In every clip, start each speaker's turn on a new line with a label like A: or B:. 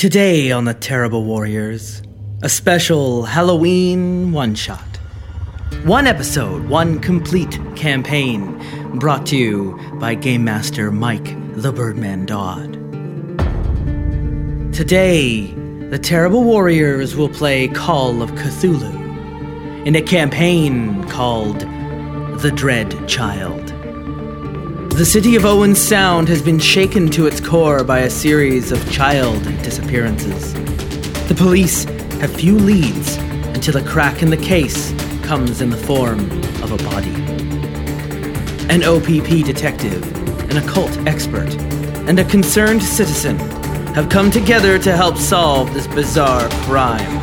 A: Today on the Terrible Warriors, a special Halloween one shot. One episode, one complete campaign, brought to you by Game Master Mike the Birdman Dodd. Today, the Terrible Warriors will play Call of Cthulhu in a campaign called The Dread Child. The city of Owen Sound has been shaken to its core by a series of child disappearances. The police have few leads until a crack in the case comes in the form of a body. An OPP detective, an occult expert, and a concerned citizen have come together to help solve this bizarre crime.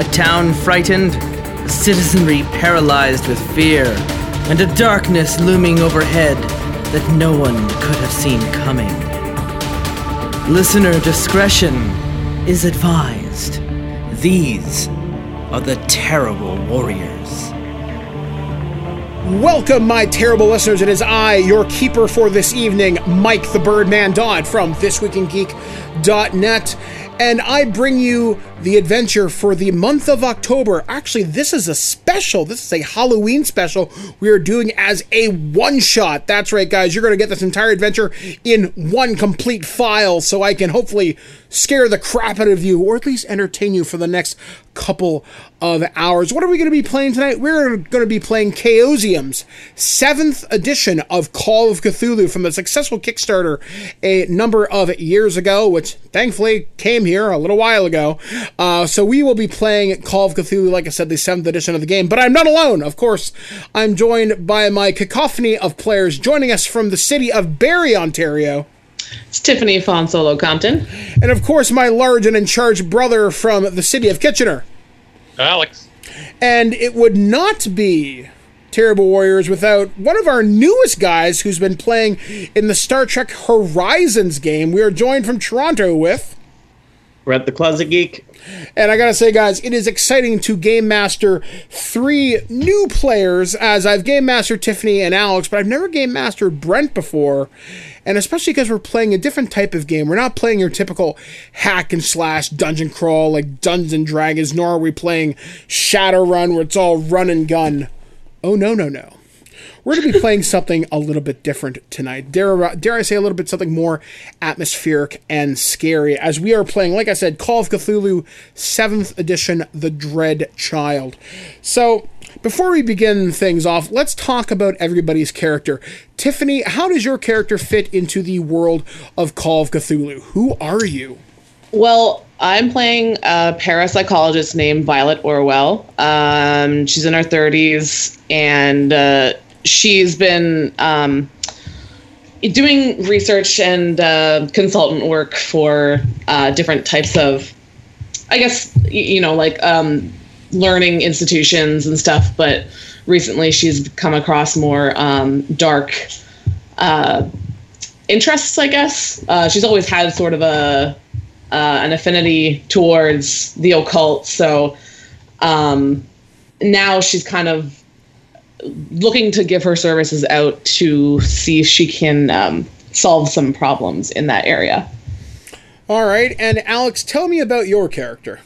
A: A town frightened, a citizenry paralyzed with fear, and a darkness looming overhead that no one could have seen coming. Listener discretion is advised. These are the terrible warriors.
B: Welcome, my terrible listeners. It is I, your keeper for this evening, Mike the Birdman Dodd from ThisWeekInGeek.net, and I bring you the adventure for the month of October. Actually, this is a special. This is a Halloween special we are doing as a one shot. That's right, guys. You're going to get this entire adventure in one complete file so I can hopefully scare the crap out of you or at least entertain you for the next couple of hours. What are we going to be playing tonight? We're going to be playing Chaosium's seventh edition of Call of Cthulhu from the successful Kickstarter a number of years ago, which thankfully came here a little while ago. Uh, so we will be playing Call of Cthulhu, like I said, the seventh edition of the game. But I'm not alone, of course. I'm joined by my cacophony of players joining us from the city of Barrie, Ontario.
C: It's Tiffany Fonsolo Compton.
B: And of course, my large and in charge brother from the city of Kitchener.
D: Alex.
B: And it would not be Terrible Warriors without one of our newest guys who's been playing in the Star Trek Horizons game. We are joined from Toronto with.
E: Brent the Closet Geek.
B: And I gotta say, guys, it is exciting to game master three new players, as I've game mastered Tiffany and Alex, but I've never game mastered Brent before. And especially because we're playing a different type of game. We're not playing your typical hack and slash dungeon crawl like Dungeons and Dragons, nor are we playing Shadowrun where it's all run and gun. Oh, no, no, no. We're going to be playing something a little bit different tonight. Dare, dare I say a little bit something more atmospheric and scary as we are playing, like I said, Call of Cthulhu 7th edition, The Dread Child. So, before we begin things off, let's talk about everybody's character. Tiffany, how does your character fit into the world of Call of Cthulhu? Who are you?
C: Well, I'm playing a parapsychologist named Violet Orwell. Um, she's in her 30s, and uh, she's been um, doing research and uh, consultant work for uh, different types of, I guess, you know, like um, learning institutions and stuff. But recently, she's come across more um, dark uh, interests. I guess uh, she's always had sort of a uh, an affinity towards the occult, so um, now she's kind of looking to give her services out to see if she can um, solve some problems in that area.
B: All right, and Alex, tell me about your character.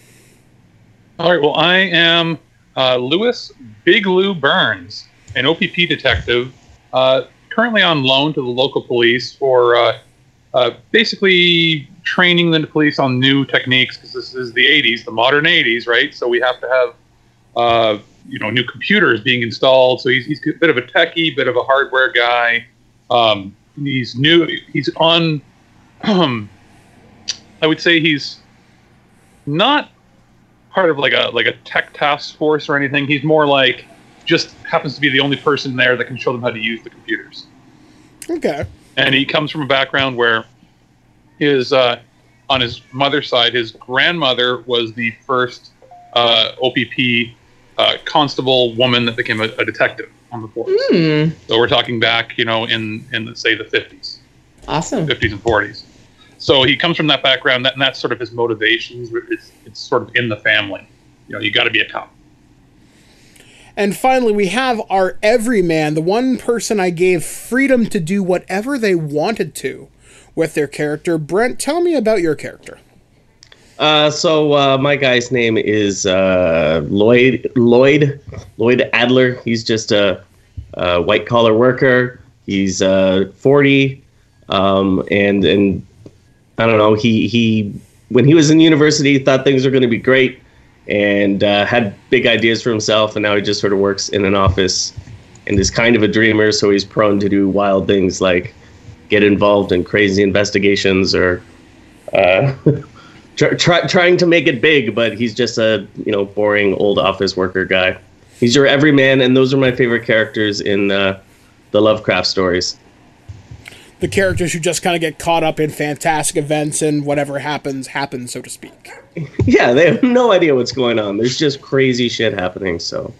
D: All right, well, I am uh, Lewis Big Lou Burns, an OPP detective, uh, currently on loan to the local police for uh, uh basically training the police on new techniques because this is the 80s, the modern 80s, right? So we have to have uh, you know new computers being installed. So he's, he's a bit of a techie, bit of a hardware guy. Um, he's new. He's on. Um, I would say he's not part of like a like a tech task force or anything. He's more like just happens to be the only person there that can show them how to use the computers.
B: Okay.
D: And he comes from a background where his uh, on his mother's side, his grandmother was the first uh, OPP uh, constable woman that became a, a detective on the force.
C: Mm.
D: So we're talking back, you know, in in say the fifties,
C: awesome,
D: fifties and forties. So he comes from that background, that, and that's sort of his motivations. It's, it's sort of in the family. You know, you got to be a cop.
B: And finally, we have our everyman, the one person I gave freedom to do whatever they wanted to with their character. Brent, tell me about your character.
E: Uh, so uh, my guy's name is uh, Lloyd Lloyd Lloyd Adler. He's just a, a white collar worker. He's uh, 40, um, and and I don't know. He he when he was in university, he thought things were going to be great, and uh, had big ideas for himself. And now he just sort of works in an office, and is kind of a dreamer. So he's prone to do wild things like get involved in crazy investigations or. Try, try, trying to make it big, but he's just a you know boring old office worker guy. He's your everyman, and those are my favorite characters in uh, the Lovecraft stories.
B: The characters who just kind of get caught up in fantastic events and whatever happens happens, so to speak.
E: yeah, they have no idea what's going on. There's just crazy shit happening. So.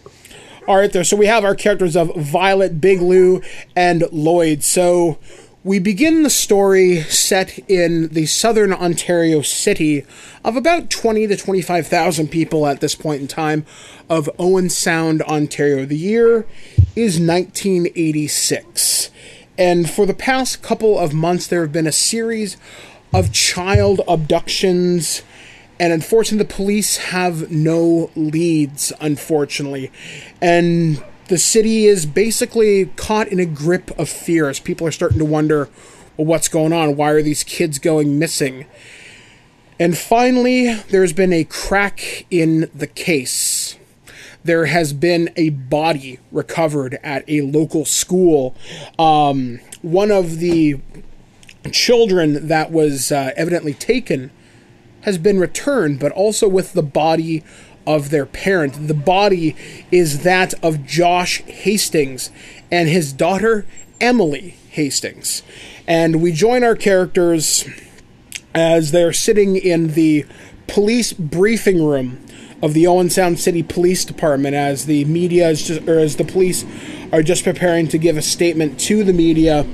B: All right, there. So we have our characters of Violet, Big Lou, and Lloyd. So we begin the story set in the southern Ontario city of about 20 to 25,000 people at this point in time of Owen Sound, Ontario. The year is 1986. And for the past couple of months, there have been a series of child abductions. And unfortunately, the police have no leads, unfortunately. And the city is basically caught in a grip of fear as people are starting to wonder well, what's going on? Why are these kids going missing? And finally, there's been a crack in the case. There has been a body recovered at a local school. Um, one of the children that was uh, evidently taken has been returned, but also with the body of their parent. The body is that of Josh Hastings and his daughter Emily Hastings. And we join our characters as they're sitting in the police briefing room of the Owen Sound City Police Department as the media is just, or as the police are just preparing to give a statement to the media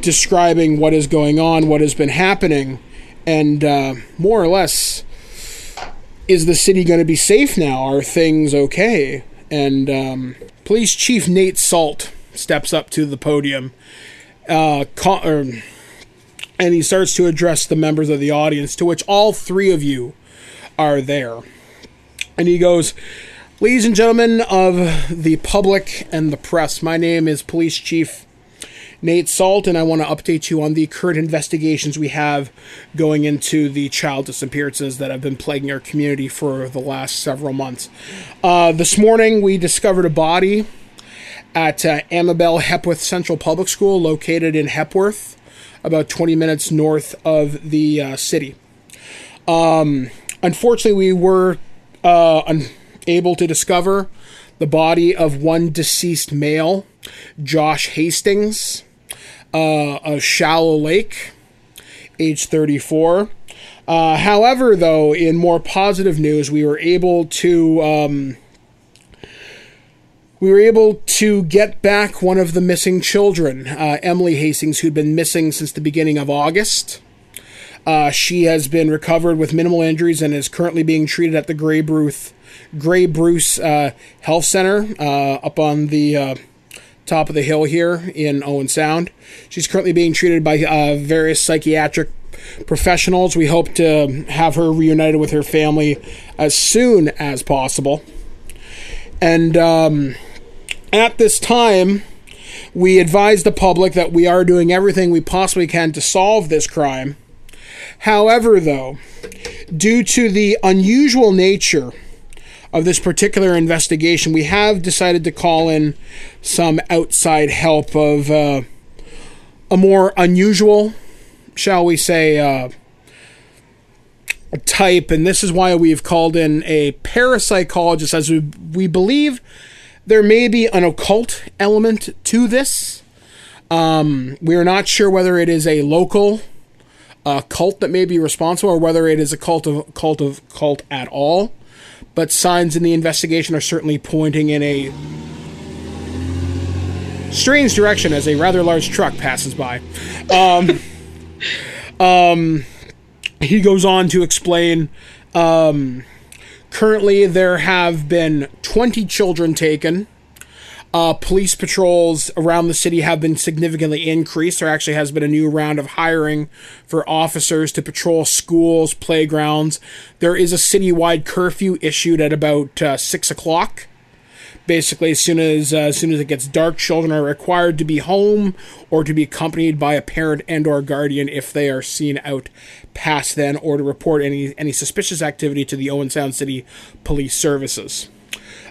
B: describing what is going on, what has been happening, and uh, more or less is the city going to be safe now? Are things okay? And um, Police Chief Nate Salt steps up to the podium, uh, ca- er, and he starts to address the members of the audience, to which all three of you are there. And he goes, Ladies and gentlemen of the public and the press, my name is Police Chief Nate Salt, and I want to update you on the current investigations we have going into the child disappearances that have been plaguing our community for the last several months. Uh, this morning, we discovered a body at uh, Amabel Hepworth Central Public School, located in Hepworth, about 20 minutes north of the uh, city. Um, unfortunately, we were uh, unable to discover the body of one deceased male, Josh Hastings uh, of Shallow Lake, age 34. Uh, however, though, in more positive news, we were able to um, we were able to get back one of the missing children, uh, Emily Hastings, who'd been missing since the beginning of August. Uh, she has been recovered with minimal injuries and is currently being treated at the Grey Bruce, Grey Bruce uh, Health Center uh, up on the uh, top of the hill here in Owen Sound. She's currently being treated by uh, various psychiatric professionals. We hope to have her reunited with her family as soon as possible. And um, at this time, we advise the public that we are doing everything we possibly can to solve this crime. However, though, due to the unusual nature of this particular investigation, we have decided to call in some outside help of uh, a more unusual, shall we say, uh, type. And this is why we've called in a parapsychologist, as we, we believe there may be an occult element to this. Um, we are not sure whether it is a local uh, cult that may be responsible or whether it is a cult of cult of cult at all but signs in the investigation are certainly pointing in a strange direction as a rather large truck passes by. Um, um, he goes on to explain um, currently there have been 20 children taken. Uh, police patrols around the city have been significantly increased. There actually has been a new round of hiring for officers to patrol schools, playgrounds. There is a citywide curfew issued at about uh, six o'clock. Basically, as soon as uh, as soon as it gets dark, children are required to be home or to be accompanied by a parent and/or guardian if they are seen out past then, or to report any any suspicious activity to the Owen Sound City Police Services.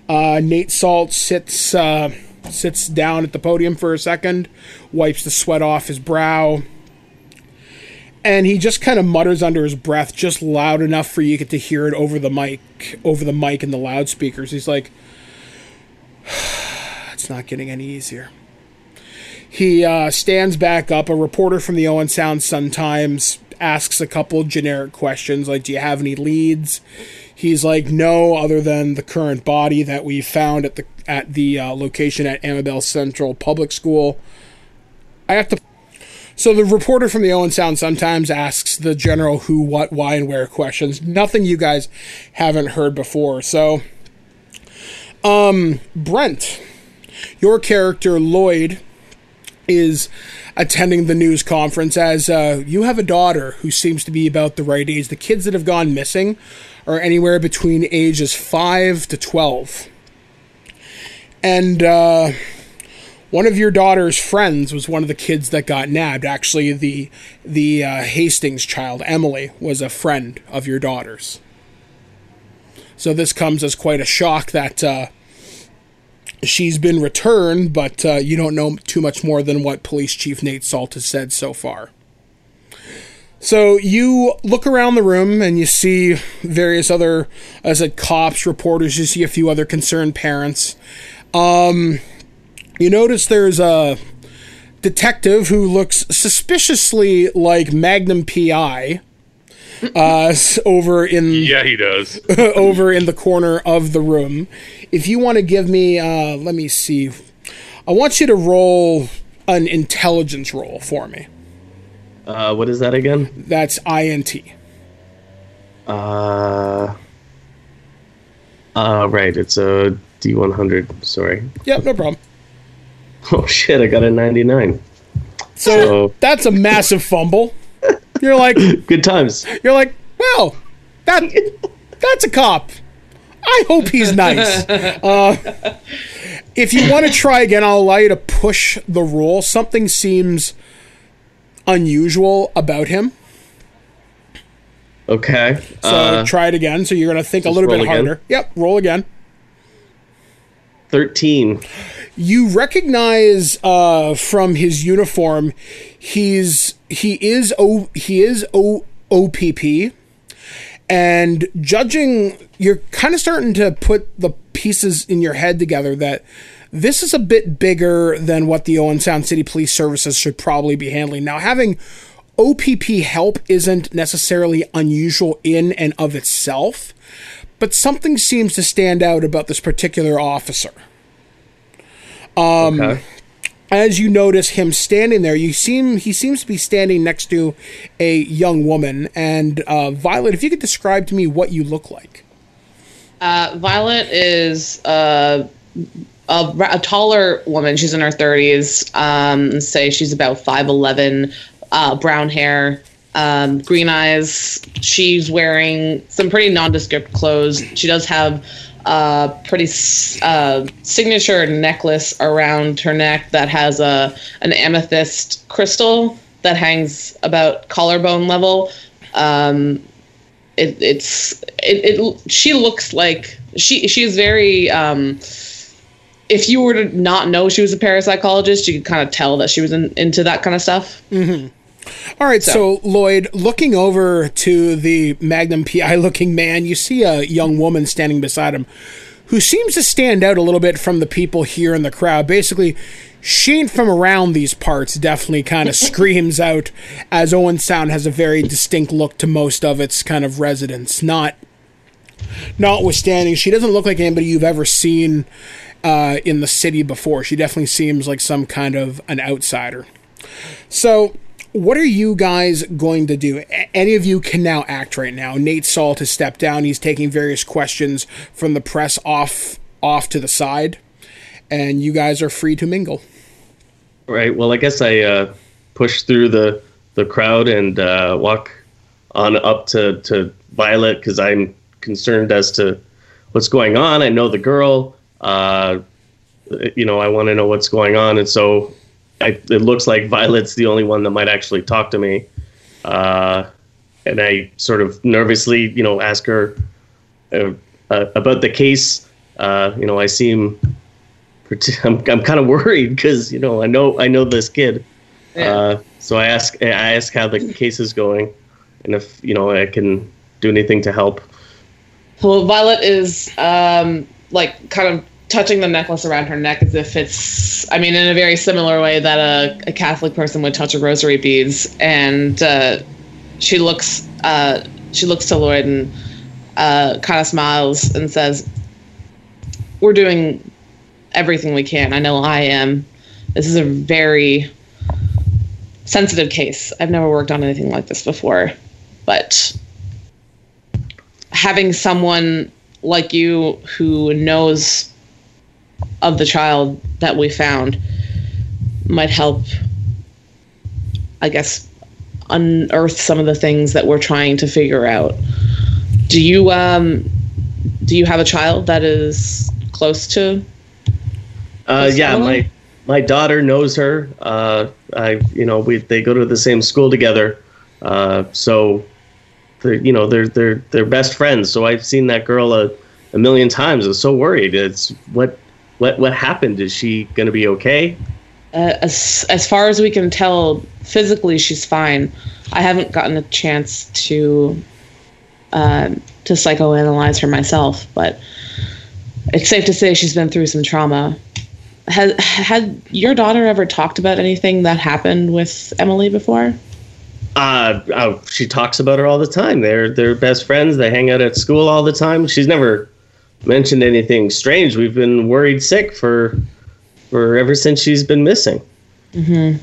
B: Uh, Nate Salt sits uh, sits down at the podium for a second, wipes the sweat off his brow, and he just kind of mutters under his breath, just loud enough for you to hear it over the mic, over the mic and the loudspeakers. He's like, "It's not getting any easier." He uh, stands back up. A reporter from the Owen Sound Sun Times asks a couple generic questions like, "Do you have any leads?" He's like, no, other than the current body that we found at the at the uh, location at Amabel Central Public School. I have to. So the reporter from the Owen Sound Sun Times asks the general who, what, why, and where questions. Nothing you guys haven't heard before. So, um, Brent, your character Lloyd is attending the news conference as uh, you have a daughter who seems to be about the right age. The kids that have gone missing are anywhere between ages 5 to 12. And uh, one of your daughter's friends was one of the kids that got nabbed. Actually, the the uh, Hastings child, Emily, was a friend of your daughter's. So this comes as quite a shock that uh, she's been returned, but uh, you don't know too much more than what Police Chief Nate Salt has said so far. So you look around the room and you see various other, as said, cops, reporters. You see a few other concerned parents. Um, you notice there's a detective who looks suspiciously like Magnum PI. Uh, over in
D: Yeah, he does.
B: over in the corner of the room. If you want to give me, uh, let me see. I want you to roll an intelligence roll for me.
E: Uh, what is that again?
B: That's INT.
E: Uh, uh, right. It's a D100. Sorry.
B: Yep, no problem.
E: Oh shit! I got a 99.
B: So
E: So-
B: that's a massive fumble. You're like,
E: Good times.
B: you're like, well, that that's a cop. I hope he's nice. Uh, if you want to try again, I'll allow you to push the roll. Something seems unusual about him.
E: Okay.
B: So
E: uh,
B: try it again. So you're going to think a little bit
E: roll again?
B: harder. Yep, roll again.
E: 13.
B: You recognize uh, from his uniform, he's he is o he is o OPP, and judging, you're kind of starting to put the pieces in your head together that this is a bit bigger than what the Owen Sound City Police Services should probably be handling. Now, having OPP help isn't necessarily unusual in and of itself, but something seems to stand out about this particular officer. Um,
E: okay.
B: As you notice him standing there, you seem he seems to be standing next to a young woman. And uh, Violet, if you could describe to me what you look like.
C: Uh, Violet is uh, a, a taller woman. She's in her 30s. Um, say she's about 5'11, uh, brown hair, um, green eyes. She's wearing some pretty nondescript clothes. She does have a pretty uh, signature necklace around her neck that has a an amethyst crystal that hangs about collarbone level. Um, it, it's it, it she looks like she she's very um if you were to not know she was a parapsychologist you could kind of tell that she was in, into that kind of stuff mm-hmm.
B: All right, so. Lloyd, looking over to the Magnum PI looking man, you see a young woman standing beside him who seems to stand out a little bit from the people here in the crowd. Basically, she ain't from around these parts, definitely kind of screams out as Owen Sound has a very distinct look to most of its kind of residents. Not notwithstanding, she doesn't look like anybody you've ever seen uh, in the city before. She definitely seems like some kind of an outsider. So, what are you guys going to do? Any of you can now act right now. Nate Salt has stepped down. He's taking various questions from the press off off to the side. and you guys are free to mingle.
E: Right. Well, I guess I uh, push through the the crowd and uh, walk on up to to Violet because I'm concerned as to what's going on. I know the girl. Uh, you know, I want to know what's going on, and so I, it looks like Violet's the only one that might actually talk to me. Uh, and I sort of nervously, you know, ask her uh, uh, about the case. Uh, you know, I seem, I'm, I'm kind of worried because you know I know I know this kid.
C: Yeah.
E: Uh, so I ask I ask how the case is going, and if you know I can do anything to help.
C: Well, Violet is um, like kind of touching the necklace around her neck as if it's, I mean, in a very similar way that a, a Catholic person would touch a rosary beads. And uh, she looks, uh, she looks to Lloyd and uh, kind of smiles and says, "We're doing everything we can. I know I am. This is a very sensitive case. I've never worked on anything like this before, but." having someone like you who knows of the child that we found might help i guess unearth some of the things that we're trying to figure out do you um do you have a child that is close to
E: Uh, yeah, my my daughter knows her. Uh, I you know we they go to the same school together. Uh, so they're you know they're they're they're best friends. So I've seen that girl a, a million times. I'm so worried. It's what what what happened? Is she gonna be okay?
C: uh, as as far as we can tell physically she's fine i haven't gotten a chance to um, to psychoanalyze her myself but it's safe to say she's been through some trauma has had your daughter ever talked about anything that happened with emily before
E: Uh, oh, she talks about her all the time. They're they're best friends. They hang out at school all the time. She's never mentioned anything strange. We've been worried sick for for ever since she's been missing. Mm-hmm.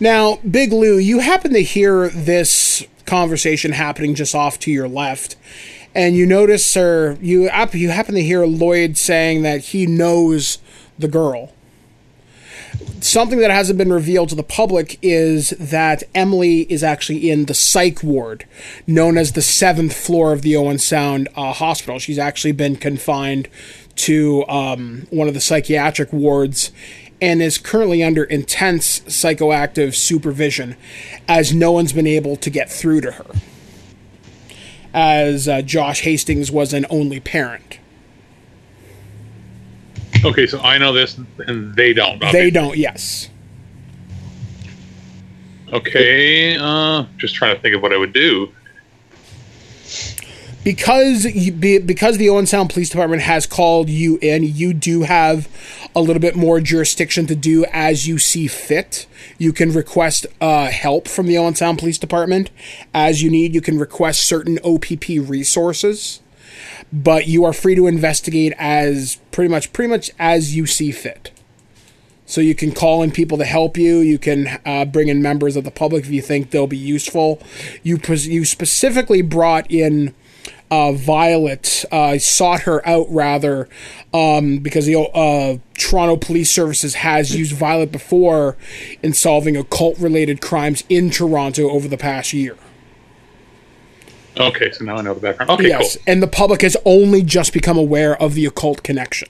B: Now, Big Lou, you happen to hear this conversation happening just off to your left, and you notice, sir, you hap- you happen to hear Lloyd saying that he knows the girl. Something that hasn't been revealed to the public is that Emily is actually in the psych ward, known as the seventh floor of the Owen Sound uh, Hospital. She's actually been confined to um, one of the psychiatric wards and is currently under intense psychoactive supervision as no one's been able to get through to her. As uh, Josh Hastings was an only parent.
D: Okay, so I know this and they don't.
B: They don't, yes.
D: Okay, uh, just trying to think of what I would do.
B: because you, be, because the Owen Sound Police Department has called you in, you do have a little bit more jurisdiction to do as you see fit. You can request uh, help from the Owen Sound Police Department as you need. You can request certain OPP resources, but you are free to investigate as pretty much pretty much as you see fit. So you can call in people to help you. You can uh, bring in members of the public if you think they'll be useful. You pres- you specifically brought in uh, Violet, uh, sought her out rather, um, because the uh, Toronto Police Services has used Violet before in solving occult related crimes in Toronto over the past year.
D: Okay, so now I know the background. Okay,
B: yes,
D: cool.
B: and the public has only just become aware of the occult connection.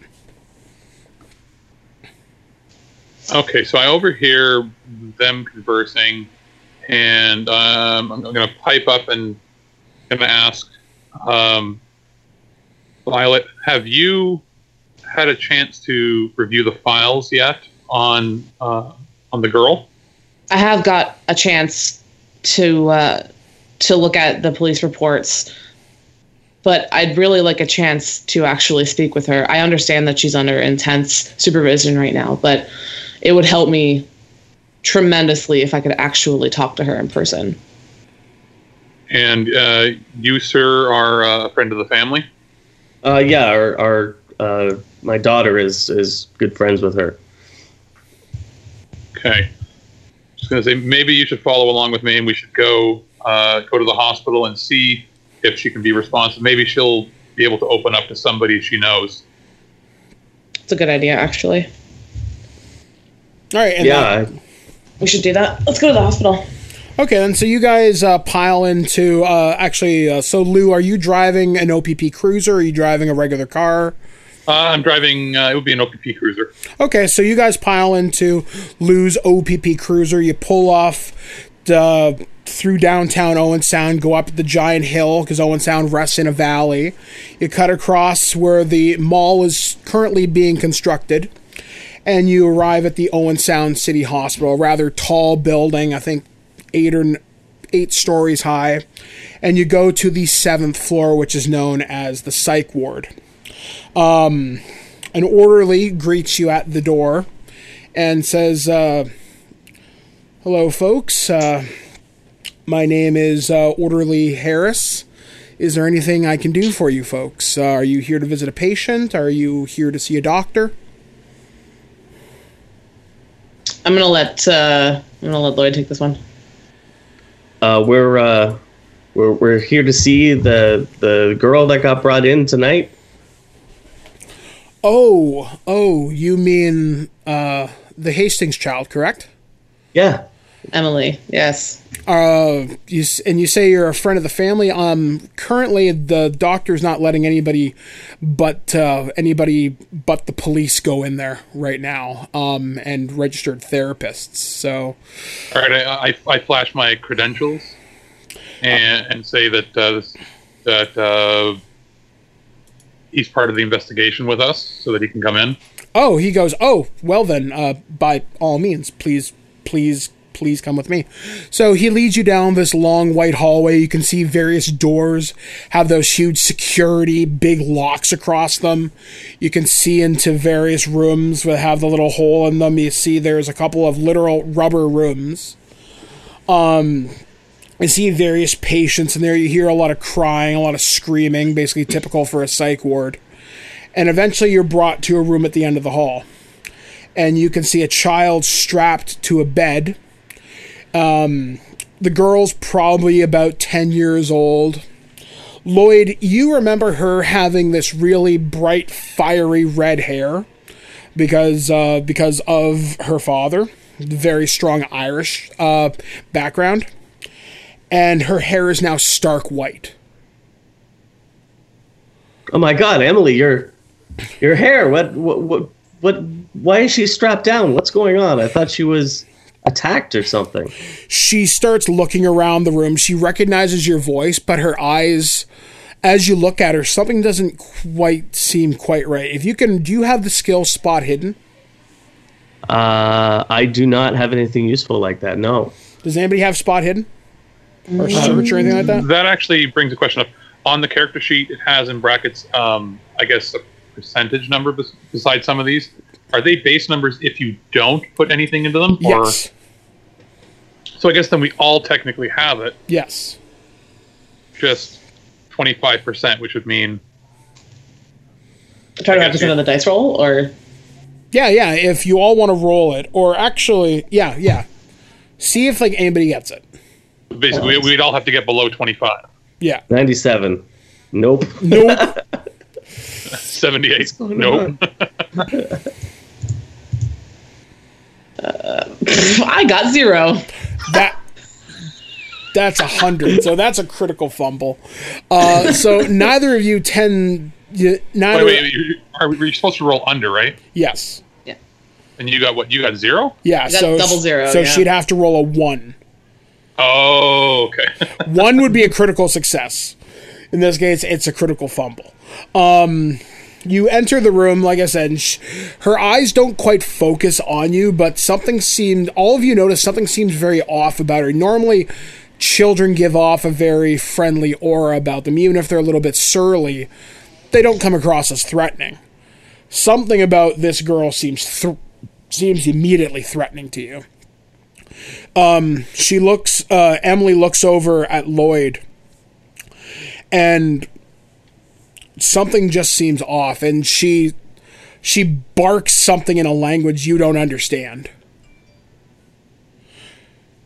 D: Okay, so I overhear them conversing, and um, I'm going to pipe up and going to ask um, Violet, have you had a chance to review the files yet on uh, on the girl?
C: I have got a chance to uh, to look at the police reports, but I'd really like a chance to actually speak with her. I understand that she's under intense supervision right now, but it would help me tremendously if I could actually talk to her in person.
D: And uh, you, sir, are uh, a friend of the family.
E: Uh, yeah, our, our uh, my daughter is is good friends with her.
D: Okay. I Just going to say maybe you should follow along with me, and we should go uh, go to the hospital and see if she can be responsive. Maybe she'll be able to open up to somebody she knows.
C: It's a good idea, actually.
B: All right. And
E: Yeah,
C: We should do that. Let's go to the hospital.
B: Okay, then. So you guys uh, pile into. Uh, actually, uh, so Lou, are you driving an OPP cruiser? Or are you driving a regular car?
D: Uh, I'm driving. Uh, it would be an OPP cruiser.
B: Okay, so you guys pile into Lou's OPP cruiser. You pull off the, through downtown Owen Sound, go up the giant hill because Owen Sound rests in a valley. You cut across where the mall is currently being constructed, and you arrive at the Owen Sound City Hospital, a rather tall building, I think eight or eight stories high, and you go to the seventh floor, which is known as the psych ward. Um, an orderly greets you at the door and says, uh, "Hello, folks. Uh, my name is uh, Orderly Harris. Is there anything I can do for you, folks? Uh, are you here to visit a patient? Are you here to see a doctor?"
C: I'm gonna let uh, I'm gonna let Lloyd take this one.
E: uh, we're uh, we're we're here to see the the girl that got brought in tonight.
B: Oh, oh, you mean uh, the Hastings child, correct?
E: Yeah,
C: Emily, yes.
B: Uh, you and you say you're a friend of the family. Um, currently the doctor's not letting anybody, but uh, anybody but the police go in there right now. Um, and registered therapists. So,
D: All right, I, I, I flash my credentials and, and say that uh, that uh, he's part of the investigation with us, so that he can come in.
B: oh, he goes. Oh, well then. Uh, by all means, please, please. Please come with me. So he leads you down this long white hallway. You can see various doors have those huge security, big locks across them. You can see into various rooms that have the little hole in them. You see there's a couple of literal rubber rooms. Um, you see various patients in there. You hear a lot of crying, a lot of screaming, basically typical for a psych ward. And eventually you're brought to a room at the end of the hall. And you can see a child strapped to a bed. Um, the girl's probably about 10 years old. Lloyd, you remember her having this really bright, fiery red hair because uh, because of her father, very strong Irish uh, background, and her hair is now stark white.
E: Oh my God, Emily, your your hair. What what what what? Why is she strapped down? What's going on? I thought she was attacked or something.
B: She starts looking around the room. She recognizes your voice, but her eyes, as you look at her, something doesn't quite seem quite right. If you can, do you have the skill spot hidden?
E: Uh, I do not have anything useful like that. No.
B: Does anybody have spot hidden or search or anything like that?
D: That actually brings a question up. On the character sheet, it has in brackets, um, I guess, a percentage number bes- beside some of these. Are they base numbers if you don't put anything into them?
B: Yes.
D: So I guess then we all technically have it,
B: Yes.
D: just 25%, which would mean
C: Try to
D: I got
C: represent on the dice roll, or
B: Yeah, yeah. If you all want to roll it, or actually, yeah, yeah. See if like anybody gets it.
D: basically we- we'd all have to get below 25.
B: Yeah.
E: Ninety-seven. Nope.
B: Nope.
D: 78. Nope.
C: I got zero.
B: that that's a hundred. So that's a critical fumble. Uh, so neither of you tend. You, neither.
D: wait, wait, you- are we, you supposed to roll under, right?
B: Yes. Yeah.
D: And you got what? You got zero?
B: Yeah.
C: got
B: So
C: double zero,
B: So
C: yeah.
B: she'd have to roll a one.
D: Oh, okay.
B: One would be a critical success. In this case, it's a critical fumble. Um, you enter the room, like I said, sh- her eyes don't quite focus on you, but something seemed, all of you notice something seems very off about her. Normally, children give off a very friendly aura about them, even if they're a little bit surly. They don't come across as threatening. Something about this girl seems th- seems immediately threatening to you. Um, she looks. Uh, Emily looks over at Lloyd, and something just seems off. And she she barks something in a language you don't understand.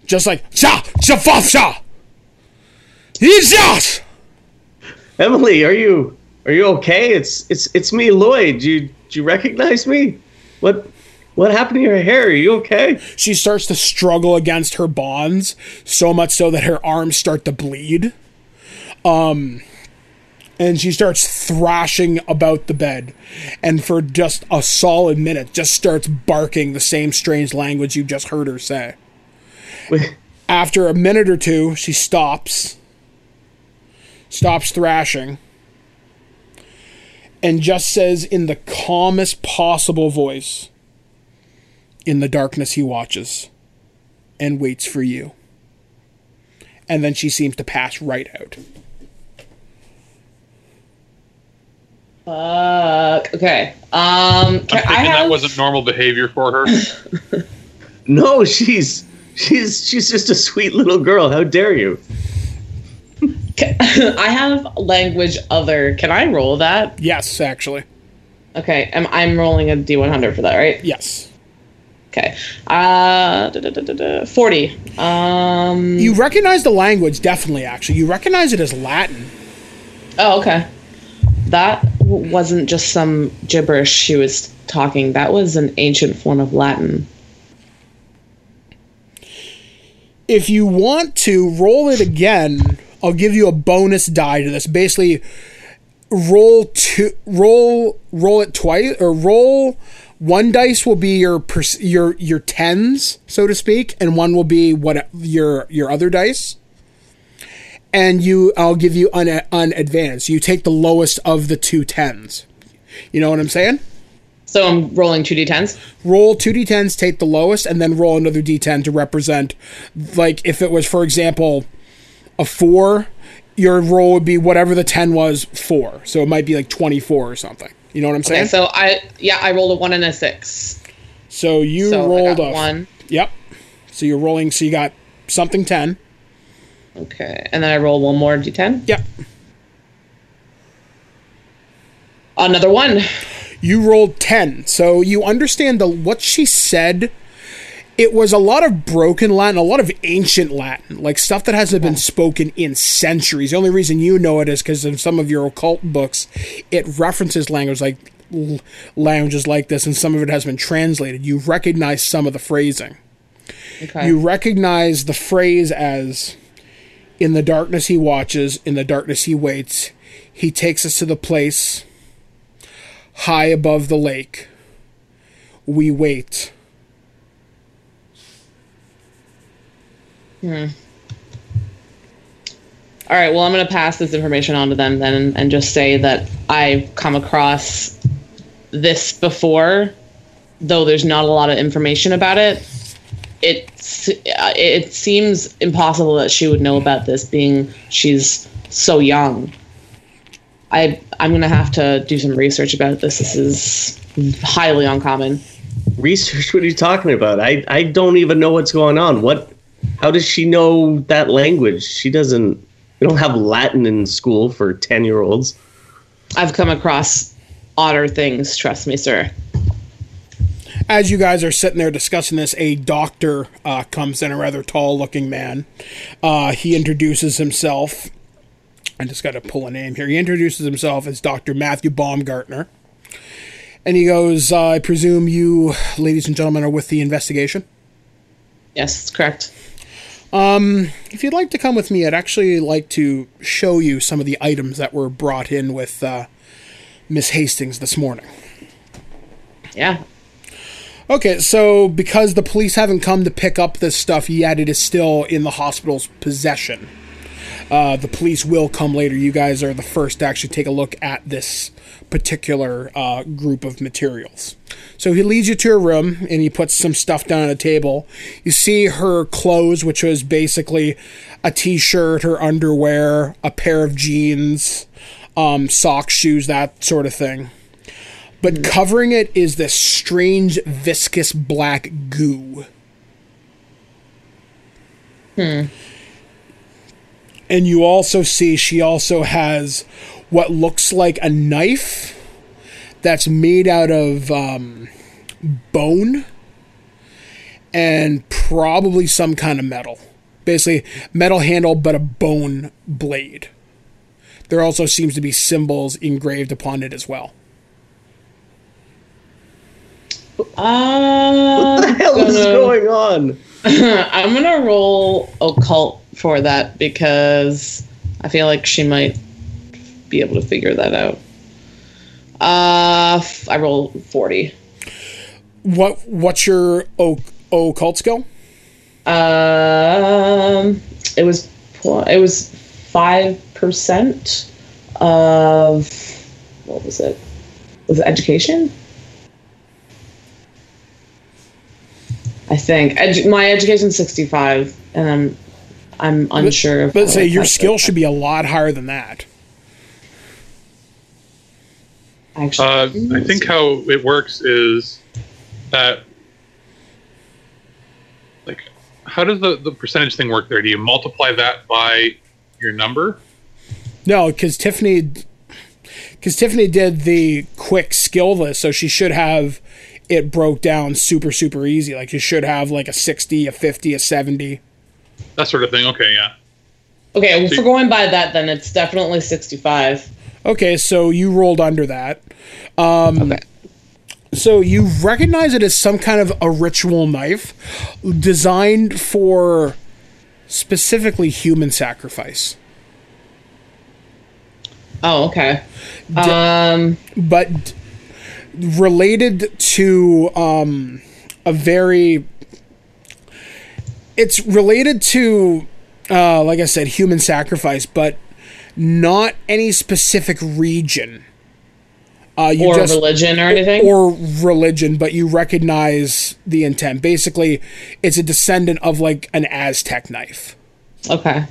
B: Just like sha sha fa sha. Yes.
E: Emily, are you are you okay? It's it's it's me, Lloyd. Do you do you recognize me? What what happened to your hair? Are you okay?
B: She starts to struggle against her bonds, so much so that her arms start to bleed. Um, and she starts thrashing about the bed, and for just a solid minute, just starts barking the same strange language you just heard her say.
E: Wait,
B: After a minute or two, she stops, stops thrashing, and just says in the calmest possible voice, In the darkness, he watches and waits for you. And then she seems to pass right out.
C: Fuck. Okay. Um,
D: I'm thinking
C: I
D: that wasn't normal behavior for her.
E: no, she's she's she's just a sweet little girl. How dare you?
C: can- I have language other. Can I roll that?
B: Yes, actually.
C: Okay. I'm I'm rolling a d100 for that, right?
B: Yes.
C: Okay. Uh, da, da, da, da, da, forty. Um.
B: You recognize the language, definitely, actually. You recognize it as Latin.
C: Oh, okay. That w- wasn't just some gibberish she was talking. That was an ancient form of Latin.
B: if you want to roll it again, I'll give you a bonus die to this. Basically, roll two, roll, roll it twice, or roll. One dice will be your your your tens, so to speak, and one will be what your your other dice. And you, I'll give you un unadvanced. You take the lowest of the two tens. You know what I'm saying?
C: So I'm rolling two d10s.
B: roll two d10s, take the lowest, and then roll another d10 to represent. Like if it was, for example, a four, your roll would be whatever the ten was four. So it might be like twenty four or something. You know what I'm saying?
C: Okay, so I yeah I rolled a one and a six.
B: so you
C: So
B: rolled a
C: one.
B: Yep. So you're rolling. So you got something ten.
C: Okay, and then I roll one more d10.
B: Yep.
C: Another one.
B: You rolled 10. So you understand the what she said. It was a lot of broken Latin, a lot of ancient Latin, like stuff that hasn't been spoken in centuries. The only reason you know it is because in some of your occult books, it references language like l- languages like this, and some of it has been translated. You recognize some of the phrasing.
C: Okay.
B: You recognize the phrase as in the darkness he watches, in the darkness he waits. He takes us to the place high above the lake. We wait. Hmm.
C: All right. Well, I'm going to pass this information on to them then, and, just say that I've come across this before, though there's not a lot of information about it. It's Uh, it seems impossible that she would know about this, being she's so young. I I'm gonna have to do some research about this. This is highly uncommon.
E: Research? What are you talking about? I I don't even know what's going on. What? How does she know that language? She doesn't. We don't have Latin in school for ten year olds.
C: I've come across odder things. Trust me, sir.
B: As you guys are sitting there discussing this, a doctor uh, comes in, a rather tall looking man. Uh, he introduces himself. I just got to pull a name here. He introduces himself as Dr. Matthew Baumgartner. And he goes, uh, I presume you, ladies and gentlemen, are with the investigation?
C: Yes, that's correct.
B: If you'd like to come with me, I'd actually like to show you some of the items that were brought in with uh, Miss Hastings this morning.
C: Yeah.
B: Okay, so because the police haven't come to pick up this stuff yet, it is still in the hospital's possession. Uh, the police will come later. You guys are the first to actually take a look at this particular uh, group of materials. So he leads you to a room and he puts some stuff down on a table. You see her clothes, which was basically a t shirt, her underwear, a pair of jeans, um, socks, shoes, that sort of thing but covering it is this strange viscous black goo. Hmm. And you also see she also has what looks like a knife that's made out of um, bone and probably some kind of metal. Basically, metal handle, but a bone blade there also seems to be symbols engraved upon it as well.
C: Uh,
E: What the hell is
C: gonna-
E: going on?
C: I'm gonna roll occult for that because I feel like she might be able to figure that out. Uh, f- I roll forty.
B: What what's your o- occult skill?
C: Um, it was pl- it was five percent of what was it? Was it education? I think Edu- my education's sixty five, and I'm I'm unsure. of
B: But say your skill should be a lot higher than that.
C: Actually,
D: Uh, I think how it works is that, like, how does the, the percentage thing work there? Do you multiply that by your number?
B: No, because Tiffany, because Tiffany did the quick skill list, so she should have it broke down super super easy. Like you should have like a sixty, a fifty, a seventy.
D: That sort of thing. Okay, yeah.
C: okay. Well, for going by that, then it's definitely sixty five.
B: Okay, so you rolled under that. Um,
C: Okay.
B: So you recognize it as some kind of a ritual knife designed for specifically human sacrifice.
C: Oh, okay. Um,
B: but d- related to um, a very it's related to uh, like i said human sacrifice but not any specific region uh, you
C: or
B: just
C: religion or anything.
B: or religion but you recognize the intent basically it's a descendant of like an aztec knife
C: Okay.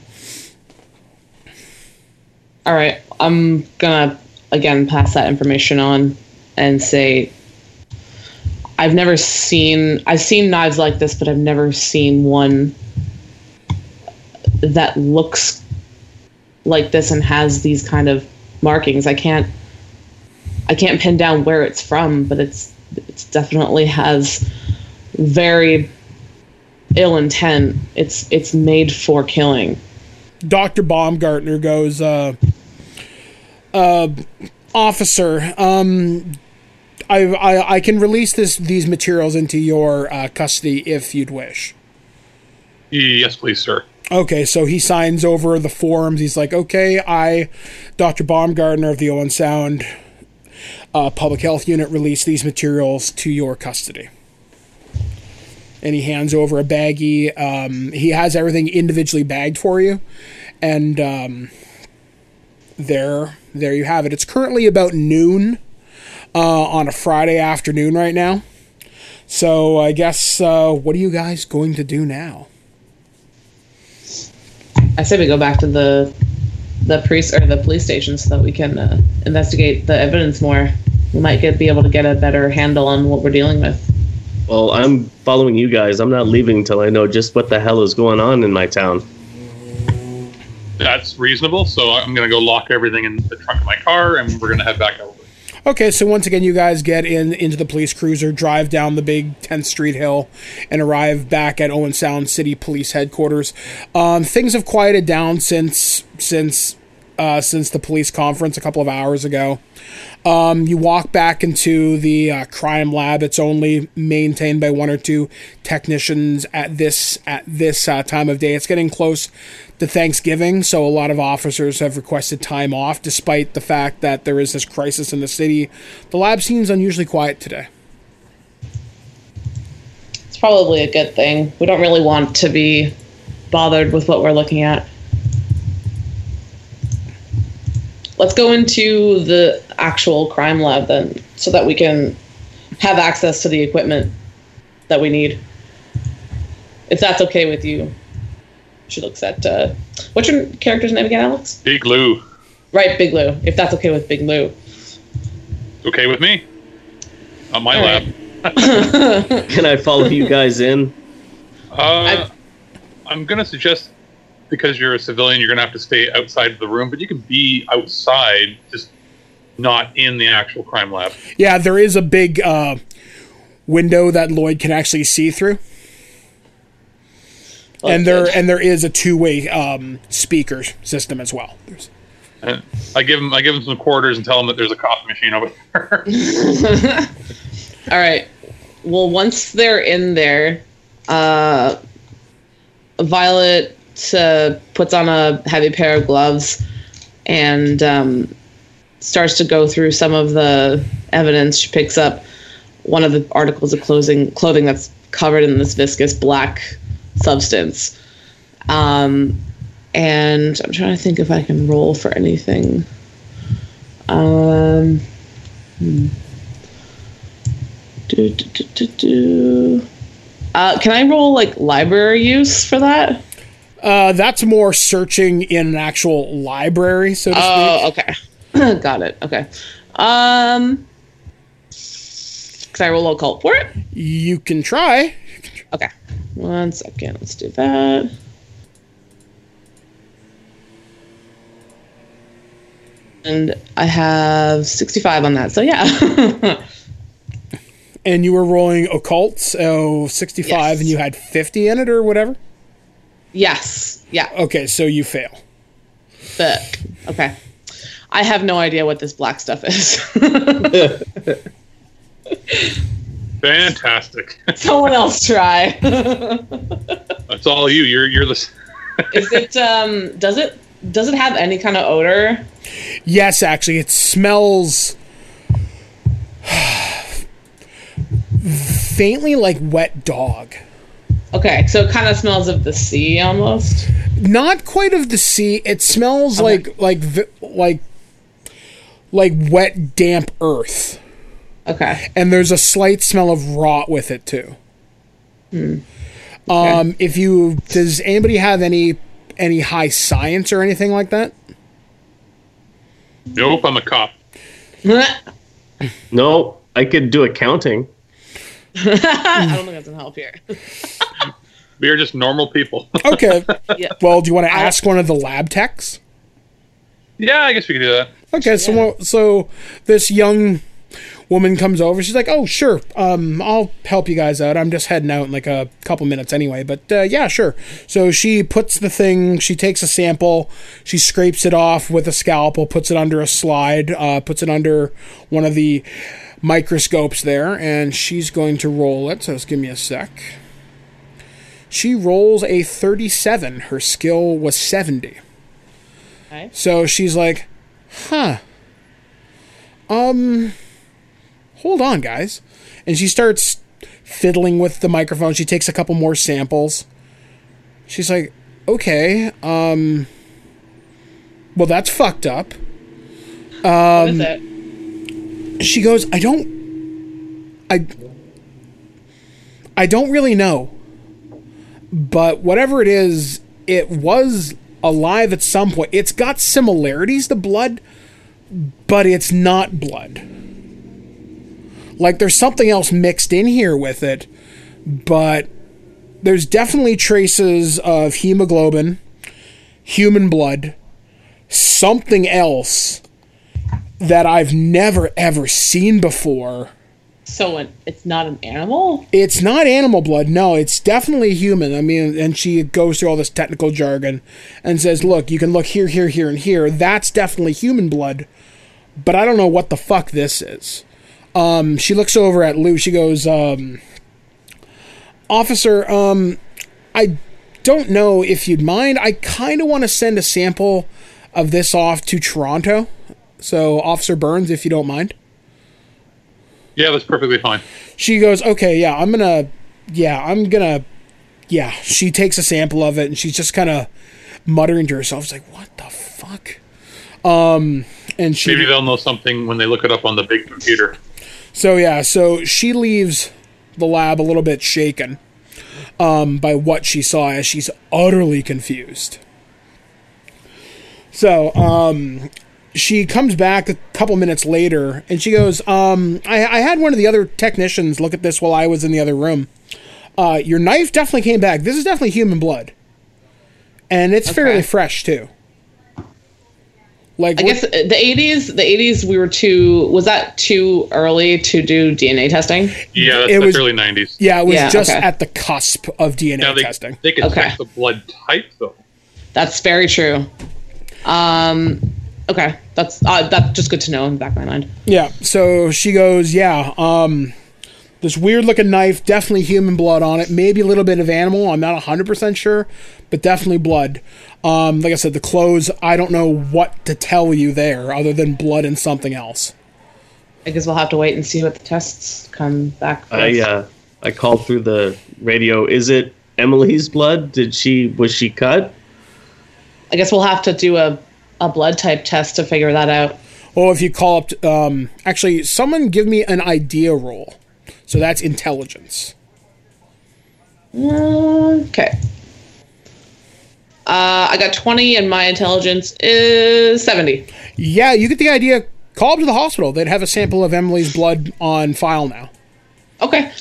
C: All right. I'm gonna again pass that information on and say I've never seen I've seen knives like this, but I've never seen one that looks like this and has these kind of markings. I can't I can't pin down where it's from, but it's it's definitely has very ill intent. It's it's made for killing.
B: Dr. Baumgartner goes, uh, uh, officer, um, I, I, I can release this these materials into your uh, custody if you'd wish.
D: Yes, please, sir.
B: Okay, so he signs over the forms. He's like, okay, I, Dr. Baumgartner of the Owen Sound uh, Public Health Unit, release these materials to your custody. And he hands over a baggie. Um, he has everything individually bagged for you, and um, there, there you have it. It's currently about noon uh, on a Friday afternoon right now. So I guess, uh, what are you guys going to do now?
C: I say we go back to the the police or the police station so that we can uh, investigate the evidence more. We might get be able to get a better handle on what we're dealing with.
E: Well, I'm following you guys. I'm not leaving until I know just what the hell is going on in my town.
D: That's reasonable. So I'm going to go lock everything in the trunk of my car, and we're going to head back over.
B: Okay, so once again, you guys get in into the police cruiser, drive down the big 10th Street hill, and arrive back at Owen Sound City Police headquarters. Um, things have quieted down since since uh, since the police conference a couple of hours ago. Um, you walk back into the uh, crime lab. It's only maintained by one or two technicians at this at this uh, time of day. It's getting close to Thanksgiving, so a lot of officers have requested time off, despite the fact that there is this crisis in the city. The lab seems unusually quiet today.
C: It's probably a good thing. We don't really want to be bothered with what we're looking at. Let's go into the actual crime lab then, so that we can have access to the equipment that we need. If that's okay with you. She looks at uh, what's your character's name again, Alex?
D: Big Lou.
C: Right, Big Lou. If that's okay with Big Lou.
D: Okay with me? On my
C: All
D: lab.
C: right.
E: Can I follow you guys in?
D: Uh, I'm going to suggest because you're a civilian, you're going to have to stay outside the room, but you can be outside, just not in the actual crime lab.
B: Yeah, there is a big uh, window that Lloyd can actually see through, and there
C: good.
B: and there is a two way um, speaker system as well. There's,
D: And I give him I give him some quarters and tell him that there's a coffee machine over there.
C: All right. Well, once they're in there, uh, Violet uh, puts on a heavy pair of gloves and um, starts to go through some of the evidence. She picks up one of the articles of clothing clothing that's covered in this viscous black substance. Um, and I'm trying to think if I can roll for anything. Um, hmm. do, do, do, do, do. Uh, can I roll like library use for that?
B: Uh, that's more searching in an actual library, so to speak.
C: Oh, okay. Got it. Okay. Um, can I roll occult for it?
B: You can try.
C: Okay. One second. Let's do that. And I have 65 on that. So yeah.
B: And you were rolling occult, so 65,
C: Yes.
B: and you had 50 in it or whatever?
C: Yes. Yeah.
B: Okay, so you fail.
C: But okay. I have no idea what this black stuff is.
D: Fantastic.
C: Someone else try.
D: That's all you. You're you're the.
C: is it um does it does it have any kind of odor?
B: Yes, actually, it smells faintly like wet dog.
C: Okay, so it kind of smells of the sea almost.
B: Not quite of the sea. It smells like like like like wet, damp earth,
C: Okay.
B: and there's a slight smell of rot with it too. Hmm. Um, if you does anybody have any any high science or anything like that?
D: Nope, I'm a cop.
E: No, I could do accounting.
C: I don't think that's gonna help here.
D: We are just normal people.
B: Okay.
C: yeah.
B: well, do you want to ask one of the lab techs?
D: yeah, I guess we could do that.
B: Okay, so well, so this young woman comes over. She's like, "Oh, sure. Um, I'll help you guys out. I'm just heading out in like a couple minutes anyway. But uh, yeah, sure." So she puts the thing. She takes a sample. She scrapes it off with a scalpel. Puts it under a slide. Uh, puts it under one of the microscopes there, and she's going to roll it. So just give me a sec. She rolls a 37. Her skill was 70.
C: Okay.
B: So she's like, huh. Um, hold on, guys. And she starts fiddling with the microphone. She takes a couple more samples. She's like, okay, um, well, that's fucked up.
C: what is it?
B: She goes, I don't, I, I don't really know. But whatever it is, it was alive at some point. It's got similarities to blood, but it's not blood. Like there's something else mixed in here with it, but there's definitely traces of hemoglobin, human blood, something else that I've never ever seen before.
C: So it, it's not an animal?
B: It's not animal blood. No, it's definitely human. I mean, and she goes through all this technical jargon and says, "Look, you can look here, here, here, and here. That's definitely human blood, but I don't know what the fuck this is." Um, she looks over at Lou. She goes, um, "Officer, um, I don't know if you'd mind. I kind of want to send a sample of this off to Toronto. So, Officer Burns, if you don't mind."
D: Yeah, that's perfectly fine.
B: she goes, okay, yeah, I'm gonna, yeah, I'm gonna, yeah. She takes a sample of it and she's just kind of muttering to herself, she's like, what the fuck? Um, and she,
D: Maybe they'll know something when they look it up on the big computer.
B: so yeah, so she leaves the lab a little bit shaken, um, by what she saw as she's utterly confused. So, um, she comes back a couple minutes later and she goes, um, I, I had one of the other technicians look at this while I was in the other room. Uh, your knife definitely came back. This is definitely human blood. And it's fairly fresh too. Like
C: I guess uh, the 80s, the 80s, we were too, was that too early to do DNA testing?
D: Yeah, that's,
B: It
D: that's
B: was-
D: early '90s.
B: yeah, it was
C: Yeah,
B: just
C: okay.
B: at the cusp of DNA
D: Now they,
B: testing.
D: they could
C: Okay.
D: check the blood type though.
C: That's very true. Um, Okay, that's uh, that's just good to know in the back of my mind.
B: Yeah. So she goes, yeah. Um, this weird looking knife, definitely human blood on it. Maybe a little bit of animal. I'm not 100% sure, but definitely blood. Um, like I said, the clothes, I don't know what to tell you there other than blood and something else.
C: I guess we'll have to wait and see what the tests come back. For
E: I uh, I called through the radio. Is it Emily's blood? Did she was she cut?
C: I guess we'll have to do a, a blood type test to figure that out.
B: Or if you call up, um, actually, someone give me an idea roll. So that's intelligence.
C: Okay. Uh, I got 20 and my intelligence is 70.
B: Yeah, you get the idea. Call up to the hospital. They'd have a sample of Emily's blood on file now.
C: Okay.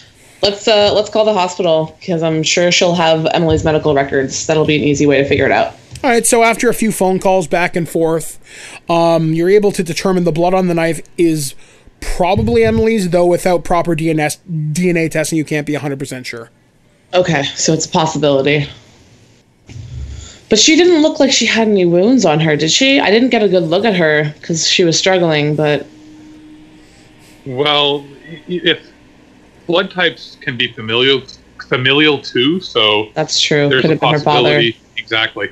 C: Let's uh let's call the hospital because I'm sure she'll have Emily's medical records. That'll be an easy way to figure it out.
B: All right, so after a few phone calls back and forth, um, you're able to determine the blood on the knife is probably Emily's, though without proper DNA, DNA testing, you can't be 100% sure.
C: Okay, so it's a possibility. But she didn't look like she had any wounds on her, did she? I didn't get a good look at her because she was struggling, but
D: Well, if blood types can be familial familial too, so
C: that's true.
D: there's
C: Could
D: a
C: have been her father.
D: possibility. Exactly.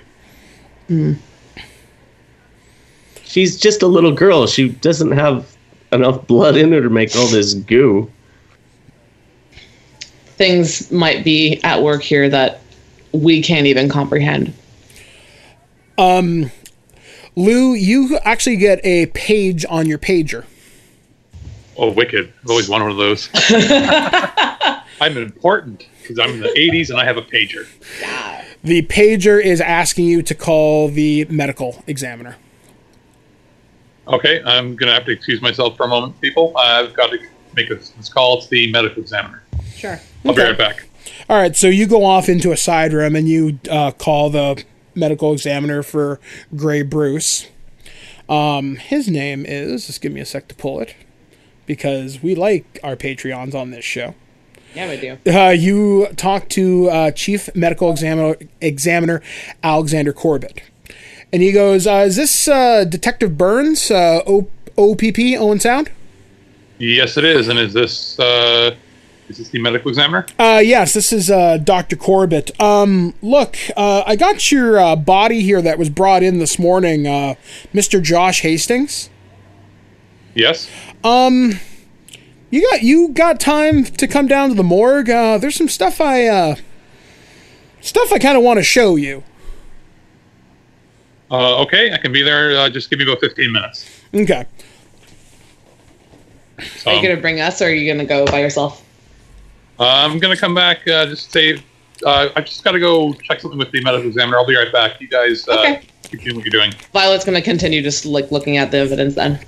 E: She's just a little girl. She doesn't have enough blood in her to make all this goo.
C: Things might be at work here that we can't even comprehend.
B: Um, Lou, you actually get a page on your pager.
D: Oh, wicked! I've always wanted one of those. I'm important because I'm in the 80s and I have a pager.
B: The pager is asking you to call the medical examiner.
D: Okay, I'm gonna have to excuse myself for a moment, people. I've got to make a, this call to the medical examiner.
C: Sure.
D: I'll be
B: Okay.
D: right back.
B: All right, so you go off into a side room and you uh, call the medical examiner for Grey Bruce. Um, his name is, just give me a sec to pull it, because we like our Patreons on this show.
C: Yeah, we do.
B: Uh, you talk to uh, Chief Medical Examiner, Examiner Alexander Corbett. And he goes, uh, Is this uh, Detective Burns, uh, o- OPP, Owen Sound?
D: Yes, it is. And is this uh, is this the medical examiner?
B: Uh, yes, this is uh, Dr. Corbett. Um, look, uh, I got your uh, body here that was brought in this morning, uh, Mr. Josh Hastings.
D: Yes.
B: You got you got time to come down to the morgue? Uh, there's some stuff I uh, stuff I kind of want to show you.
D: Uh, okay, I can be there. Uh, just give me about 15 minutes.
B: Okay.
D: So,
C: Are you gonna bring us, or are you gonna go by yourself?
D: uh, I'm gonna come back. Uh, just say uh, I just got to go check something with the medical examiner. I'll be right back. You guys uh,
C: Okay.
D: keep doing what you're doing.
C: Violet's gonna continue just like looking at the evidence then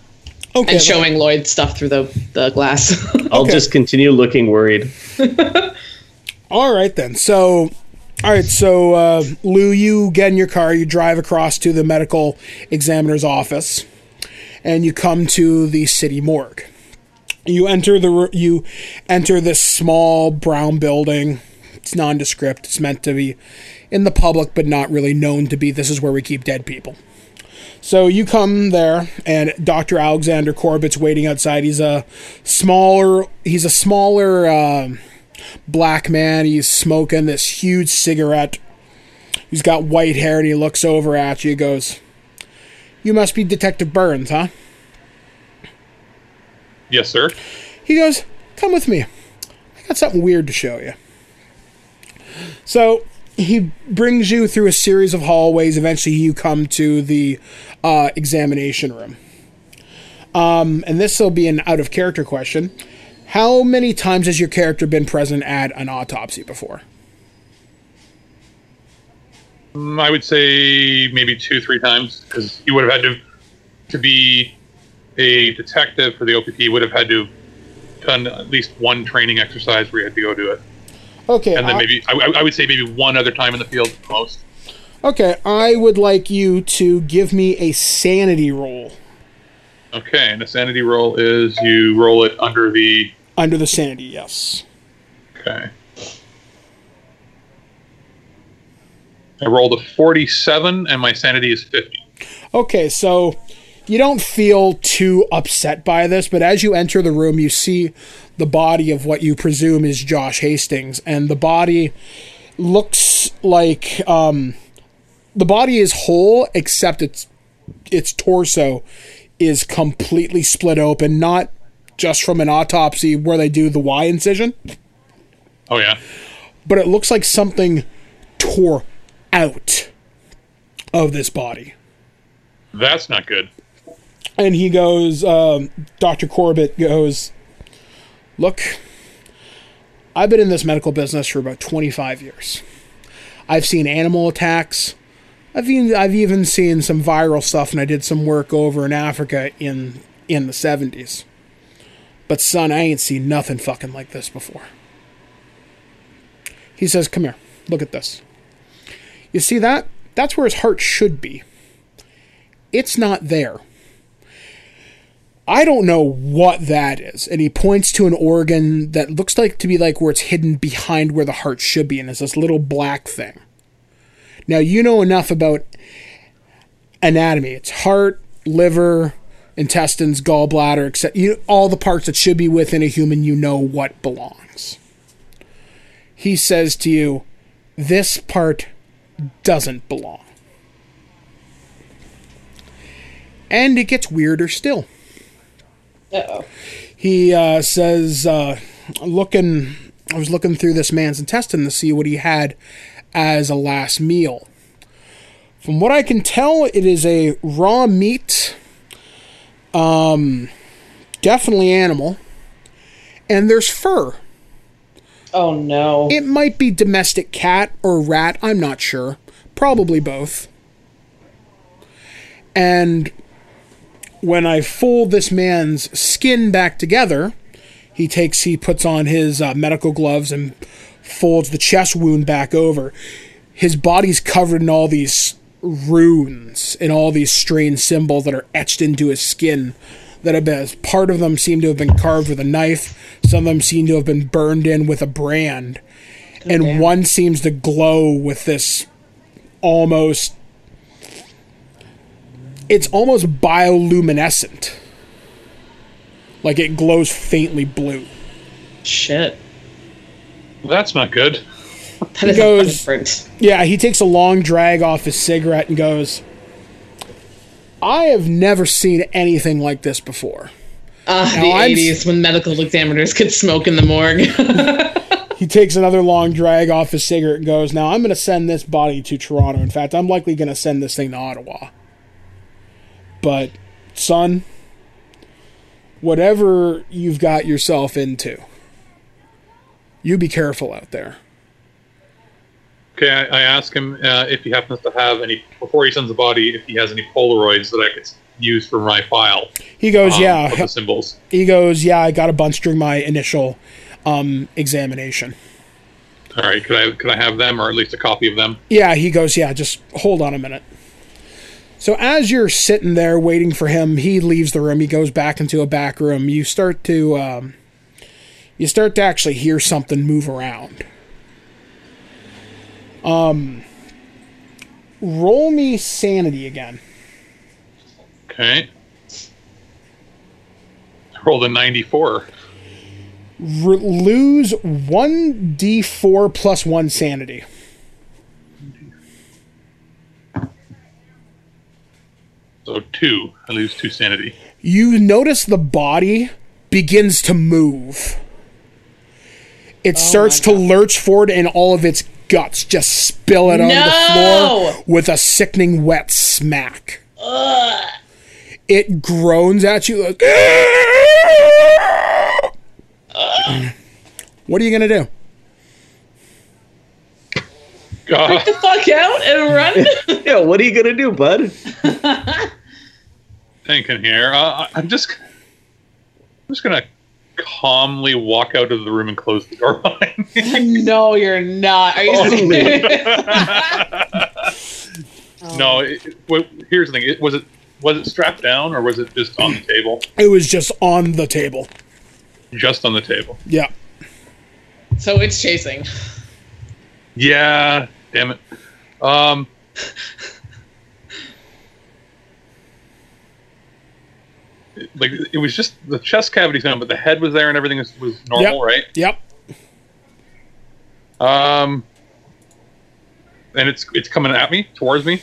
B: Okay.
C: and showing Lloyd stuff through the the glass.
E: I'll
B: Okay.
E: just continue looking worried.
B: All right then. So, all right. So, uh, Lou, you get in your car, you drive across to the medical examiner's office, and you come to the city morgue. You enter the you enter this small brown building. It's nondescript. It's meant to be in the public, but not really known to be. This is where we keep dead people. So you come there, and Dr. Alexander Corbett's waiting outside. He's a smaller. He's a smaller. um black man. He's smoking this huge cigarette. He's got white hair and he looks over at you. He goes, You must be Detective Burns, huh?
D: Yes, sir.
B: He goes, Come with me. I got something weird to show you. So he brings you through a series of hallways. Eventually, you come to the uh, examination room. Um, and this will be an out of character question. How many times has your character been present at an autopsy before?
D: Mm, I would say maybe two, three times because he would have had to to be a detective for the OPP. Would have had to done at least one training exercise where he had to go do it,
B: Okay.
D: and then
B: I-
D: maybe I, I- I would say maybe one other time in the field most.
B: Okay, I would like you to give me a sanity roll
D: Okay, and the sanity roll is you roll it under the
B: under the sanity, yes.
D: okay. I rolled a forty-seven, and my sanity is fifty.
B: Okay, so you don't feel too upset by this, but as you enter the room, you see the body of what you presume is Josh Hastings, and the body looks like um, the body is whole except its its torso is completely split open, not just from an autopsy where they do the Y incision,
D: Oh yeah.
B: but it looks like something tore out of this body.
D: That's not good.
B: And he goes, um, Dr. Corbett goes, Look, I've been in this medical business for about 25 years. I've seen animal attacks. I've even, I've even seen some viral stuff, and I did some work over in Africa in, in the 70s. But, son, I ain't seen nothing fucking like this before. He says, Come here, look at this. You see that? That's where his heart should be. It's not there. I don't know what that is. And he points to an organ that looks like to be like where it's hidden behind where the heart should be, and it's this little black thing. Now, you know enough about anatomy. It's heart, liver, intestines, gallbladder, except you all the parts that should be within a human, you know what belongs. He says to you, this part doesn't belong. And it gets weirder still.
C: Uh-oh.
B: He uh, says, uh, looking, I was looking through this man's intestine to see what he had as a last meal. From what I can tell, it is a raw meat, um, definitely animal, and there's fur.
C: Oh no.
B: It might be domestic cat or rat, I'm not sure. Probably both. And when I fold this man's skin back together, he takes, he puts on his uh, medical gloves and folds the chest wound back over. His body's covered in all these runes and all these strange symbols that are etched into his skin. That have been, part of them seem to have been carved with a knife. Some of them seem to have been burned in with a brand, and
C: damn.
B: one seems to glow with this almost it's almost bioluminescent. Like it glows faintly blue.
C: Shit.
D: That's not good.
C: That is
B: goes-
C: different.
B: Yeah, he takes a long drag off his cigarette and goes, I have never seen anything like this before.
C: Ah,
B: Now
C: the
B: I'm s-
C: eighties when medical examiners could smoke in the morgue.
B: He takes another long drag off his cigarette and goes, Now I'm going to send this body to Toronto. In fact, I'm likely going to send this thing to Ottawa. But, son, whatever you've got yourself into, you be careful out there.
D: Okay, I, I ask him uh, if he happens to have any before he sends the body. If he has any Polaroids that I could use for my file.
B: He goes,
D: um,
B: Yeah.
D: The symbols.
B: He goes, "Yeah, I got a bunch during my initial um, examination."
D: All right. Could I could I have them or at least a copy of them?
B: Yeah, he goes, "Yeah, just hold on a minute." So as you're sitting there waiting for him, he leaves the room. He goes back into a back room. You start to um, you start to actually hear something move around. Um, roll me sanity again.
D: Okay. I rolled a ninety-four.
B: R- lose one d4 plus one sanity.
D: So two. I lose two sanity.
B: you notice the body begins to move. It starts to lurch forward, and all of its guts just spill it onto the floor with a sickening wet smack. It groans at you. Like, what are you gonna do?
D: God,
C: Fuck out and run.
E: Yeah, what are you gonna do, bud?
D: thinking here. Uh, I'm just, I'm just gonna calmly walk out of the room and close the door behind me.
C: no, you're not. Are you
E: Oh,
C: serious?
D: No, it, it- well, here's the thing. It, was it was it strapped down or was it just on the table?
B: It was just on the table.
D: Just on the table.
B: Yeah.
C: so it's chasing.
D: Yeah. Damn it. Um. like it was just the chest cavity's gone, but the head was there and everything was, was normal,
B: Yep.
D: right?
B: Yep.
D: Um, and it's it's coming at me towards me.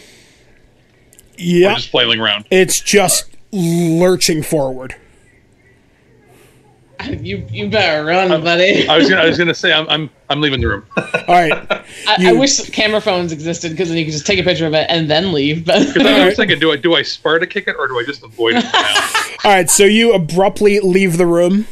B: Yeah.
D: Just flailing around.
B: It's just lurching forward.
C: You you better run, buddy.
D: I was gonna I was gonna say I'm I'm I'm leaving the room.
B: All right.
C: I, I wish camera phones existed because then you could just take a picture of it and then leave. But
D: Because I was thinking, do I do I Sparta kick it or do I just avoid it? now?
B: All right. So you abruptly leave the room.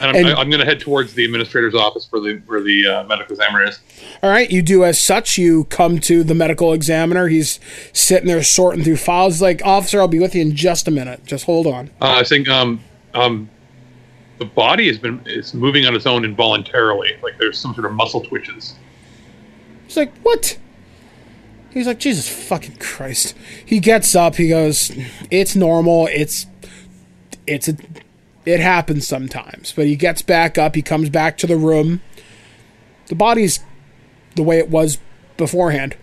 D: And I'm,
B: And-
D: I, I'm going to head towards the administrator's office where the where the uh, medical examiner is.
B: All right. You do as such. You come to the medical examiner. He's sitting there sorting through files. He's like, officer, I'll be with you in just a minute. Just hold on.
D: Uh, I think um um the body has been is moving on its own involuntarily. Like there's some sort of muscle twitches.
B: He's like, what? He's like, Jesus fucking Christ. He gets up. He goes, it's normal. It's, it's a, it happens sometimes. But he gets back up. He comes back to the room. The body's the way it was beforehand.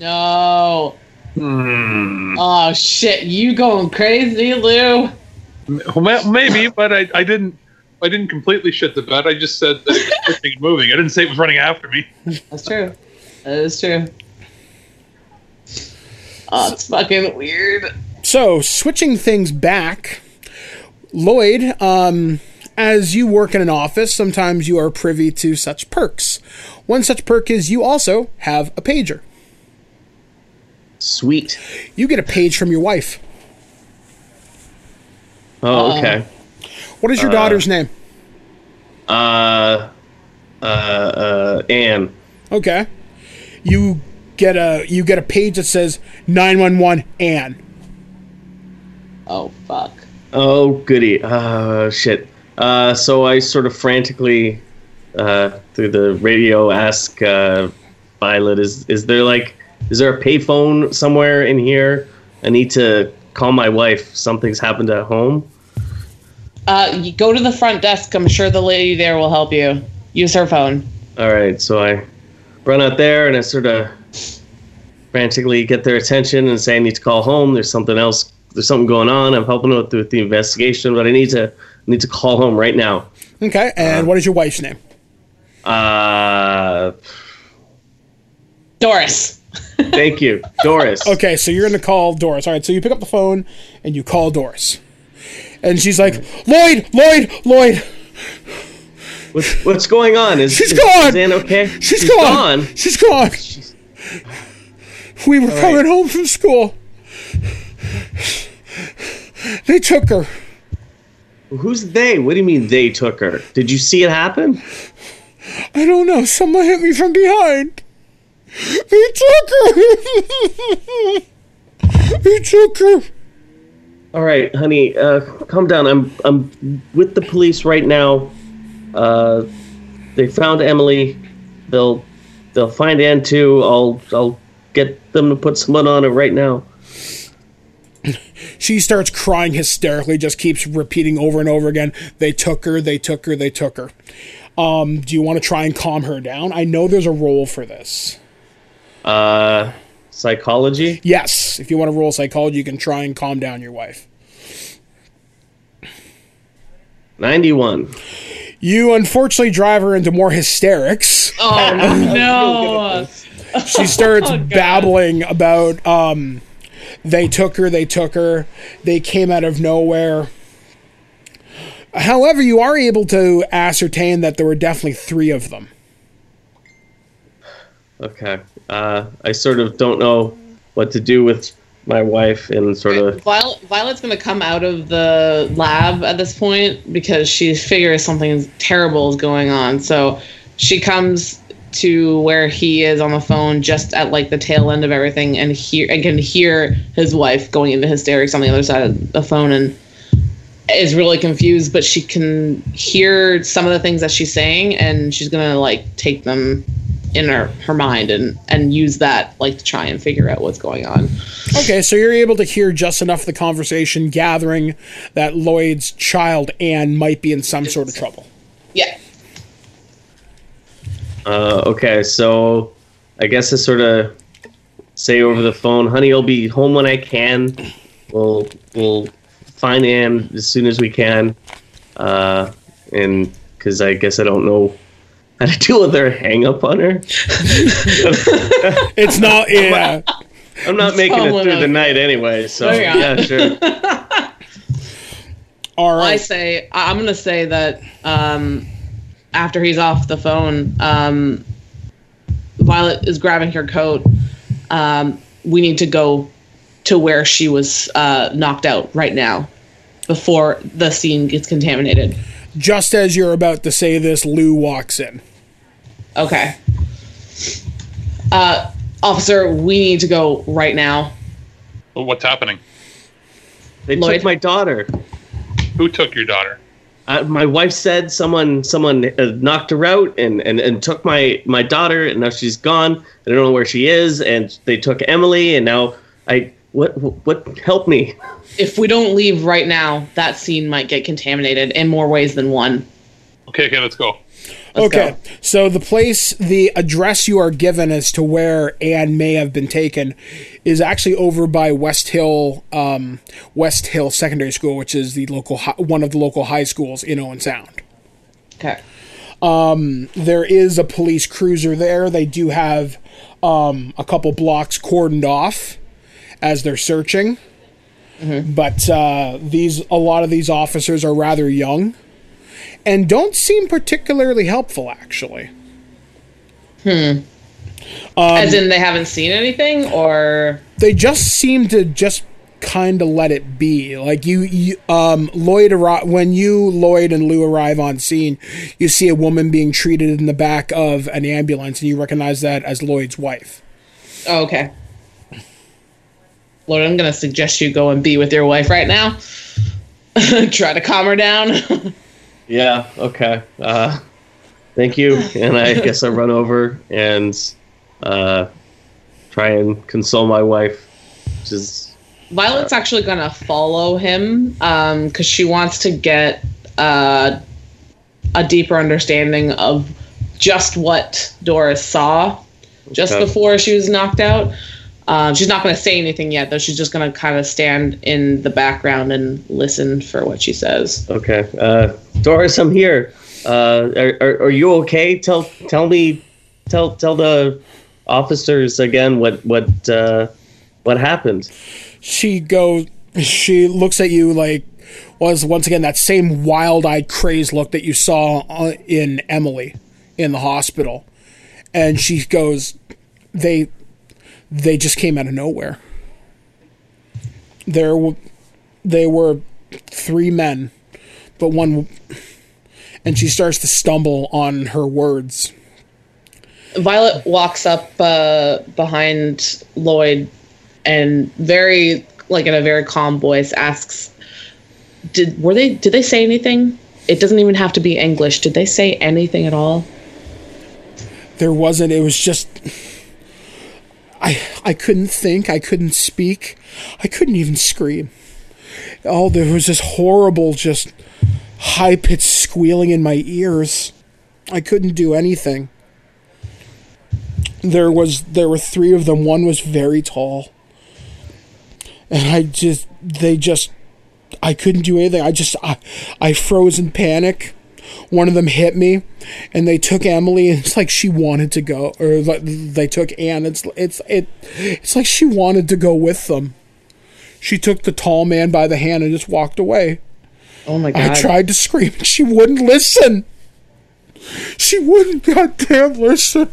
C: no. Hmm. Oh shit! You going crazy, Lou?
D: Well, maybe, but I, I didn't I didn't completely shit the bed. I just said that it was twitching and moving. I didn't say it was running after me.
C: That's true. That is true. Oh, it's fucking weird.
B: So, switching things back, Lloyd, um, as you work in an office, sometimes you are privy to such perks. One such perk is you also have a pager.
E: Sweet.
B: You get a page from your wife.
E: Oh, okay.
B: What is your daughter's name?
E: Uh, uh, uh, Anne.
B: Okay. You get a you get a page that says 911 Anne.
C: Oh fuck.
E: Oh, goody. Uh, shit. Uh, so I sort of frantically, uh, through the radio, ask uh, Violet, "Is is there like, is there a payphone somewhere in here? I need to call my wife. Something's happened at home."
C: Uh, you go to the front desk. I'm sure the lady there will help you. Use her phone.
E: All right, so I run out there and I sort of frantically get their attention and say I need to call home. There's something else. There's something going on. I'm helping with, with the investigation, but I need to I need to call home right now.
B: Okay. And what is your wife's name?
E: Uh,
C: Doris.
E: thank you, Doris.
B: Okay, so you're going to call Doris. All right, so you pick up the phone and you call Doris. And she's like, "Lloyd, Lloyd, Lloyd.
E: What's what's going on? Is
B: She's
E: is,
B: gone!
E: Is Anne okay?
B: She's gone. She's gone. We were coming home from school. They took her.
E: Who's they? What do you mean they took her? Did you see it happen?
B: I don't know. Someone hit me from behind. They took her. they took her.
E: All right, honey, uh, calm down. I'm I'm with the police right now. Uh, they found Emily. They'll they'll find Anne too. I'll I'll get them to put someone on it right now.
B: She starts crying hysterically, just keeps repeating over and over again, they took her, they took her, they took her. Um, do you want to try and calm her down? I know there's a role for this.
E: Uh, psychology.
B: Yes, if you want to roll psychology, you can try and calm down your wife.
E: Ninety-one.
B: You unfortunately drive her into more hysterics.
C: Oh no.
B: She starts babbling about um they took her, they took her, they came out of nowhere. However, you are able to ascertain that there were definitely three of them.
E: Okay. Uh, I sort of don't know what to do with my wife and sort of.
C: Violet, Violet's gonna come out of the lab at this point because she figures something terrible is going on. So she comes to where he is on the phone, just at like the tail end of everything, and hear and can hear his wife going into hysterics on the other side of the phone, and is really confused. But she can hear some of the things that she's saying, and she's gonna like take them in her, her mind and and use that like to try and figure out what's going on.
B: Okay, so you're able to hear just enough of the conversation, gathering that Lloyd's child, Anne, might be in some sort of trouble.
C: Yeah.
E: Uh, okay, so I guess I sort of say over the phone, "Honey, I'll be home when I can. We'll we'll find Anne as soon as we can, uh, and because I guess I don't know how to deal with her hang up on her.
B: It's not. Yeah.
E: I'm not making it through the
C: else.
E: night anyway, so
C: Oh, yeah.
E: yeah, sure.
B: All
C: I say I- I'm gonna say that um, after he's off the phone, um, Violet is grabbing her coat. Um, we need to go to where she was uh, knocked out right now, before the scene gets contaminated.
B: Just as you're about to say this, Lou walks in.
C: Okay. Uh, officer, we need to go right now.
D: Well, what's happening?
E: They
C: Lloyd?
E: took my daughter.
D: Who took your daughter?
E: Uh, my wife said someone someone uh, knocked her out and, and, and took my, my daughter and now she's gone. I don't know where she is and they took Emily and now I what what help me?
C: If we don't leave right now, that scene might get contaminated in more ways than one.
D: Okay, okay, let's go.
C: Let's
B: okay.
C: go.
B: So the place, the address you are given as to where Anne may have been taken, is actually over by West Hill, um, West Hill Secondary School, which is the local hi- one of the local high schools in Owen Sound.
C: Okay.
B: There is a police cruiser there. They do have um, a couple blocks cordoned off as they're searching. But uh, these, a lot of these officers are rather young, and don't seem particularly helpful. Actually, Hmm.
C: As in, they haven't seen anything, or
B: they just seem to just kind of let it be. Like you, you um, Lloyd arri- when you Lloyd and Lou arrive on scene, you see a woman being treated in the back of an ambulance, and you recognize that as Lloyd's wife.
C: oh, okay. Lord, I'm gonna suggest you go and be with your wife right now. Try to calm her down.
E: Yeah, okay. Uh, thank you. And I guess I run over and uh, try and console my wife. Is
C: Violet's actually gonna follow him because she wants to get uh, a deeper understanding of just what Doris saw just
E: Okay.
C: before she was knocked out. Um, she's not going to say anything yet, though. She's just going to kind of stand in the background and listen for what she says.
E: okay. Uh, Doris, I'm here. Uh, are, are, are you okay? Tell tell me, tell tell the officers again what what uh, what happened.
B: she goes she looks at you like was once again that same wild-eyed crazed look that you saw uh, in Emily in the hospital and she goes they they just came out of nowhere there w- they were three men but one and she starts to stumble on her words
C: Violet walks up uh, behind Lloyd and very, like in a very calm voice, asks, "Did were they? Did they say anything? It doesn't even have to be English. Did they say anything at all?"
B: there wasn't it was just i i couldn't think i couldn't speak i couldn't even scream. Oh there was this horrible just high pitched squealing in my ears. I couldn't do anything. There was there were three of them. One was very tall. And i just they just i couldn't do anything. I just i, I froze in panic one of them hit me and they took Emily and it's like she wanted to go or they took Anne it's it's it it's like she wanted to go with them she took the tall man by the hand and just walked away
C: Oh my god.
B: I tried to scream and she wouldn't listen she wouldn't goddamn listen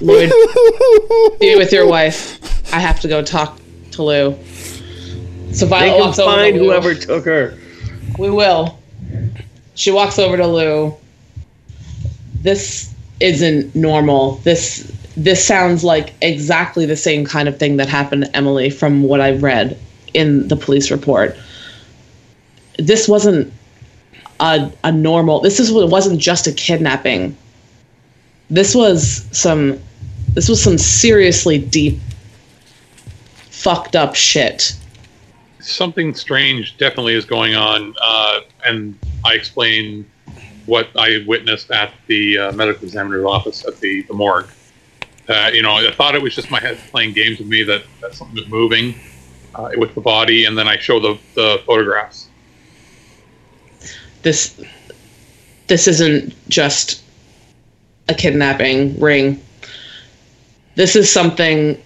C: Lloyd, be with your wife. I have to go talk to Lou. So
E: They
C: Violet
E: can find whoever took her.
C: We will. She walks over to Lou. This isn't normal. This this sounds like exactly the same kind of thing that happened to Emily from what I've read in the police report. This wasn't a, a normal this is wasn't just a kidnapping. This was some this was some seriously deep fucked up shit.
D: Something strange definitely is going on, uh, and I explain what I witnessed at the uh, medical examiner's office at the, the morgue. Uh, you know, I thought it was just my head playing games with me that, that something was moving, uh, with the body, and then I show the the photographs.
C: This this isn't just a kidnapping ring. This is something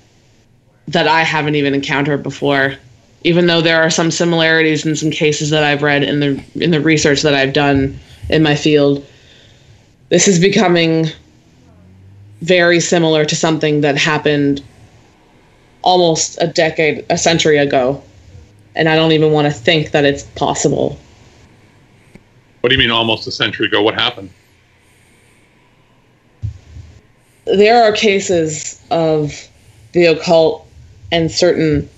C: that I haven't even encountered before. Even though there are some similarities in some cases that I've read in the in the research that I've done in my field, this is becoming very similar to something that happened almost a decade, a century ago. And I don't even want to think that it's possible.
D: What do you mean, almost a century ago? What happened?
C: There are cases of the occult and certain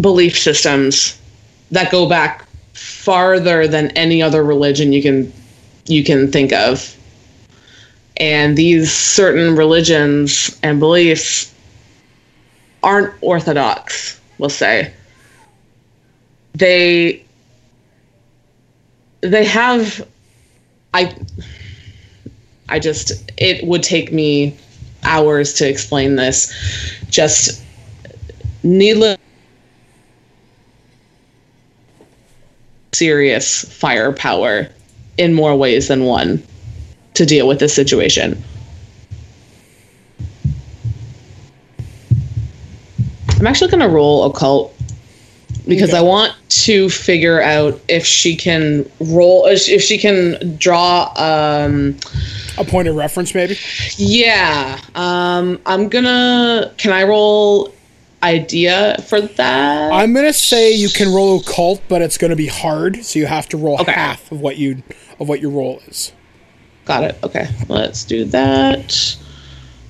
C: belief systems that go back farther than any other religion you can you can think of. And these certain religions and beliefs aren't orthodox, we'll say. They they have I I just it would take me hours to explain this. Just needless serious firepower in more ways than one to deal with this situation. I'm actually going to roll occult because
B: Okay.
C: I want to figure out if she can roll if she can draw um
B: A point of reference, maybe.
C: yeah. Um I'm going to can I roll idea for that?
B: I'm gonna say you can roll occult, but it's gonna be hard, so you have to roll
C: Okay.
B: half of what you of what your roll is.
C: Got it. Okay, let's do that.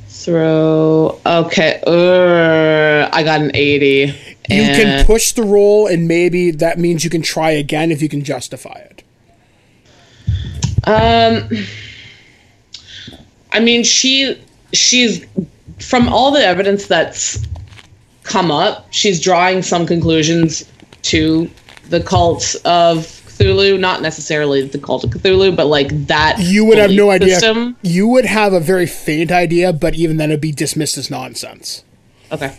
C: Throw. Okay. Uh, I got an 80.
B: You can push the roll, and maybe that means you can try again if you can justify it.
C: Um, I mean, she she's from all the evidence that's come up, she's drawing some conclusions to the cult of Cthulhu. Not necessarily the cult of Cthulhu, but like that.
B: You would have no idea.
C: System.
B: You would have a very faint idea, but even then, it'd be dismissed as nonsense
C: Okay.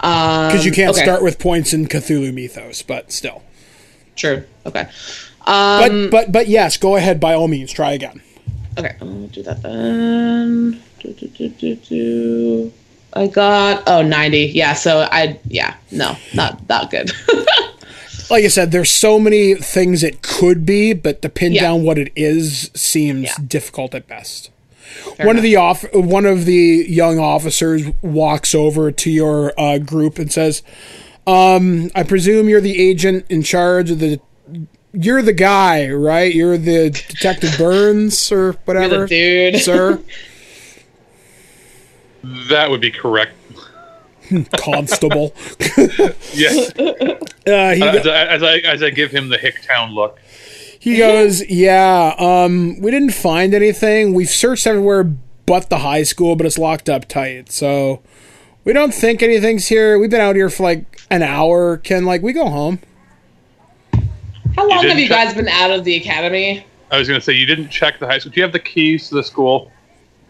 C: Um,
B: because you can't
C: okay.
B: start with points in Cthulhu mythos. But still,
C: True. Okay.
B: but
C: Um,
B: but but yes, go ahead by all means. Try again.
C: Okay, I'm gonna do that then. Do, do, do, do, do. I got oh 90. Yeah, so I yeah, no, not not good.
B: Like I said, there's so many things it could be, but to pin
C: Yeah.
B: down what it is seems
C: Yeah.
B: difficult at best.
C: Fair
B: one of the off one of the young officers walks over to your uh, group and says, um, "I presume you're the agent in charge of the. You're the guy, right? You're the Detective Burns or whatever,
C: dude.
B: sir,
D: That would be correct.
B: constable."
D: Yes.
B: Uh, he,
D: as, I, as I as I give him the Hicktown look.
B: he goes, "Yeah, um, we didn't find anything. We've searched everywhere but the high school, but it's locked up tight. So we don't think anything's here. We've been out here for like an hour. Can like we go home?"
C: How long have you
D: check-
C: guys been out of the academy?
D: I was going to say you didn't check the high school. Do you have the keys to the school?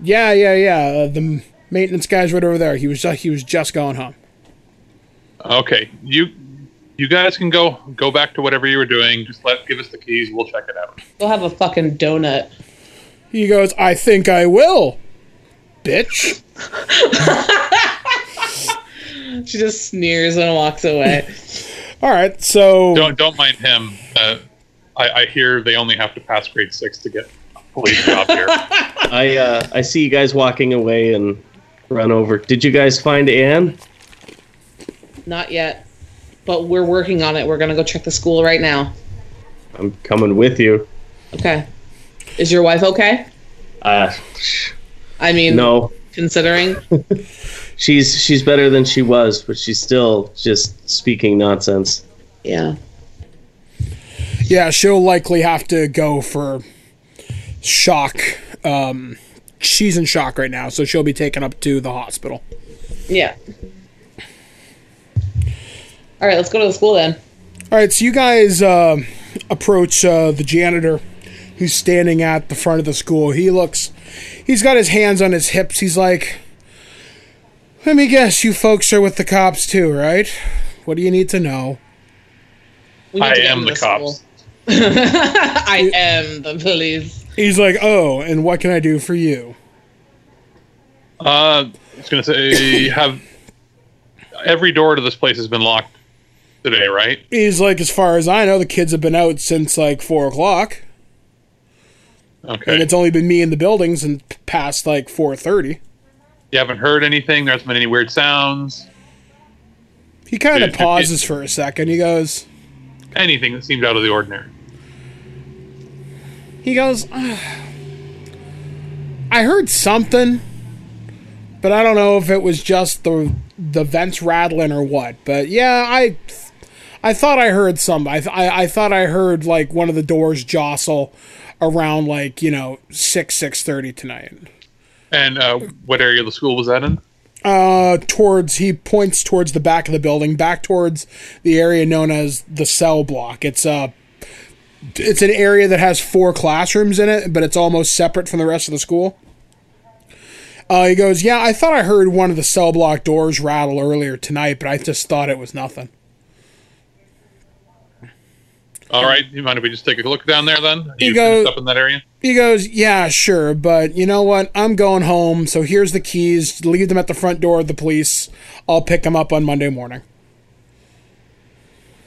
B: Yeah, yeah, yeah. Uh, the maintenance guy's right over there. He was just, he was just going home.
D: Okay, you you guys can go go back to whatever you were doing. Just let give us the keys. We'll check it out.
C: We'll have a fucking donut.
B: He goes, "I think I will, bitch."
C: She just sneers and walks away.
B: All right, so
D: Don't don't mind him. Uh, I, I hear they only have to pass grade six to get a police job here.
E: I uh, I see you guys walking away and run over. Did you guys find Anne?
C: Not yet, but we're working on it. We're gonna go check the school right now.
E: I'm coming with you.
C: Okay. Is your wife okay?
E: Uh,
C: I mean,
E: no,
C: considering.
E: she's she's better than she was, but she's still just speaking nonsense.
C: Yeah.
B: yeah, she'll likely have to go for shock. Um, she's in shock right now, so she'll be taken up to the hospital.
C: Yeah. All right, let's go to the school then.
B: All right, so you guys uh, approach uh, the janitor who's standing at the front of the school. He looks, he's got his hands on his hips. He's like, Let me guess, you folks are with the cops too, right? What do you need to know?
C: Need
D: I
C: to
D: am
C: into
D: the cops.
C: I am the police.
B: He's like, oh, and what can I do for you?
D: Uh, I was gonna say have every door to this place has been locked today, right?
B: He's like, as far as I know, the kids have been out since like four o'clock,
D: Okay.
B: and it's only been me in the buildings and past like four thirty.
D: you haven't heard anything. There hasn't been any weird sounds.
B: He kind of
D: Dude, it-
B: pauses for a second. He goes,
D: Anything that seemed out of the ordinary.
B: He goes, "Ah, I heard something, but I don't know if it was just the the vents rattling or what. But yeah, I I thought I heard some. I I, I thought I heard like one of the doors jostle around like you know six six thirty tonight.
D: And uh, what area of the school was that in?
B: Uh, towards he points towards the back of the building, back towards the area known as the cell block. It's uh it's an area that has four classrooms in it, but it's almost separate from the rest of the school. Uh, he goes, yeah, I thought I heard one of the cell block doors rattle earlier tonight, but I just thought it was nothing.
D: All right. You mind if we just take a look down there then?
B: You
D: You
B: go-
D: up in that area?
B: He goes, yeah, sure, but you know what? I'm going home, so here's the keys. Leave them at the front door of the police. I'll pick them up on Monday morning.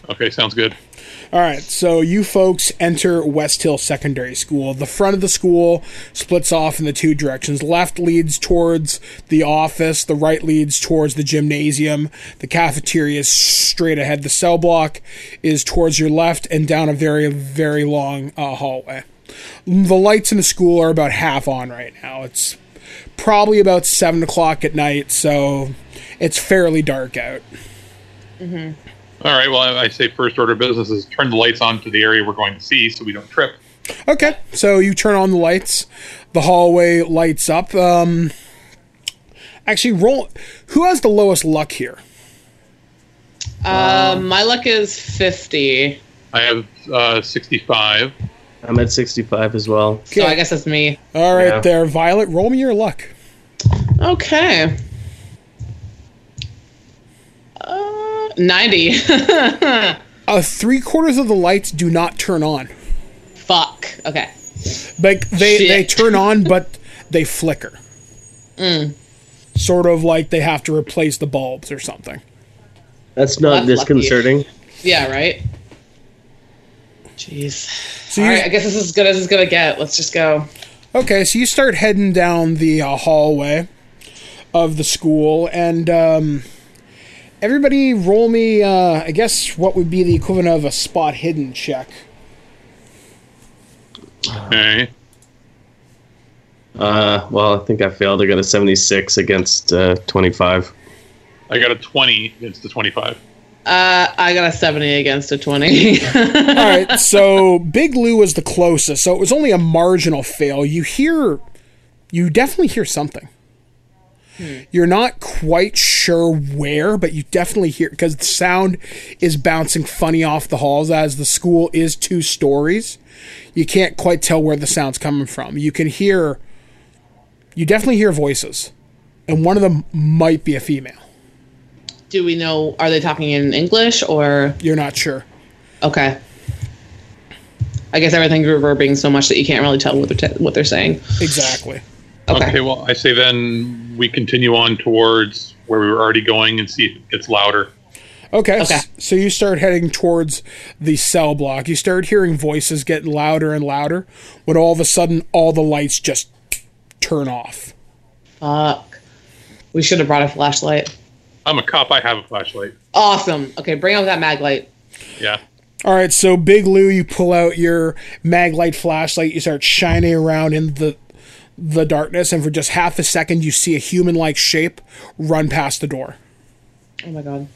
D: Okay, sounds good.
B: All right, so you folks enter West Hill Secondary School. The front of the school splits off in the two directions. Left leads towards the office, the right leads towards the gymnasium. The cafeteria is straight ahead. The cell block is towards your left and down a very, very long uh, hallway. The lights in the school are about half on right now. It's probably about 7 o'clock at night, so it's fairly dark out.
D: All right. Well, I I say first order of business is turn the lights on to the area we're going to see so we don't trip.
B: Okay, so you turn on the lights. The hallway lights up. Um, actually, roll. Who has the lowest luck here?
C: Um, my luck is 50.
D: I have uh, 65.
E: I'm at 65 as well.
C: So I guess that's me.
B: All right,
E: Yeah.
B: there, Violet. Roll me your luck.
C: Okay. Uh, 90.
B: Uh, three quarters of the lights do not turn on.
C: Fuck. Okay.
B: Like they
C: Shit.
B: they turn on, but they flicker. Sort of like they have to replace the bulbs or something.
E: That's not
C: That's lucky.
E: disconcerting.
C: Yeah, right? Jeez.
B: So
C: All
B: you,
C: right, I guess this is as good as it's gonna get. Let's just go.
B: Okay, so you start heading down the uh, hallway of the school, and um, everybody roll me, uh, I guess, what would be the equivalent of a spot hidden check.
D: Okay.
E: Uh, well, I think I failed. I got a 76 against uh, 25.
D: I got a 20 against the 25.
C: Uh, I got a 70 against a 20.
B: All right, so Big Lou was the closest, so it was only a marginal fail. You hear, you definitely hear something. You're not quite sure where, but you definitely hear because the sound is bouncing funny off the halls as the school is two stories. You can't quite tell where the sound's coming from. You can hear, you definitely hear voices, and one of them might be a female.
C: Do we know, are they talking in English or?
B: You're not sure.
C: Okay. I guess everything's reverbing so much that you can't really tell what they're, t- what they're saying.
B: Exactly.
C: Okay.
D: Okay, well, I say then we continue on towards where we were already going and see if it gets louder.
B: Okay.
C: Okay.
B: So you start heading towards the cell block. You start hearing voices getting louder and louder when all of a sudden all the lights just turn off.
C: Fuck. We should have brought a flashlight.
D: I'm a cop. I have a flashlight.
C: Awesome. Okay, bring out that mag light.
D: Yeah.
B: All right, so Big Lou, you pull out your mag light flashlight. You start shining around in the the darkness, and for just half a second, you see a human-like shape run past the door.
C: Oh my god.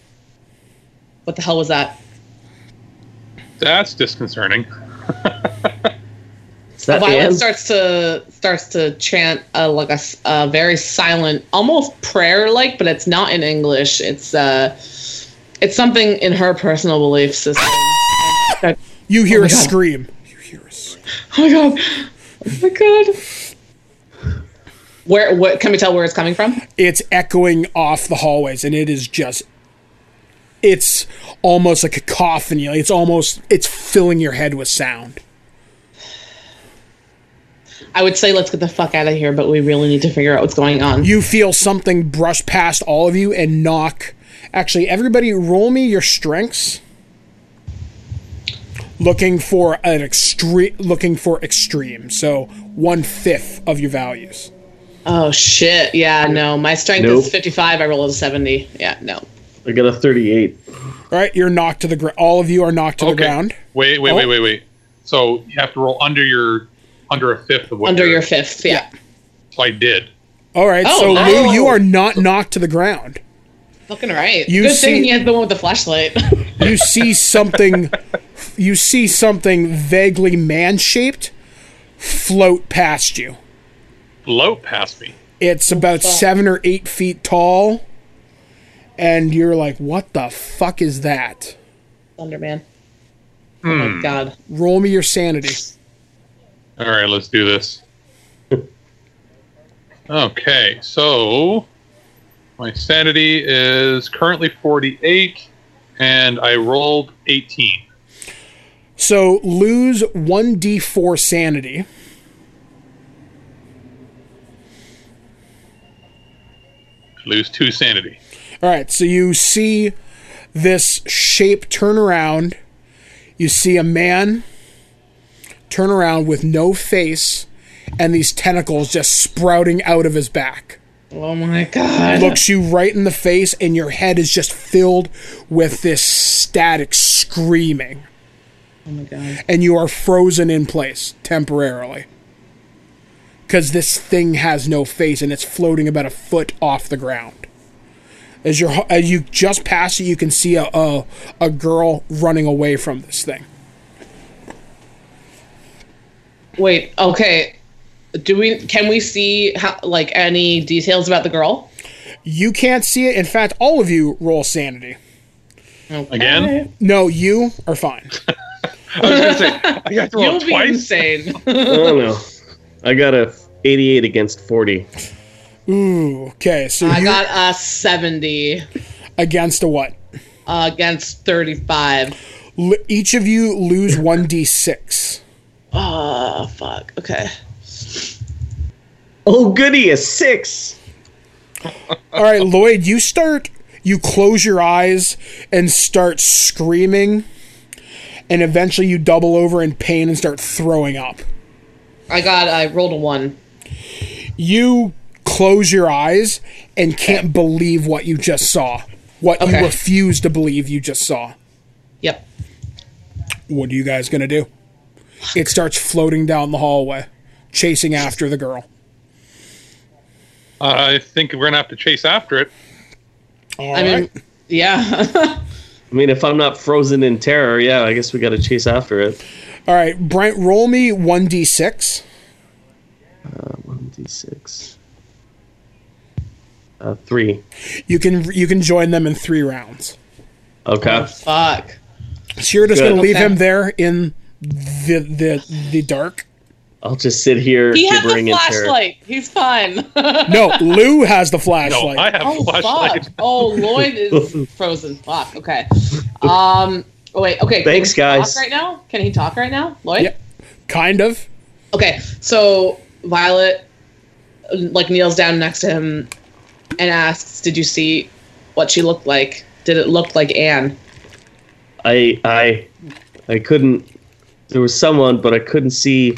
C: What the hell was that?
D: That's disconcerting.
E: Is that
C: Violet starts to starts to chant uh, like a very silent, almost prayer like, but it's not in English. It's uh, it's something in her personal belief system.
B: You hear
C: my
B: a
C: God.
B: scream. You hear a scream.
C: Oh my god! Oh my god! Where? What? Can we tell where it's coming from?
B: It's echoing off the hallways, and it is just. It's almost like a cacophony. It's almost. It's filling your head with sound.
C: I would say let's get the fuck out of here, but we really need to figure out what's going on.
B: You feel something brush past all of you and knock. Actually, everybody, roll me your strengths. Looking for an extreme. Looking for extreme. So one fifth of your values.
C: Oh shit! Yeah, no. My strength
E: Nope.
C: is fifty-five. I rolled a seventy. Yeah, no.
E: I got a 38.
B: All right, you're knocked to the ground. All of you are knocked to the ground.
D: Wait, wait,
B: Oh.
D: wait, wait, wait. So you have to roll under your under a fifth of what
C: Under your fifth. Yeah.
D: So I did.
B: All right,
C: Oh,
B: so
C: nice.
B: Lou, you are not knocked to the ground.
C: Fucking right.
B: You
C: Good
B: see-
C: thing he had the one with the flashlight.
B: You see something. you see something vaguely man-shaped float past you.
D: Float past me.
B: It's about seven or eight feet tall, and you're like, "What the fuck is that?"
C: Thunderman. Oh my hmm. god.
B: Roll me your sanity.
D: All right, let's do this. okay, so my sanity is currently 48, and I rolled 18.
B: So lose one d4 sanity.
D: Lose two sanity.
B: All right, so you see this shape turn around. You see a man turn around with no face and these tentacles just sprouting out of his back.
C: Oh my god.
B: Looks you right in the face, and your head is just filled with this static screaming.
C: Oh my god.
B: And you are frozen in place temporarily. Because this thing has no face and it's floating about a foot off the ground. As you as you just pass it, you can see a, a a girl running away from this thing.
C: Wait. Okay. Do we? Can we see how? Like any details about the girl?
B: You can't see it. In fact, all of you roll sanity.
C: Okay.
D: Again?
B: No, you are fine.
D: I was going to say, I have to roll
C: You'll be insane.
E: I don't know. I got a 88 against 40.
B: Ooh, okay. So
C: I got a seventy
B: against a what?
C: uh, against thirty-five.
B: L- each of you lose one d6.
C: Oh fuck. Okay.
E: Oh, goody, a six.
B: All right, Lloyd, you start. You close your eyes and start screaming, and eventually you double over in pain and start throwing up.
C: I got. I rolled a one.
B: You close your eyes and can't believe what you just saw. What you refuse to believe you just saw.
C: Yep.
B: What are you guys gonna do? It starts floating down the hallway, chasing after the girl.
D: I think we're going to have to chase after it.
B: All
C: I mean, yeah.
E: I mean, if I'm not frozen in terror, yeah, I guess we got to chase after it.
B: All right, Brent, roll me one d6.
E: 1d6. Uh, three.
B: You can you can join them in three rounds.
E: Okay.
C: fuck.
B: So you're just
E: Good.
B: gonna leave
C: Okay.
B: him there in the the the dark.
E: I'll just sit here
C: He had the
E: shivering in terror.
C: flashlight. He's fine.
B: No, Lou has the
D: No,
B: flashlight.
D: I have
C: oh
D: flashlight.
C: fuck. Oh, Lloyd is frozen. Fuck. Okay. Um. Oh wait. Okay.
E: Thanks,
C: he
E: guys.
C: Talk right now? Can he talk right now, Lloyd?
B: Yeah. kind of.
C: Okay, so Violet like kneels down next to him and asks, "Did you see what she looked like? Did it look like Anne?"
E: I I I couldn't. There was someone, but I couldn't see.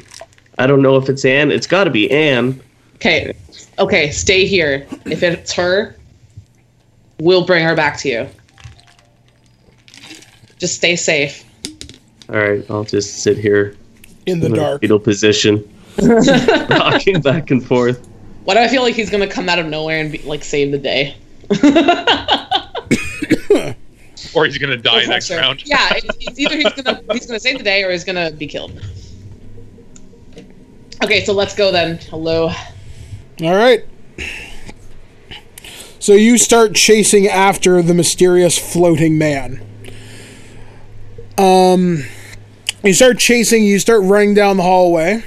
E: I don't know if it's Anne. It's got to be Anne.
C: Okay, okay, stay here. If it's her, we'll bring her back to you. Just stay safe.
E: All right, I'll just sit here
B: In the
E: in
B: dark.
E: fetal position, rocking back and forth.
C: Why do I feel like he's gonna come out of nowhere and be, like save the day?
D: Or he's going to die next round.
C: Yeah, it's, it's either he's gonna he's gonna save the day or he's gonna be killed. Okay, so let's go then. Hello.
B: All right. So you start chasing after the mysterious floating man. Um, you start chasing. You start running down the hallway,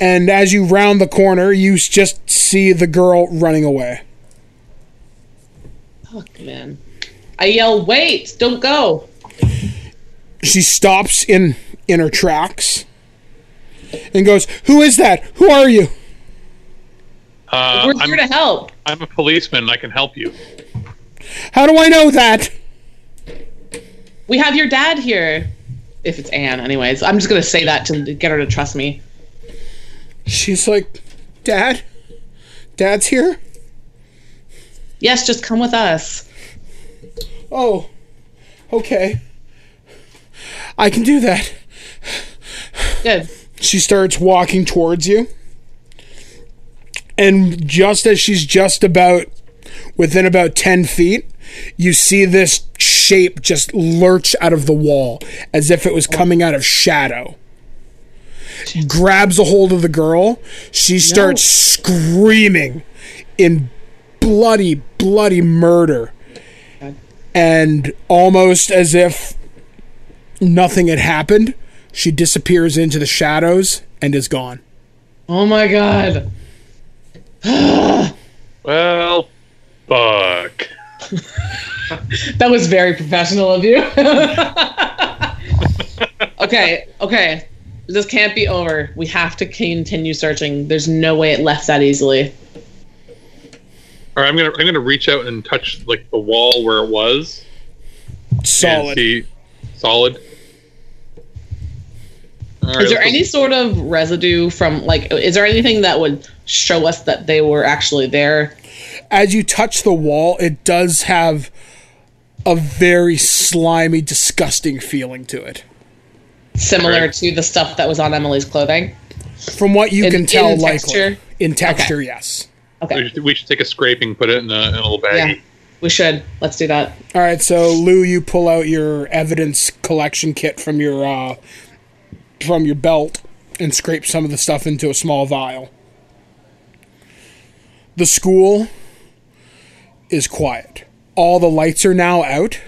B: And as you round the corner, you just see the girl running away.
C: Fuck, man. I yell, wait, don't go.
B: She stops in in her tracks and goes, "Who is that? Who are you?"
D: Uh,
C: We're here
D: I'm,
C: to help.
D: I'm a policeman. I can help you.
B: How do I know that?
C: We have your dad here. If it's Anne, anyways. I'm just gonna say that to get her to trust me.
B: She's like, "Dad? Dad's here?"
C: Yes, just come with us.
B: Oh. Okay. I can do that.
C: Good.
B: She starts walking towards you. And just as she's just about within about 10 feet, you see this shape just lurch out of the wall as if it was oh. coming out of shadow. Grabs a hold of the girl. She starts screaming in bloody, bloody murder. And almost as if nothing had happened, she disappears into the shadows and is gone.
C: Oh my god.
D: Well, fuck.
C: That was very professional of you. okay, okay. This can't be over. We have to continue searching. There's no way it left that easily.
D: All right, I'm gonna I'm gonna reach out and touch like the wall where it was.
B: Solid.
D: see, solid. All right,
C: Is there
D: let's-
C: any sort of residue from like is there anything that would show us that they were actually there?
B: As you touch the wall, it does have a very slimy, disgusting feeling to it.
C: Similar
D: Right.
C: to the stuff that was on Emily's clothing?
B: From what you
C: In-
B: can tell,
C: in
B: likely.
C: texture?
B: In texture, yes.
C: Okay.
D: We should, we should take a scraping, put it in a, in a little baggie.
C: Yeah. We should. Let's do that.
B: All right, so Lou, you pull out your evidence collection kit from your uh, from your belt and scrape some of the stuff into a small vial. The school is quiet. All the lights are now out,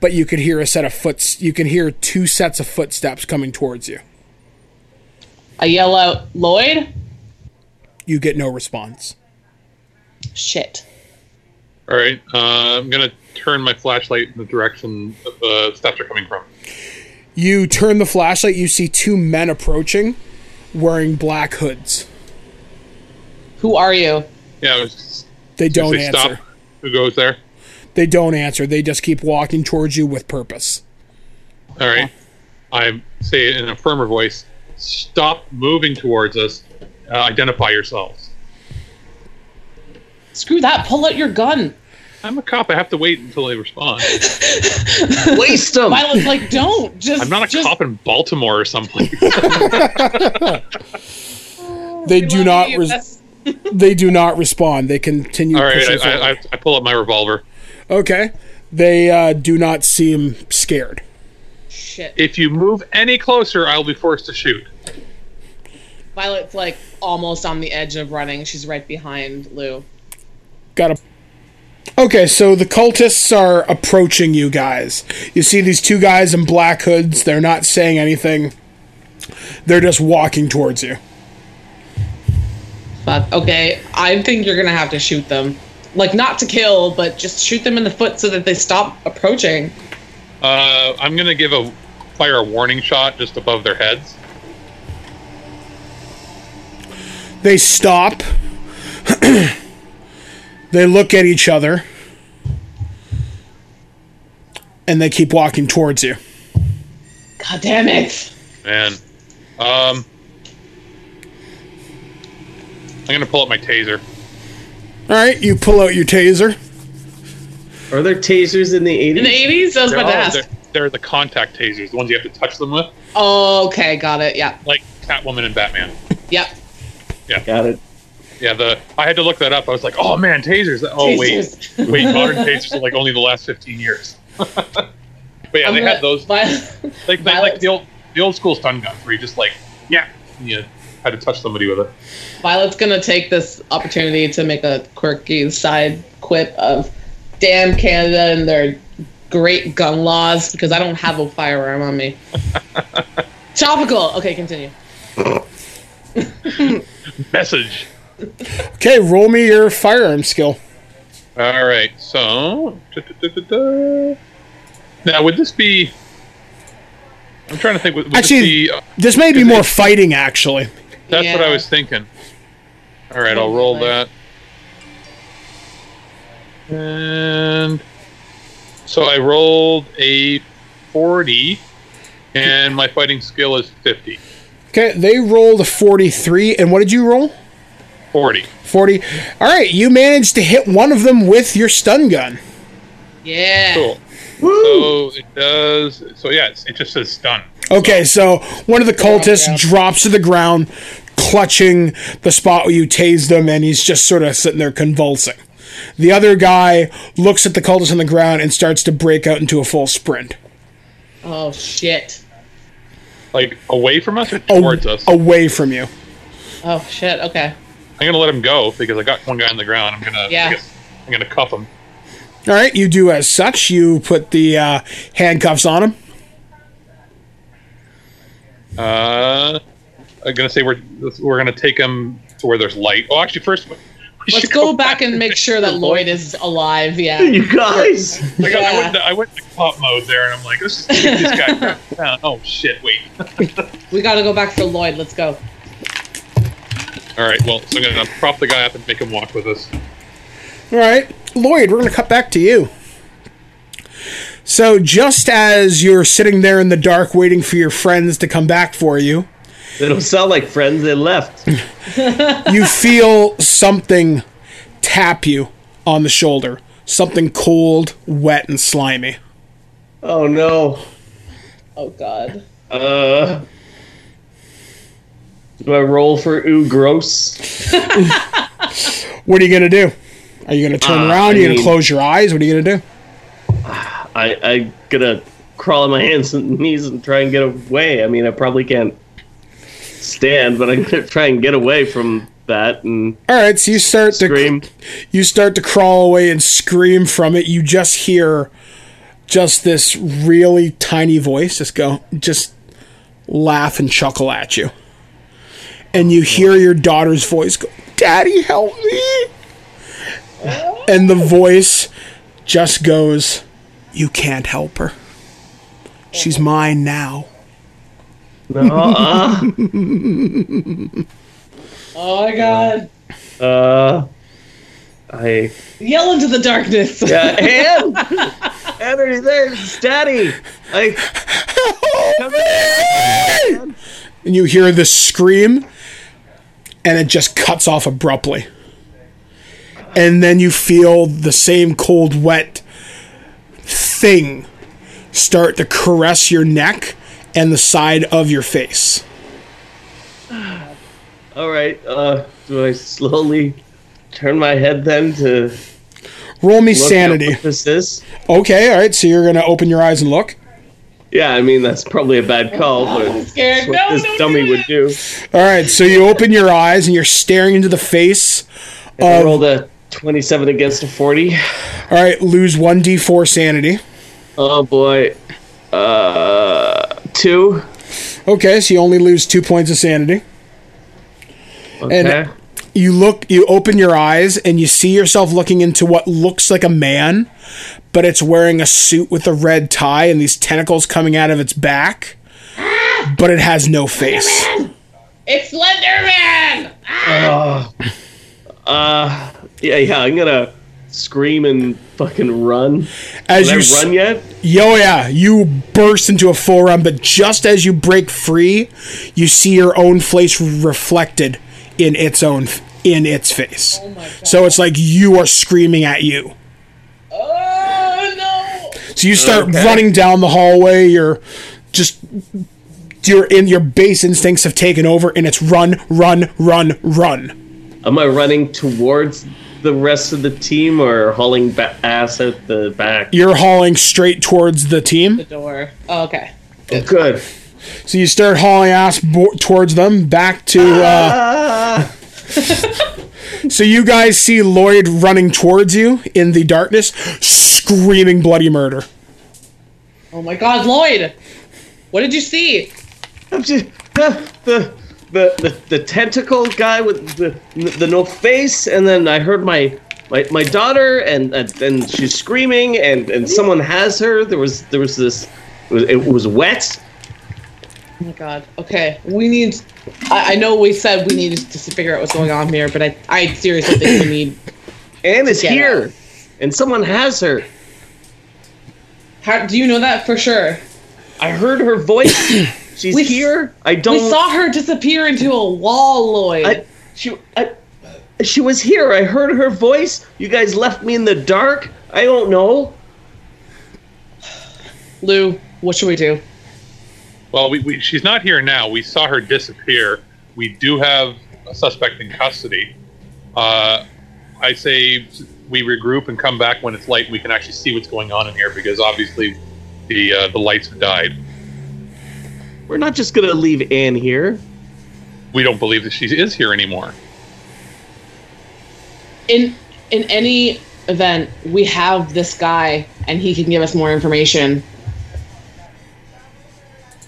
B: but you could hear a set of foots. You can hear two sets of footsteps coming towards you.
C: I yell out, Lloyd?
B: You get no response.
C: Shit.
D: All right, uh, I'm gonna turn my flashlight in the direction the steps are coming from.
B: You turn the flashlight. You see two men approaching, wearing black hoods.
C: Who are you?
D: Yeah, was
B: They don't
D: say
B: answer.
D: stop. Who goes there?
B: They don't answer. They just keep walking towards you with purpose.
D: All right. I say it in a firmer voice, stop moving towards us. Uh, identify yourselves.
C: Screw that. Pull out your gun.
D: I'm a cop. I have to wait until they respond.
E: Waste them.
C: Violet's like, don't. Just.
D: I'm not a
C: just,
D: cop in Baltimore or someplace.
B: They do not. Res- they do not respond. They continue.
D: All right, I, I, I. I pull up my revolver.
B: okay. They uh, do not seem scared.
C: Shit.
D: If you move any closer, I'll be forced to shoot.
C: Violet's like almost on the edge of running. She's right behind Lou.
B: Got a. Okay, so the cultists are approaching you guys. You see these two guys in black hoods. They're not saying anything. They're just walking towards you.
C: Fuck. Okay. I think you're gonna have to shoot them. Like not to kill, but just shoot them in the foot so that they stop approaching.
D: Uh, I'm gonna give a fire a warning shot just above their heads.
B: They stop. they look at each other. And they keep walking towards you.
C: God damn it.
D: Man, um, I'm gonna pull out my taser.
B: All right, you pull out your taser.
E: Are there tasers in the 80s?
C: In the 80s, I was about to
D: They're,
C: ask.
D: they're, they're the contact tasers, the ones you have to touch them with,
C: Oh, okay, got it. Yeah.
D: like Catwoman and Batman.
C: Yep. Yeah.
E: Got it.
D: Yeah, the I had to look that up. I was like, oh man, tasers. Oh
C: Tasers.
D: wait, wait, modern tasers are like only the last 15 years. but yeah,
C: I'm
D: they
C: gonna-
D: had those
C: Vi-
D: like they, like the old the old school stun guns where you just like yeah, you had to touch somebody with it.
C: Violet's gonna take this opportunity to make a quirky side quip of damn Canada and their great gun laws because I don't have a firearm on me. Topical. Okay, continue.
D: Message.
B: Okay, roll me your firearm skill.
D: All right. So, da-da-da-da-da. now would this be? I'm trying to think. Would, would
B: Actually,
D: this be, uh,
B: This may be
D: Is it-
B: more fighting, actually.
D: that's what I was thinking. All right, I'll roll that. And so I rolled a 40, and my fighting skill is 50.
B: Okay, they rolled a 43, and what did you roll?
D: 40.
B: 40. All right, you managed to hit one of them with your stun gun.
C: Yeah.
D: Cool. So it does. So yeah, it just says stun.
B: Okay, so one of the cultists
C: yeah.
B: drops to the ground, clutching the spot where you tased him, and he's just sort of sitting there convulsing. The other guy looks at the cultist on the ground and starts to break out into a full sprint
C: Oh shit.
D: Like away from us or
B: Aw-
D: towards us.
B: away from you.
C: Oh shit. Okay.
D: I'm gonna let him go because I got one guy on the ground. I'm gonna.
C: Yeah.
D: I guess I'm gonna cuff him.
B: All right, you do as such. You put the uh, handcuffs on him.
D: Uh, I'm gonna say we're we're gonna take him to where there's light. Oh, actually, first we
C: Let's
D: should
C: go back and make sure that Lloyd is alive. Yeah.
E: You guys.
D: I, got, I, went to, I went to cop mode there, and I'm like, let's just take this guy. Oh shit! Wait.
C: We gotta go back for Lloyd. Let's go.
D: All right. Well, so I'm gonna prop the guy up and make him walk with us.
B: All right, Lloyd, we're going to cut back to you. So, just as you're sitting there in the dark waiting for your friends to come back for you,
E: They don't sound like friends. They left.
B: you feel something tap you on the shoulder. Something cold, wet, and slimy.
E: Oh no.
C: Oh god.
E: Uh. Do I roll for ooh gross?
B: What are you going to do? Are you going to turn
E: Uh,
B: around? Are
E: I
B: you going to close your eyes? What are you going to do?
E: I I gonna crawl on my hands and knees and try and get away. I mean, I probably can't stand, but I'm gonna try and get away from that and
B: All right, so you start
E: scream.
B: to you start to crawl away and scream from it. You just hear just this really tiny voice just go just laugh and chuckle at you. And you hear your daughter's voice go, "Daddy, help me." And the voice just goes, "You can't help her. She's mine now."
E: Uh,
C: Oh my god.
E: uh, I
C: Yell into the darkness.
E: yeah, and Anne, are you there? It's Daddy. I come here.
B: and you hear this scream and it just cuts off abruptly and then you feel the same cold wet thing start to caress your neck and the side of your face
E: All right. Uh, do I slowly turn my head then to
B: roll me sanity
E: this is?
B: okay all right so you're gonna open your eyes and look
E: Yeah, I mean that's probably a bad call, but
C: I'm scared.
E: that's what
C: No,
E: this
C: don't
E: dummy
C: do
E: would do.
B: all right so you open your eyes and you're staring into the face
E: I
B: of
E: rolled a twenty-seven against a forty.
B: all right lose 1d4 sanity
E: Oh boy. Uh, two.
B: okay so you only lose two points of sanity
E: Okay.
B: You look you open your eyes and you see yourself looking into what looks like a man but it's wearing a suit with a red tie and these tentacles coming out of its back but it has no face
C: It's Slenderman.
E: uh, yeah, yeah. I'm gonna scream and fucking run.
B: as
E: Did
B: you
E: I
B: s-
E: run yet?
B: yo yeah you burst into a full run but just as you break free you see your own face reflected in its own in its face
C: Oh
B: so it's like you are screaming at you
C: Oh no.
B: So you start
E: Okay.
B: running down the hallway. You're just your in your base instincts have taken over, and it's run, run, run, run.
E: Am I running towards the rest of the team or hauling ba- ass out the back?
B: You're hauling straight towards the team.
C: The door. Oh, okay.
E: Oh, good.
B: So you start hauling ass bo- towards them back to. Uh, so you guys see Lloyd running towards you in the darkness, screaming bloody murder.
C: Oh my god, Lloyd. What did you see?
E: I'm just, uh, the the, the the tentacle guy with the the no face, and then I heard my my, my daughter, and and and she's screaming, and and someone has her. There was there was this. It was, it was wet.
C: Oh my god. Okay, we need. I, I know we said we needed to figure out what's going on here, but I, I seriously think we need.
E: Anne is here,
C: out.
E: and someone has her.
C: How do you know that for sure?
E: I heard her voice. She's
C: We-
E: here. I don't.
C: We saw her disappear into a wall, Lloyd.
E: I, she, I, she was here. I heard her voice. You guys left me in the dark. I don't know.
C: Lou, what should we do?
D: Well, we, we, she's not here now. We saw her disappear. We do have a suspect in custody. Uh, I say we regroup and come back when it's light. We can actually see what's going on in here because obviously the uh, the lights have died.
E: We're not just gonna leave Anne here.
D: We don't believe that she is here anymore.
C: In in any event, we have this guy, and he can give us more information.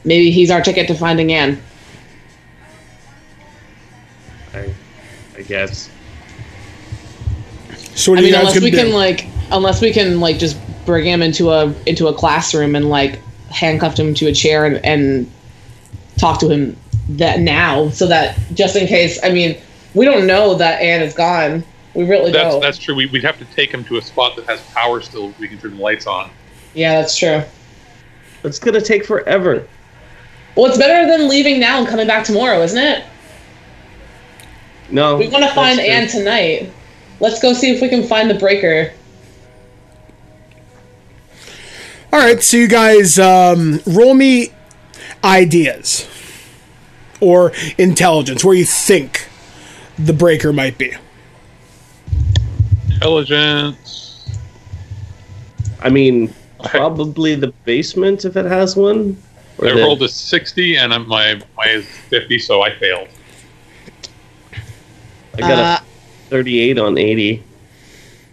C: Maybe he's our ticket to finding Anne.
E: I, I guess.
B: So what
C: I
B: are you
C: mean,
B: guys
C: unless
B: gonna
C: we
B: do?
C: can like, unless we can like just bring him into a into a classroom and like handcuff him to a chair and, and talk to him that now, so that just in case. I mean, we don't know that Anne is gone. We really
D: That's
C: don't.
D: that's true. We, we'd have to take him to a spot that has power still. We can turn the lights on.
C: yeah, that's true.
E: It's gonna take forever.
C: Well, it's better than leaving now and coming back tomorrow, isn't it?
E: No.
C: We want to find
E: true.
C: Anne tonight. Let's go see if we can find the breaker.
B: All right, so you guys um, roll me ideas or intelligence where you think the breaker might be.
D: Intelligence.
E: I mean, probably the basement if it has one. Or
D: I
E: the-
D: rolled a sixty and I'm, my my is fifty, so I failed.
E: I got
C: Uh,
E: a 38 on 80.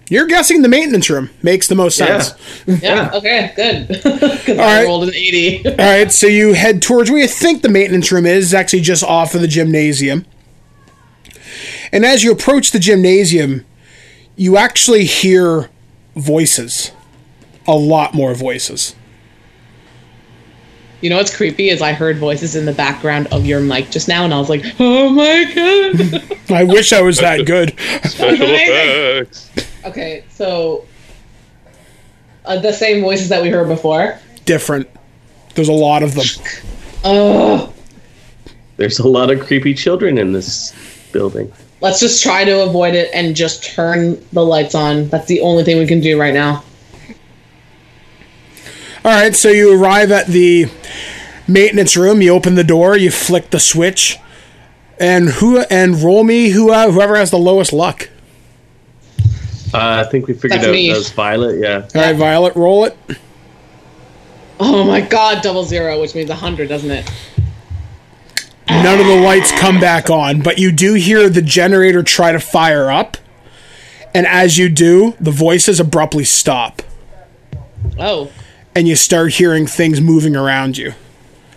B: You're guessing the maintenance room makes the most
E: Yeah.
B: sense.
C: Yeah. Okay. Good. Because I
B: right.
C: rolled an eighty.
B: All right, so you head towards where you think the maintenance room is, It's actually just off of the gymnasium. And as you approach the gymnasium, you actually hear voices. A lot more voices.
C: You know what's creepy is I heard voices in the background of your mic just now, and I was like, "Oh my god!"
B: I wish I was that good.
D: Special effects.
C: okay, so uh, the same voices that we heard before.
B: Different. There's a lot of them.
C: Oh,
E: There's a lot of creepy children in this building.
C: let's just try to avoid it and just turn the lights on. That's the only thing we can do right now.
B: All right, so you arrive at the maintenance room. You open the door. You flick the switch, and who and roll me who uh, whoever has the lowest luck.
E: Uh, I think we figured
C: That's
E: out
C: me.
E: that was Violet, yeah.
B: All right, Violet, roll it.
C: Oh my god, double zero, which means a hundred, doesn't it?
B: None of the lights come back on, but you do hear the generator try to fire up. And as you do, the voices abruptly stop,
C: Oh,
B: and you start hearing things moving around you.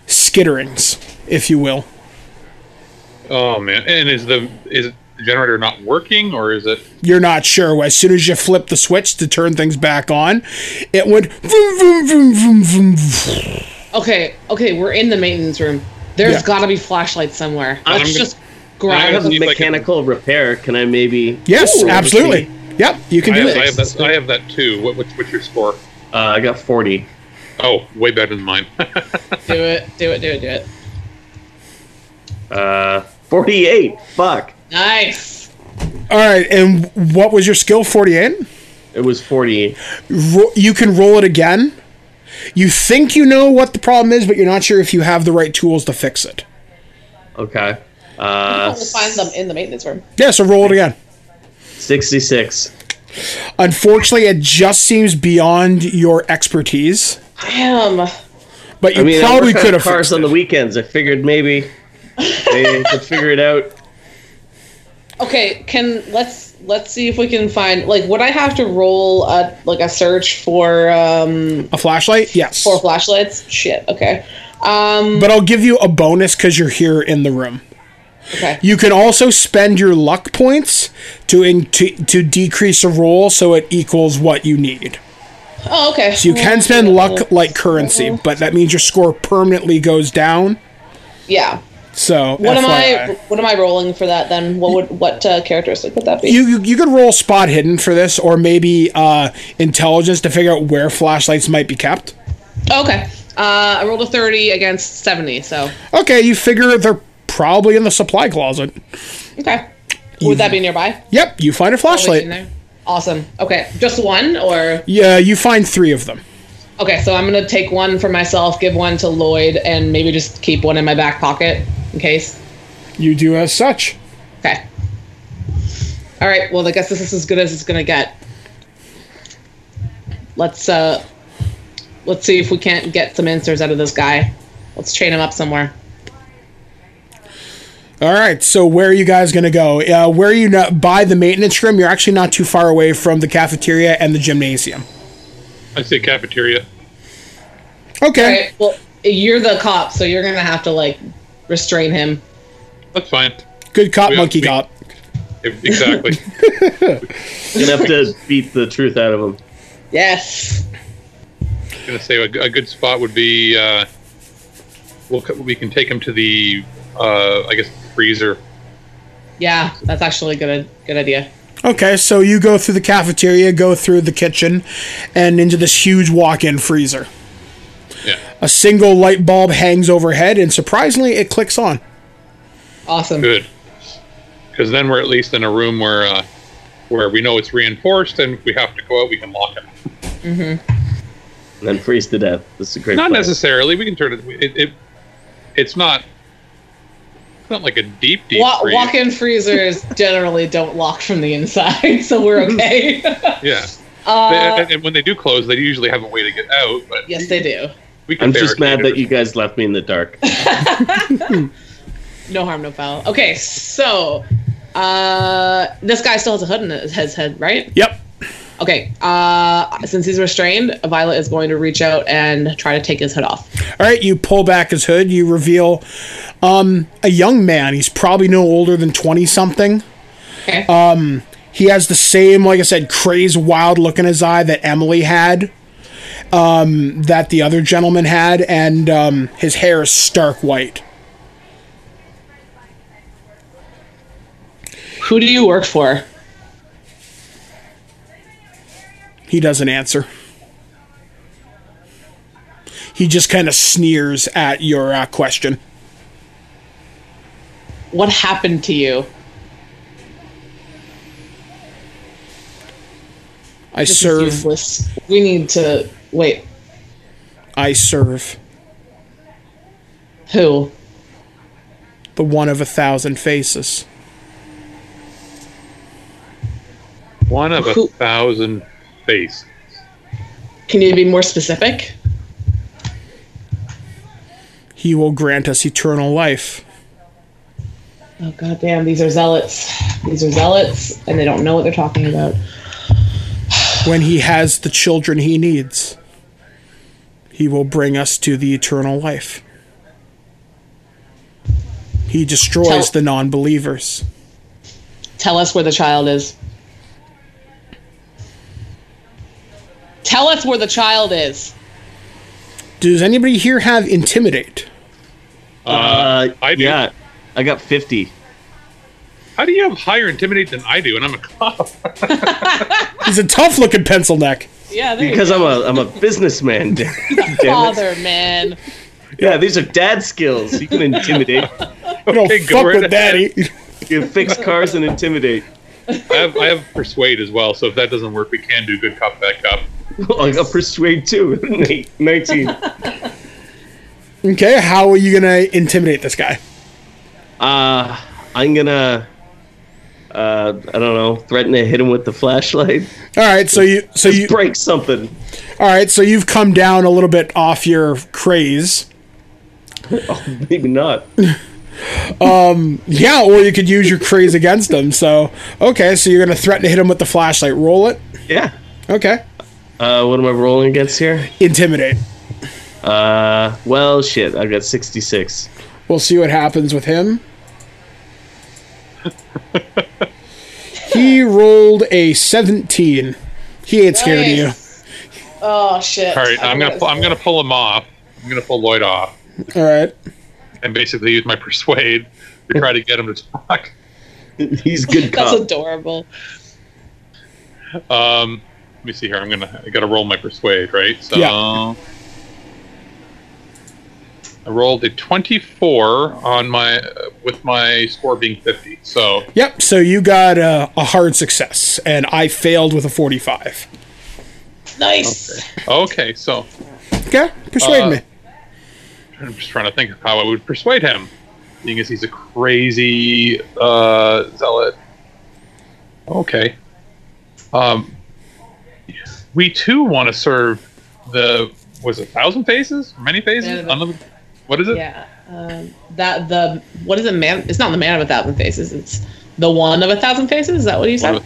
B: Skitterings, if you will.
D: Oh man! And is the is the generator not working, or is it?
B: You're not sure. As soon as you flip the switch to turn things back on, it went vroom, vroom, vroom, vroom, vroom, vroom.
C: okay, okay, we're in the maintenance room. There's
B: Yeah.
C: got to be flashlights somewhere.
E: I'm
C: Let's
E: gonna-
C: just
E: I
C: grab
E: have a
D: see if I can-
E: mechanical repair. Can I maybe?
B: Yes,
E: Ooh,
B: absolutely. Yep, you can
D: I
B: do
D: have, I have that. I have that too. What, what's what's your score?
E: See. Uh, I got 40.
D: Oh, way better than mine.
C: Do it, do it, do it, do it.
E: Uh, 48. Fuck.
C: Nice.
B: All right, and what was your skill? 48?
E: It was 48.
B: Ro- you can roll it again. You think you know what the problem is, but you're not sure if you have the right tools to fix it.
E: Okay. Uh,
C: we'll find them in the maintenance room.
B: Yeah, so roll it again.
E: 66.
B: Unfortunately, it just seems beyond your expertise,
C: Damn.
B: but you
E: I mean,
B: probably could have
E: cars on the weekends. I figured maybe they could figure it out.
C: Okay, can let's let's see if we can find like would I have to roll a like a search for um
B: A flashlight? Yes.
C: for flashlights? Shit. Okay. Um.
B: But I'll give you a bonus because you're here in the room.
C: Okay.
B: You can also spend your luck points to in, to, to decrease a roll so it equals what you need.
C: Oh, okay.
B: So you can spend luck like currency, but that means your score permanently goes down.
C: Yeah.
B: So
C: What am I? What am I rolling for that then? What would what uh, characteristic would that be?
B: You, you you could roll spot hidden for this, or maybe uh, intelligence to figure out where flashlights might be kept.
C: okay. Uh, I rolled a thirty against seventy. So
B: Okay, you figure they're probably in the supply closet.
C: okay. Would that be nearby?
B: Yep, you find a flashlight.
C: Awesome. Okay, just one or
B: Yeah, you find three of them.
C: okay. So I'm gonna take one for myself, give one to Lloyd, and maybe just keep one in my back pocket in case.
B: You do as such.
C: Okay. All right. Well, I guess this is as good as it's gonna get. Let's uh, let's see if we can't get some answers out of this guy. Let's chain him up somewhere.
B: All right, so where are you guys going to go? Uh, where are you not, by the maintenance room? You're actually not too far away from the cafeteria and the gymnasium.
D: I say cafeteria.
B: Okay.
C: All right. Well, you're the cop, so you're gonna have to like restrain him.
D: That's fine.
B: Good cop,
D: We-
B: monkey
D: we-
B: cop.
D: Exactly.
E: Gonna have to beat the truth out of him.
C: Yes.
D: I'm gonna say a, a good spot would be. Uh, we'll, we can take him to the. Uh, I guess freezer.
C: Yeah, that's actually a good good idea.
B: Okay, so you go through the cafeteria, go through the kitchen, and into this huge walk in freezer.
D: Yeah.
B: A single light bulb hangs overhead, and surprisingly, it clicks on.
C: Awesome.
D: Good. Because then we're at least in a room where uh, where we know it's reinforced, and if we have to go out, we can lock it. Mm-hmm.
E: And then freeze to death. This is a great.
D: Not
E: plan.
D: necessarily. We can turn it. It. it it's not. It's not like a deep, deep
C: Wa-
D: freeze.
C: walk-in freezers generally don't lock from the inside, so we're okay.
D: Yeah.
C: uh,
D: and, and when they do close, they usually have a way to get out. But
C: yes, they do.
D: we can
E: I'm just mad that you guys left me in the dark.
C: No harm, no foul. Okay, so uh, this guy still has a hood in his his head, right?
B: Yep.
C: Okay. Uh, since he's restrained, Violet is going to reach out and try to take his hood off.
B: All right, you pull back his hood. You reveal um, a young man. He's probably no older than 20 something.
C: Okay.
B: He has the same, like I said, crazed, wild look in his eye that Emily had, um, that the other gentleman had, and um, his hair is stark white.
C: Who do you work for?
B: He doesn't answer. He just kind of sneers at your uh, question.
C: What happened to you?
B: I
C: This
B: serve.
C: useless. We need to wait.
B: I serve
C: Who?
B: the one of a thousand faces.
D: one of a thousand face.
C: Can you be more specific?
B: He will grant us eternal life.
C: Oh goddamn! These are zealots. These are zealots, and they don't know what they're talking about.
B: When he has the children he needs, he will bring us to the eternal life. He destroys
C: Tell-
B: the non believers.
C: Tell us where the child is. Tell us where the child is.
B: Does anybody here have intimidate?
E: Uh,
D: I do.
E: yeah, I got 50.
D: How do you have higher intimidate than I do? And I'm a cop.
B: He's a tough looking pencil neck.
C: Yeah, there
E: Because
C: you
E: I'm a I'm a businessman.
C: Father, man.
E: Yeah, these are dad skills. You can intimidate.
B: You don't
D: Okay,
B: fuck with daddy.
E: You can fix cars and intimidate.
D: I have I have persuade as well. So if that doesn't work, we can do good cop bad cop.
E: I got persuade too. 19.
B: Okay, how are you gonna intimidate this guy?
E: Uh, I'm gonna. Uh, I don't know. Threaten to hit him with the flashlight.
B: All right, so you so
E: Just
B: you
E: break something.
B: all right, so you've come down a little bit off your craze.
E: Maybe not.
B: um, Yeah, or you could use your craze against him. So okay, so you're gonna threaten to hit him with the flashlight. Roll it.
E: Yeah.
B: Okay,
E: Uh, what am I rolling against here?
B: intimidate.
E: Uh, well, shit. I've got 66.
B: We'll see what happens with him. he rolled a 17. He ain't scared of you.
C: Oh shit!
D: All right, I'm gonna
C: forgot
D: I'm gonna pull him off. I'm gonna pull Lloyd off
B: All right.
D: and basically use my persuade to try to get him to talk.
E: He's good
C: That's
E: cop.
C: adorable.
D: Um, let me see here. I'm gonna I gotta roll my persuade, right? So
B: Yeah.
D: I rolled a 24 on my uh, with my score being 50. So
B: Yep. So you got a, a hard success, and I failed with a 45.
C: Nice.
D: okay, so
B: Okay. Persuade
D: Uh,
B: me.
D: I'm just trying to think of how I would persuade him, seeing as he's a crazy uh, zealot. Okay. Um, we too want to serve the was it thousand faces, many faces?
C: Yeah, the-
D: Unlimited- what is it?
C: Yeah. Um, that the what is it? Man, it's not the man of a thousand faces. It's the one of a thousand faces. Is that what you said?
D: of-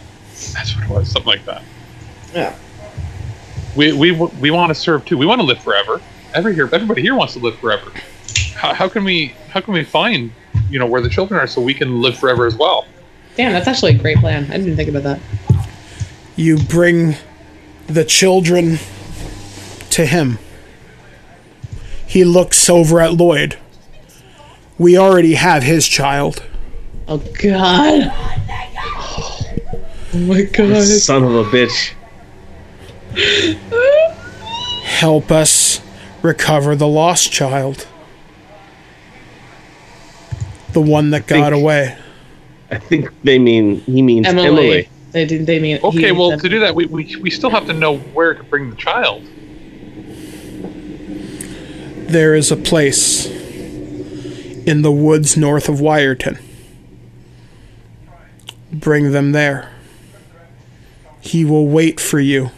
D: That's what it was, something like that.
C: Yeah.
D: We we we want to serve too. We want to live forever. Every here, everybody here wants to live forever. How, how can we how can we find you know where the children are so we can live forever as well?
C: Damn, that's actually a great plan. I didn't think about that.
B: You bring the children to him. He looks over at Lloyd. We already have his child.
C: Oh God. Oh my God.
E: Son of a bitch.
B: Help us recover the lost child. The one that got
E: Think-
B: away.
E: I think they mean he means
C: Emily.
E: Emily.
C: They didn't. They mean.
D: Okay, well to do that we, we we still have to know where to bring the child.
B: There is a place in the woods north of Wiarton. Bring them there. He will wait for you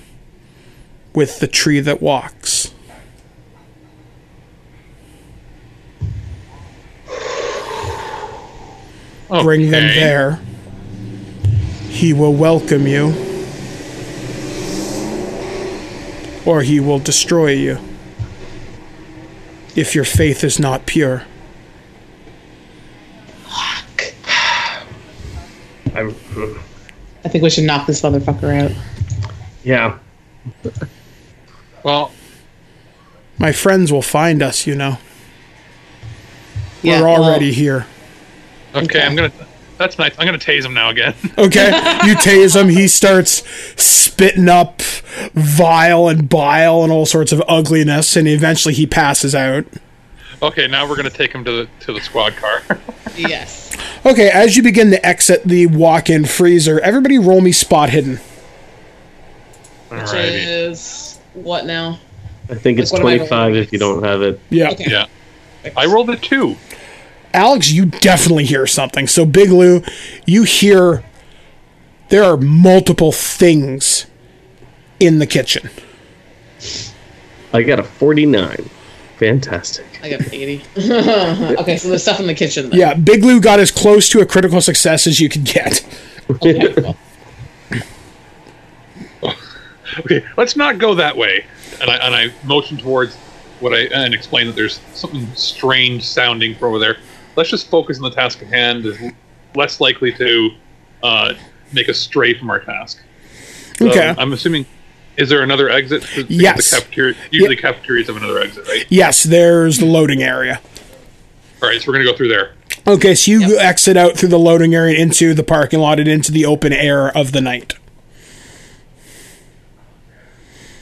B: with the tree that walks. Bring them there. He will welcome you, or he will destroy you if your faith is not pure. Fuck.
E: I'm,
C: I think we should knock this motherfucker out.
E: yeah.
D: Well,
B: My friends will find us, you know.
C: Yeah,
B: We're
C: well,
B: already here.
D: okay,
C: Okay.
D: I'm gonna. That's nice. I'm gonna tase him now again.
B: Okay, you tase him. He starts spitting up vile and bile and all sorts of ugliness, and eventually he passes out.
D: okay, now we're gonna take him to the to the squad car.
C: Yes.
B: Okay, as you begin to exit the walk-in freezer, everybody roll me spot hidden.
C: Which is what now?
E: I think it's
C: Like, what am I
E: 25 if you don't have it.
B: Yeah.
C: Okay.
D: Yeah, I rolled a two.
B: Alex, you definitely hear something. So, Big Lou, you hear there are multiple things in the kitchen.
E: I got a 49. Fantastic.
C: I got 80. okay, so there's stuff in the kitchen. Then.
B: Yeah, Big Lou got as close to a critical success as you could get.
C: Okay, well,
D: Okay, let's not go that way. And I and I motion towards what I and explain that there's something strange sounding from over there. Let's just focus on the task at hand. Is less likely to uh, make us stray from our task. So,
B: Okay.
D: I'm assuming. Is there another exit? To, to
B: Yes.
D: The cafeteria. Usually, cafeterias have another exit, right?
B: Yes, there's the loading area.
D: All right, so we're gonna go through there.
B: Okay, so you exit out through the loading area into the parking lot and into the open air of the night.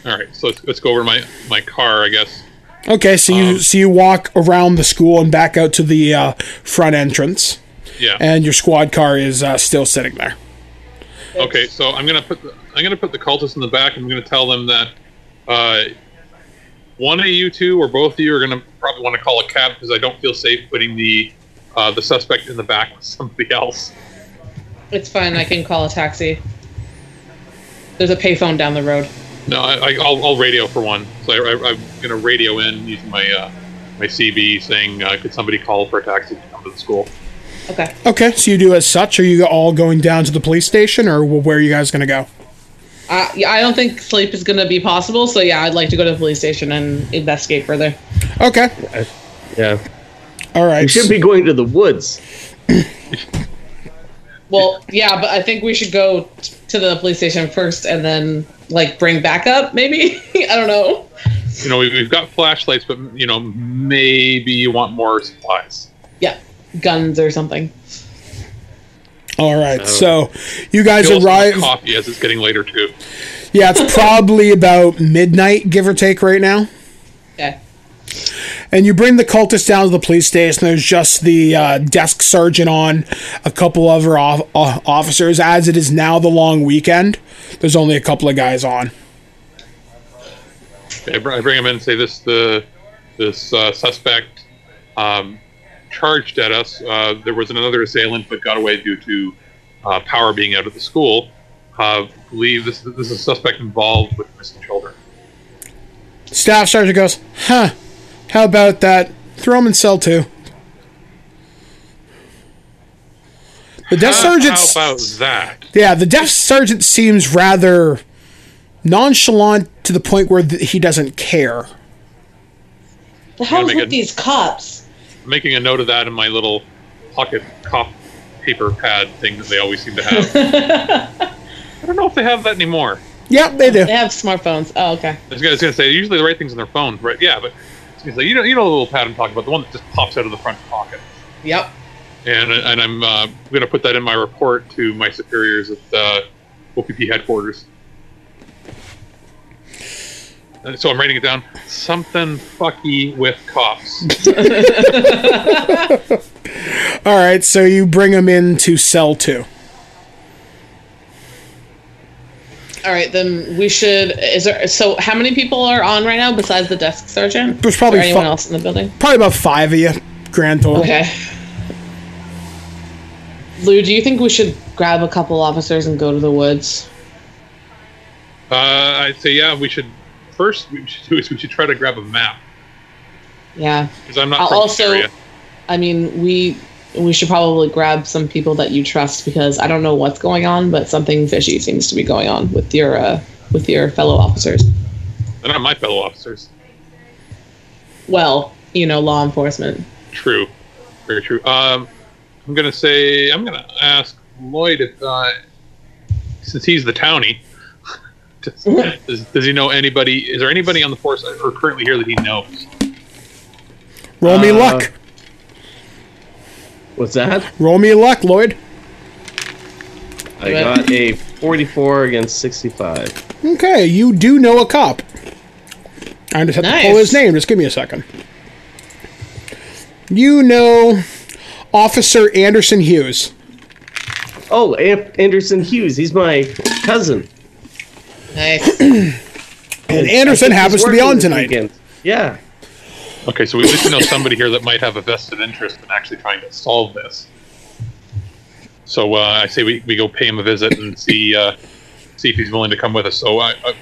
D: All right, so let's, let's go over my my car, I guess.
B: Okay, so you so you walk around the school and back out to the uh, front entrance,
D: Yeah.
B: and your squad car is uh, still sitting there.
D: Okay, so I'm gonna put the, I'm gonna put the cultists in the back. I'm gonna tell them that uh, one of you two or both of you are gonna probably want to call a cab because I don't feel safe putting the uh, the suspect in the back with somebody else.
C: it's fine. I can call a taxi. There's a payphone down the road.
D: No, I, I, I'll, I'll radio for one. So I, I, I'm gonna radio in using my uh, my CB saying, uh, could somebody call for a taxi to come to the school?
C: Okay.
B: Okay, so you do as such. Are you all going down to the police station, or where are you guys going to go?
C: Uh, yeah, I don't think sleep is going to be possible. So yeah, I'd like to go to the police station and investigate further.
B: Okay,
E: Yeah.
B: all right.
E: We should be going to the woods.
C: Well, yeah, but I think we should go t- to the police station first and then like bring backup. Maybe I don't know.
D: You know, we- we've got flashlights, but you know, maybe you want more supplies.
C: Yeah, guns or something.
B: All right, uh, so you guys
D: Feel some
B: arrive.
D: coffee as it's getting later too.
B: Yeah, it's probably about midnight, give or take, right now.
C: Okay.
B: And you bring the cultists down to the police station. There's just the uh, desk sergeant on, a couple other off- uh, officers. As it is now the long weekend, there's only a couple of guys on.
D: I I bring him in and say this the this uh, suspect um, charged at us. Uh, there was another assailant, but got away due to uh, power being out of the school. Uh, believe this this is a suspect involved with missing children.
B: Staff sergeant goes, huh, how about that? Throw him in cell two. The death
D: How,
B: sergeant.
D: how about that?
B: Yeah, the death sergeant seems rather nonchalant to the point where th- he doesn't care.
C: The hell's
D: make
C: with
D: it-
C: these cops?
D: I'm making a note of that in my little pocket cop paper pad thing that they always seem to have. I don't know if they have that anymore.
B: Yep, they do.
C: They have smartphones. Oh, okay.
D: I was gonna say usually the right things in their phones, right? Yeah, but I was you know, you know the little pad I'm talking about, the one that just pops out of the front pocket.
C: Yep.
D: and and I'm uh, going to put that in my report to my superiors at uh, OPP headquarters. And so I'm writing it down. Something fucky with cops.
B: All right, so you bring him into cell two.
C: All right, then we should. Is there? So, how many people are on right now besides the desk sergeant?
B: There's probably
C: Or anyone
B: fi-
C: else in the building?
B: Probably about five of you, grand total.
C: Okay. Lou, do you think we should grab a couple officers and go to the woods?
D: Uh, I'd say yeah. We should first we should do is we should try to grab a map
C: Yeah.
D: because I'm not
C: I'll
D: from
C: also-
D: area.
C: I mean, we we should probably grab some people that you trust because I don't know what's going on, but something fishy seems to be going on with your uh, with your fellow officers.
D: They're not my fellow officers.
C: Well, you know, law enforcement.
D: True, very true. Um, I'm gonna say I'm gonna ask Lloyd if uh, since he's the townie. Does, does, does he know anybody? Is there anybody on the force or currently here that he knows?
B: Roll me
E: Uh,
B: luck.
E: What's that?
B: Roll me a luck, Lloyd.
E: I got a 44 against 65.
B: Okay, you do know a cop. I just have to pull his name. Just give me a second. You know Officer Anderson Hughes.
E: Oh, An- Anderson Hughes. He's my cousin.
C: Nice.
B: And
E: I
B: Anderson happens to be on tonight.
E: weekend. Yeah.
D: Okay, so we at least know somebody here that might have a vested interest in actually trying to solve this. So uh, I say we, we go pay him a visit and see uh, see if he's willing to come with us. So I, I,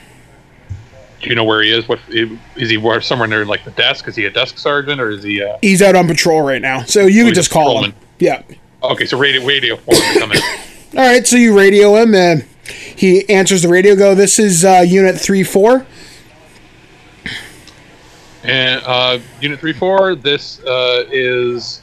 D: do you know where he is? What is he? Somewhere near like the desk? Is he a desk sergeant or is he? Uh,
B: He's out on patrol right now, so you can just call him. Yeah.
D: okay, so radio radio for him to come in.
B: All right, so you radio him, and he answers the radio. Go, this is uh, Unit Three Four.
D: And uh, Unit Three Four. This uh, is.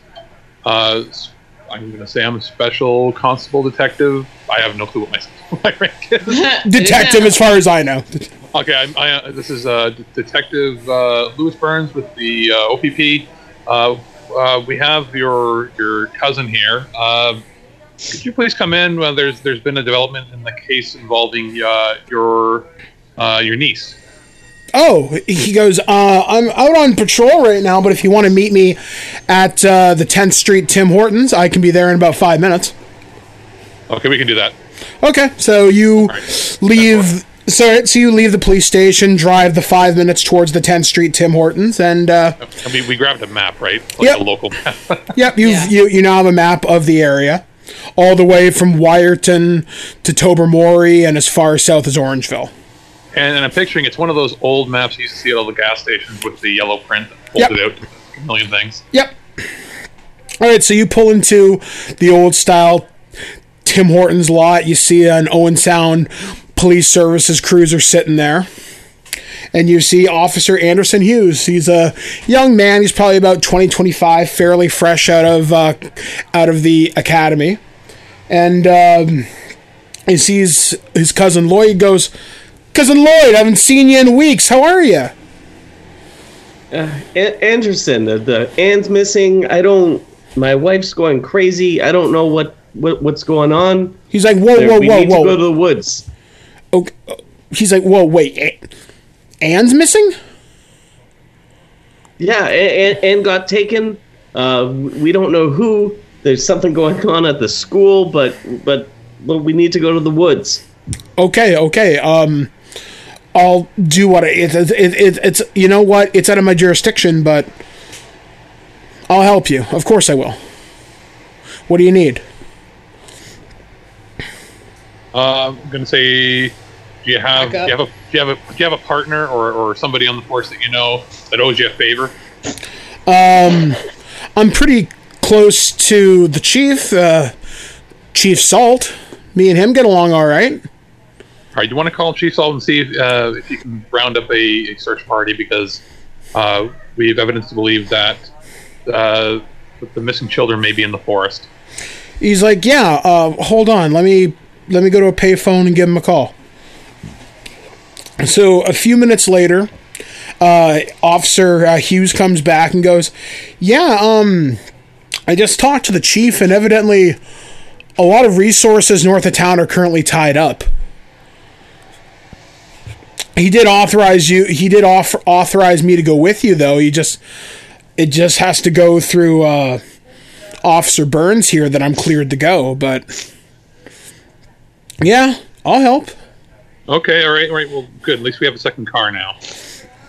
D: Uh, s- I'm going to say I'm a special constable detective. I have no clue what my, my rank is.
B: Detective, as far as I know.
D: Okay, I, I, uh, this is uh, D- Detective uh, Lewis Burns with the uh, OPP. Uh, uh, we have your your cousin here. Uh, could you please come in? Well, there's there's been a development in the case involving uh, your uh, your niece.
B: Oh, he goes. Uh, I'm out on patrol right now, but if you want to meet me at uh, the 10th Street Tim Hortons, I can be there in about five minutes.
D: Okay, we can do that.
B: Okay, so you
D: right.
B: leave. So, so you leave the police station, drive the five minutes towards the 10th Street Tim Hortons, and uh,
D: I mean, we grabbed a map, right? Like
B: Yep.
D: a local map.
B: yep, you
C: Yeah.
B: you you now have a map of the area, all the way from Wiarton to Tobermory and as far south as Orangeville.
D: And, and I'm picturing it's one of those old maps you used to see at all the gas stations with the yellow print that
B: Yep.
D: out a million things.
B: Yep. All right, so you pull into the old style Tim Hortons lot. You see an Owen Sound Police Services cruiser sitting there. And you see Officer Anderson Hughes. He's a young man. He's probably about 20, 25, fairly fresh out of uh, out of the academy. and um, he sees his cousin Lloyd. Goes, cousin Lloyd, I haven't seen you in weeks. How are you?
E: A- Anderson, the, the Anne's missing. I don't. My wife's going crazy. I don't know what, what what's going on.
B: He's like, whoa, whoa,
E: we
B: whoa, We
E: need to go to the woods.
B: Okay. He's like, whoa, wait, Anne's missing?
E: Yeah, and, and got taken. Uh, we don't know who. There's something going on at the school, but but but we need to go to the woods.
B: Okay, okay. Um, I'll do what I, it, it, it, it's. You know what? It's out of my jurisdiction, but I'll help you. Of course, I will. What do you need?
D: Uh, I'm gonna say, do you have do you have a do you have a do you have a partner or, or somebody on the force that you know that owes you a favor?
B: Um, I'm pretty close to the chief, uh, Chief Salt. Me and him get along all right.
D: Right, you want to call Chief Salt and see if, uh, if you can round up a, a search party because uh, we have evidence to believe that uh, the missing children may be in the forest.
B: He's like, yeah. Uh, hold on. Let me let me go to a payphone and give him a call. So a few minutes later, uh, Officer uh, Hughes comes back and goes, "Yeah, um, I just talked to the chief, and evidently, a lot of resources north of town are currently tied up." He did authorize you. He did offer authorize me to go with you, though. He just it just has to go through uh, Officer Burns here that I'm cleared to go. But yeah, I'll help.
D: Okay, all right, all right. Well, good. At least we have a second car now.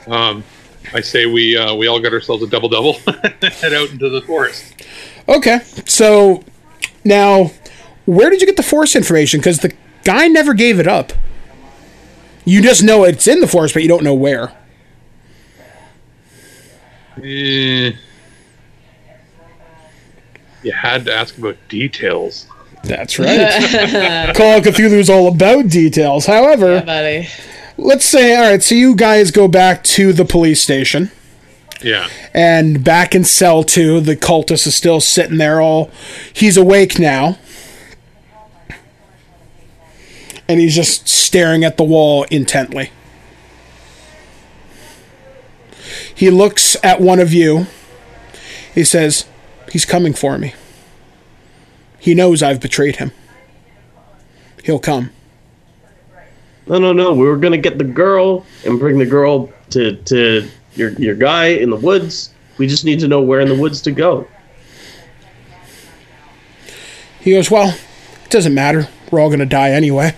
D: Um, I say we uh, we all got ourselves a double double, head out into the forest.
B: Okay, so now where did you get the force information? Because the guy never gave it up. You just know it's in the forest, but you don't know where.
D: Eh, you had to ask about details.
B: That's right. Call of Cthulhu is all about details. However,
C: Yeah, buddy.
B: let's say, all right, so you guys go back to the police station.
D: Yeah.
B: And back in cell two, the cultist is still sitting there. All he's awake now, and he's just staring at the wall intently. He looks at one of you. He says, "He's coming for me. He knows I've betrayed him. He'll come."
E: No, no, no. We were gonna get the girl and bring the girl to to your your guy in the woods. We just need to know where in the woods to go.
B: He goes, Well, it doesn't matter. We're all going to die anyway.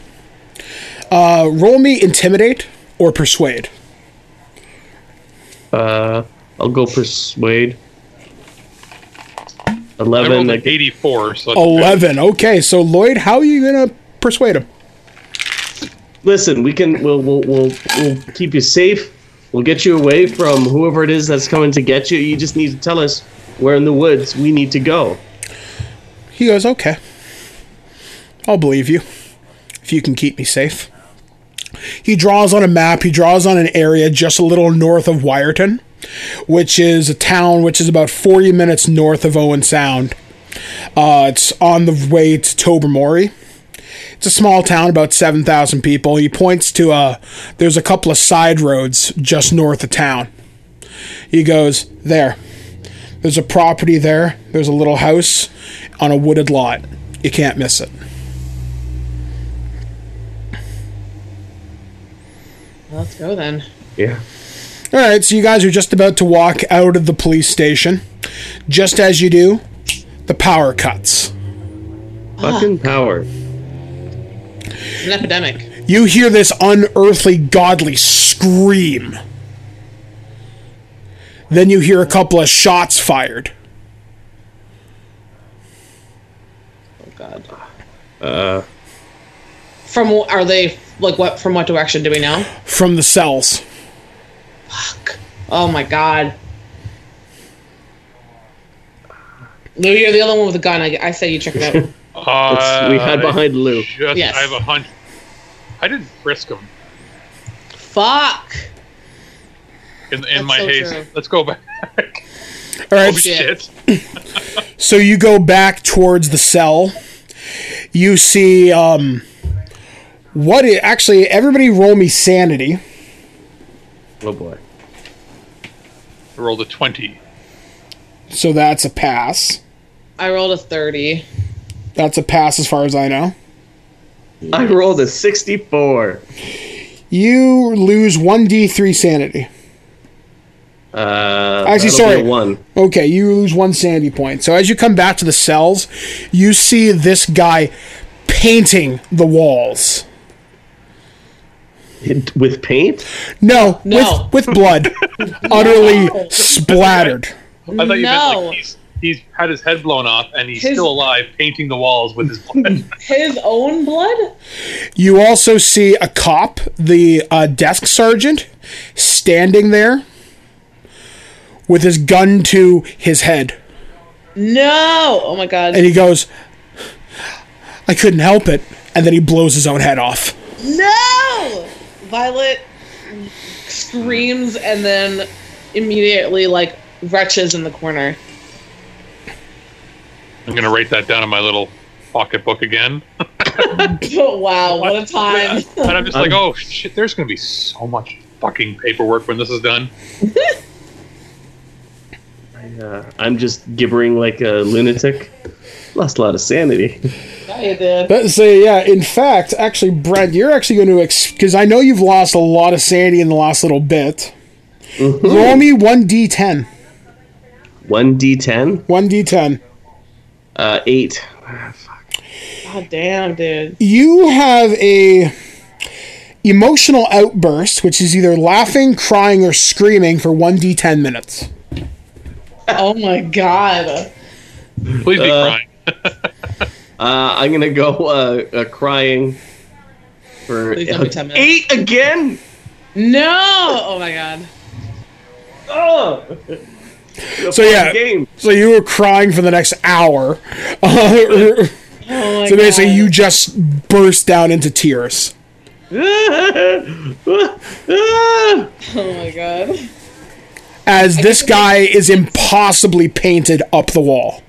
B: Uh, roll me intimidate or persuade.
E: Uh, I'll go persuade.
D: I
E: Eleven.
D: rolled an
E: ag-
D: 84, so that's
B: 11. Okay, so Lloyd, how are you going to persuade him?
E: Listen, we can. We'll, we'll we'll we'll keep you safe. We'll get you away from whoever it is that's coming to get you. You just need to tell us where in the woods we need to go.
B: He goes, Okay. I'll believe you if you can keep me safe. He draws on a map, he draws on an area just a little north of Wiarton, which is a town which is about 40 minutes north of Owen Sound. Uh, it's on the way to Tobermory. It's a small town, about 7,000 people. He points to a, there's a couple of side roads just north of town. He goes, There. There's a property there. There's a little house on a wooded lot. You can't miss it.
C: Let's go then.
E: Yeah.
B: All right, so you guys are just about to walk out of the police station. Just as you do, the power cuts.
E: Fucking power.
C: It's an epidemic.
B: You hear this unearthly, godly scream. Then you hear a couple of shots fired.
C: Oh god.
E: Uh,
C: From are they like what? From what direction do we know?
B: from the cells.
C: Fuck. Oh my god. Lou, you're the only one with a gun. I, I say you check it out.
D: Uh,
E: we hide behind Lou.
D: Just,
C: Yes.
D: I have a hunch. I didn't frisk him
C: Fuck.
D: in, in
C: That's
D: my
C: so
D: haste.
C: true.
D: Let's go back.
B: All right,
D: oh,
C: shit.
D: shit.
B: So you go back towards the cell. you see um, what it actually everybody roll me sanity.
E: Oh boy.
D: I rolled a 20.
B: So that's a pass.
C: I rolled a 30.
B: That's a pass as far as I know.
E: I rolled a 64.
B: You lose 1d3 sanity.
E: Uh,
B: Actually, sorry.
E: one.
B: Okay, you lose one sanity point. So as you come back to the cells, you see this guy painting the walls.
E: Hit With paint?
B: No,
C: No.
B: with with blood, utterly splattered.
D: I thought you meant like he's, he's had his head blown off and he's
C: His-
D: still alive painting the walls with his blood.
C: His own blood?
B: You also see a cop, the uh, desk sergeant, standing there with his gun to his head,
C: No! Oh my god.
B: and he goes, "I couldn't help it," and then he blows his own head off.
C: No! Violet screams and then immediately like retches in the corner.
D: I'm going to write that down in my little pocketbook again.
C: Oh, wow, what a time.
D: And I'm just like, oh shit, there's going to be so much fucking paperwork when this is done.
E: Uh, I'm just gibbering like a lunatic. Lost a lot of sanity.
C: Yeah, you did.
B: But so yeah, in fact, actually, Brent, you're actually going to because I know you've lost a lot of sanity in the last little bit. Roll me one d10.
E: 1d10,
B: One d10.
E: uh, 8.
C: God damn, dude.
B: You have a emotional outburst, which is either laughing, crying, or screaming for one d10 minutes.
C: Oh my god.
D: Please be
E: Uh,
D: crying.
E: Uh, I'm going to go uh, uh, crying for
C: Please don't be 10 minutes.
E: 8 again!
C: No! Oh my god.
E: Oh!
B: So yeah,
E: Game.
B: so you were crying for the next hour. Uh,
C: Oh my
B: so basically,
C: god.
B: you just burst down into tears.
C: Oh my god.
B: as this guy is impossibly painted up the wall.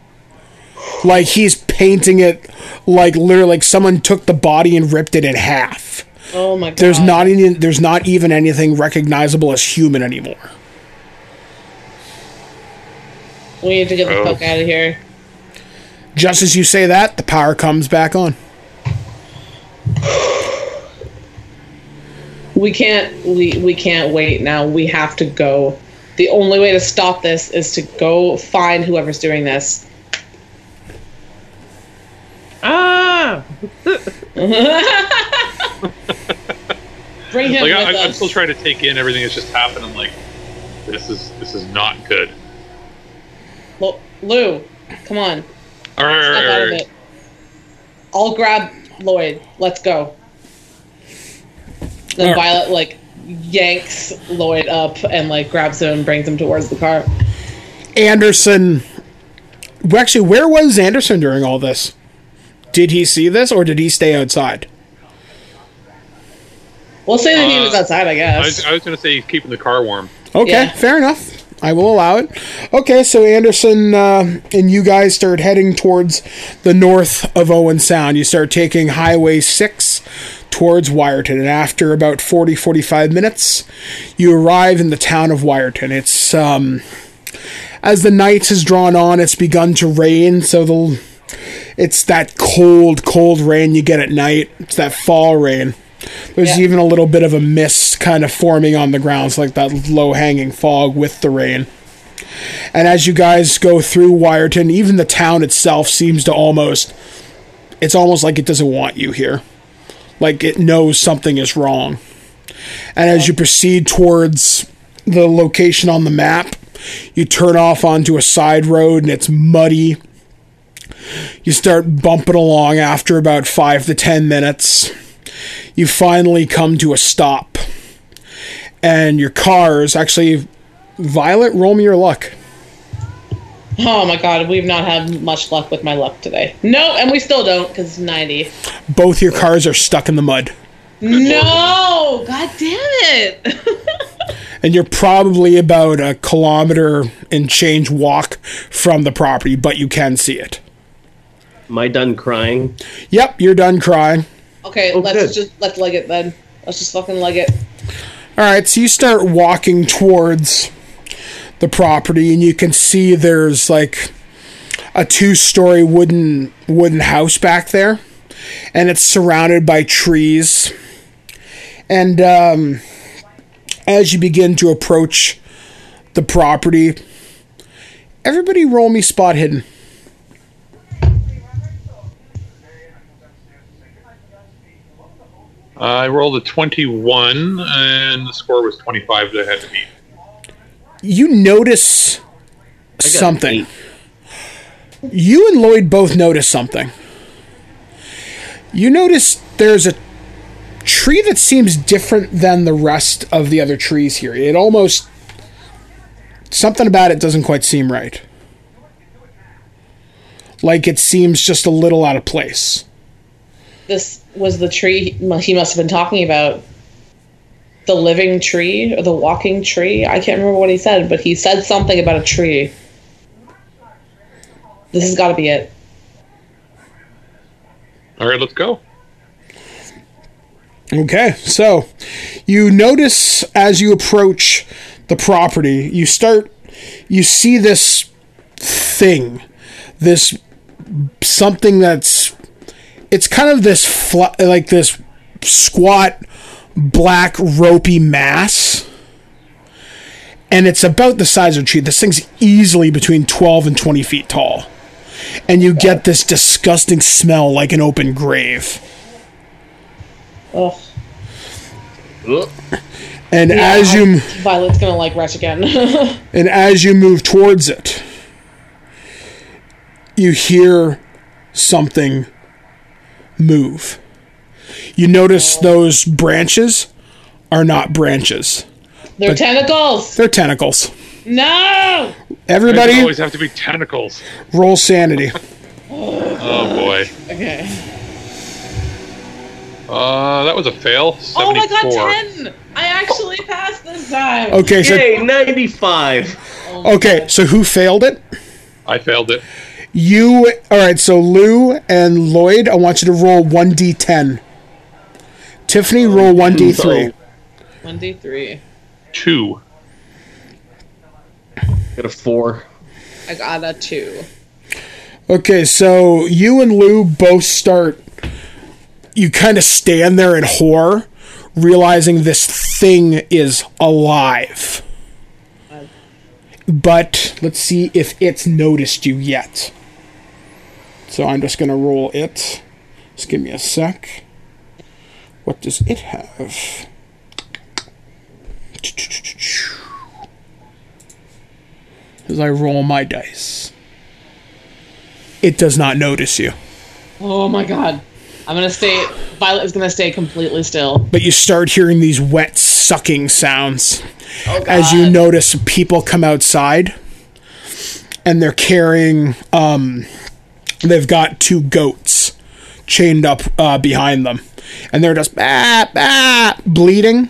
B: Like he's painting it like literally like someone took the body and ripped it in half.
C: Oh my god.
B: There's not any there's not even anything recognizable as human anymore.
C: We need to get the
D: Oh.
C: fuck out of here.
B: Just as you say that, the power comes back on.
C: We can't we we can't wait now. We have to go. The only way to stop this is to go find whoever's doing this.
E: Ah!
C: Bring him
D: Like
C: with
D: I, I'm still trying to take in everything that's just happened. I'm like, this is this is not good.
C: Lo- Lou, come on.
D: All right,
C: Step
D: right,
C: out
D: all
C: of it. I'll grab Lloyd. Let's go. Then
B: Alright.
C: Violet like yanks Lloyd up and like grabs him and brings him towards the car.
B: Anderson actually where was Anderson during all this? Did he see this or did he stay outside?
C: We'll say that he
D: Uh,
C: was outside, I
D: I
C: guess.
D: was, I was going to say he's keeping the car warm.
B: Okay,
C: Yeah.
B: fair enough. I will allow it. Okay, so Anderson uh, and you guys start heading towards the north of Owen Sound. You start taking Highway 6 towards Wiarton, and after about 40 45 minutes, you arrive in the town of Wiarton. It's, um, as the night has drawn on, it's begun to rain, so the. It's that cold, cold rain you get at night. It's that fall rain. There's
C: Yeah.
B: even a little bit of a mist kind of forming on the ground, so like that low hanging fog with the rain. And as you guys go through Wiarton, even the town itself seems to almost. It's almost like it doesn't want you here. Like it knows something is wrong. And as you proceed towards the location on the map, you turn off onto a side road and it's muddy. You start bumping along after about five to ten minutes you finally come to a stop. And your car is actually Violet, roll me your luck.
C: oh my god, we've not had much luck with my luck today. No, and we still don't because it's 90.
B: Both your cars are stuck in the mud.
C: No! God damn it!
B: And you're probably about a kilometer and change walk from the property, but you can see it.
E: Am I done crying?
B: Yep, you're done crying.
C: Okay,
E: Oh,
C: let's
E: good.
C: just let's leg it then. Let's just fucking leg it.
B: All right, so you start walking towards the property, and you can see there's like a two-story wooden wooden house back there, and it's surrounded by trees. And um, as you begin to approach the property, everybody roll me spot hidden.
D: I rolled a 21, and the score was 25 that I had to beat.
B: You notice something. You and Lloyd both notice something. You notice there's a tree that seems different than the rest of the other trees here. It almost something about it doesn't quite seem right. Like it seems just a little out of place.
C: This was the tree he must have been talking about. The living tree or the walking tree. I can't remember what he said, but he said something about a tree. This has got to be it.
D: All right, let's go.
B: Okay, so you notice as you approach the property, you start, you see this thing, this something that's, it's kind of this fl- like this squat black ropey mass. And it's about the size of a tree. This thing's easily between 12 and 20 feet tall. And you get this disgusting smell like an open grave.
C: Ugh.
B: And
C: Yeah,
B: as you
C: I- Violet's gonna like Wretch again.
B: And as you move towards it, you hear something move. You notice those branches are not branches,
C: They're tentacles.
B: they're tentacles.
C: No.
B: Everybody,
D: They always have to be tentacles.
B: roll sanity.
D: Oh boy.
C: Okay.
D: Uh, that was a fail. 74.
C: Oh my god, ten! I actually passed this time.
B: Okay, so
E: Yay, 95.
B: okay, so who failed it?
D: I failed it.
B: You. All right, so Lou and Lloyd, I want you to roll one d10. Tiffany, um, roll one d3.
C: One D three.
D: Two.
E: Got a four.
C: I got a two.
B: Okay, so you and Lou both start. You kind of stand there in horror, realizing this thing is alive. But let's see if it's noticed you yet. So I'm just going to roll it. Just give me a sec. What does it have? As I roll my dice, it does not notice you.
C: Oh my god. I'm gonna stay. Violet is gonna stay completely still.
B: but you start hearing these wet sucking sounds
C: Oh
B: as you notice people come outside and they're carrying um they've got two goats chained up uh, behind them and they're just bah, bah, bleeding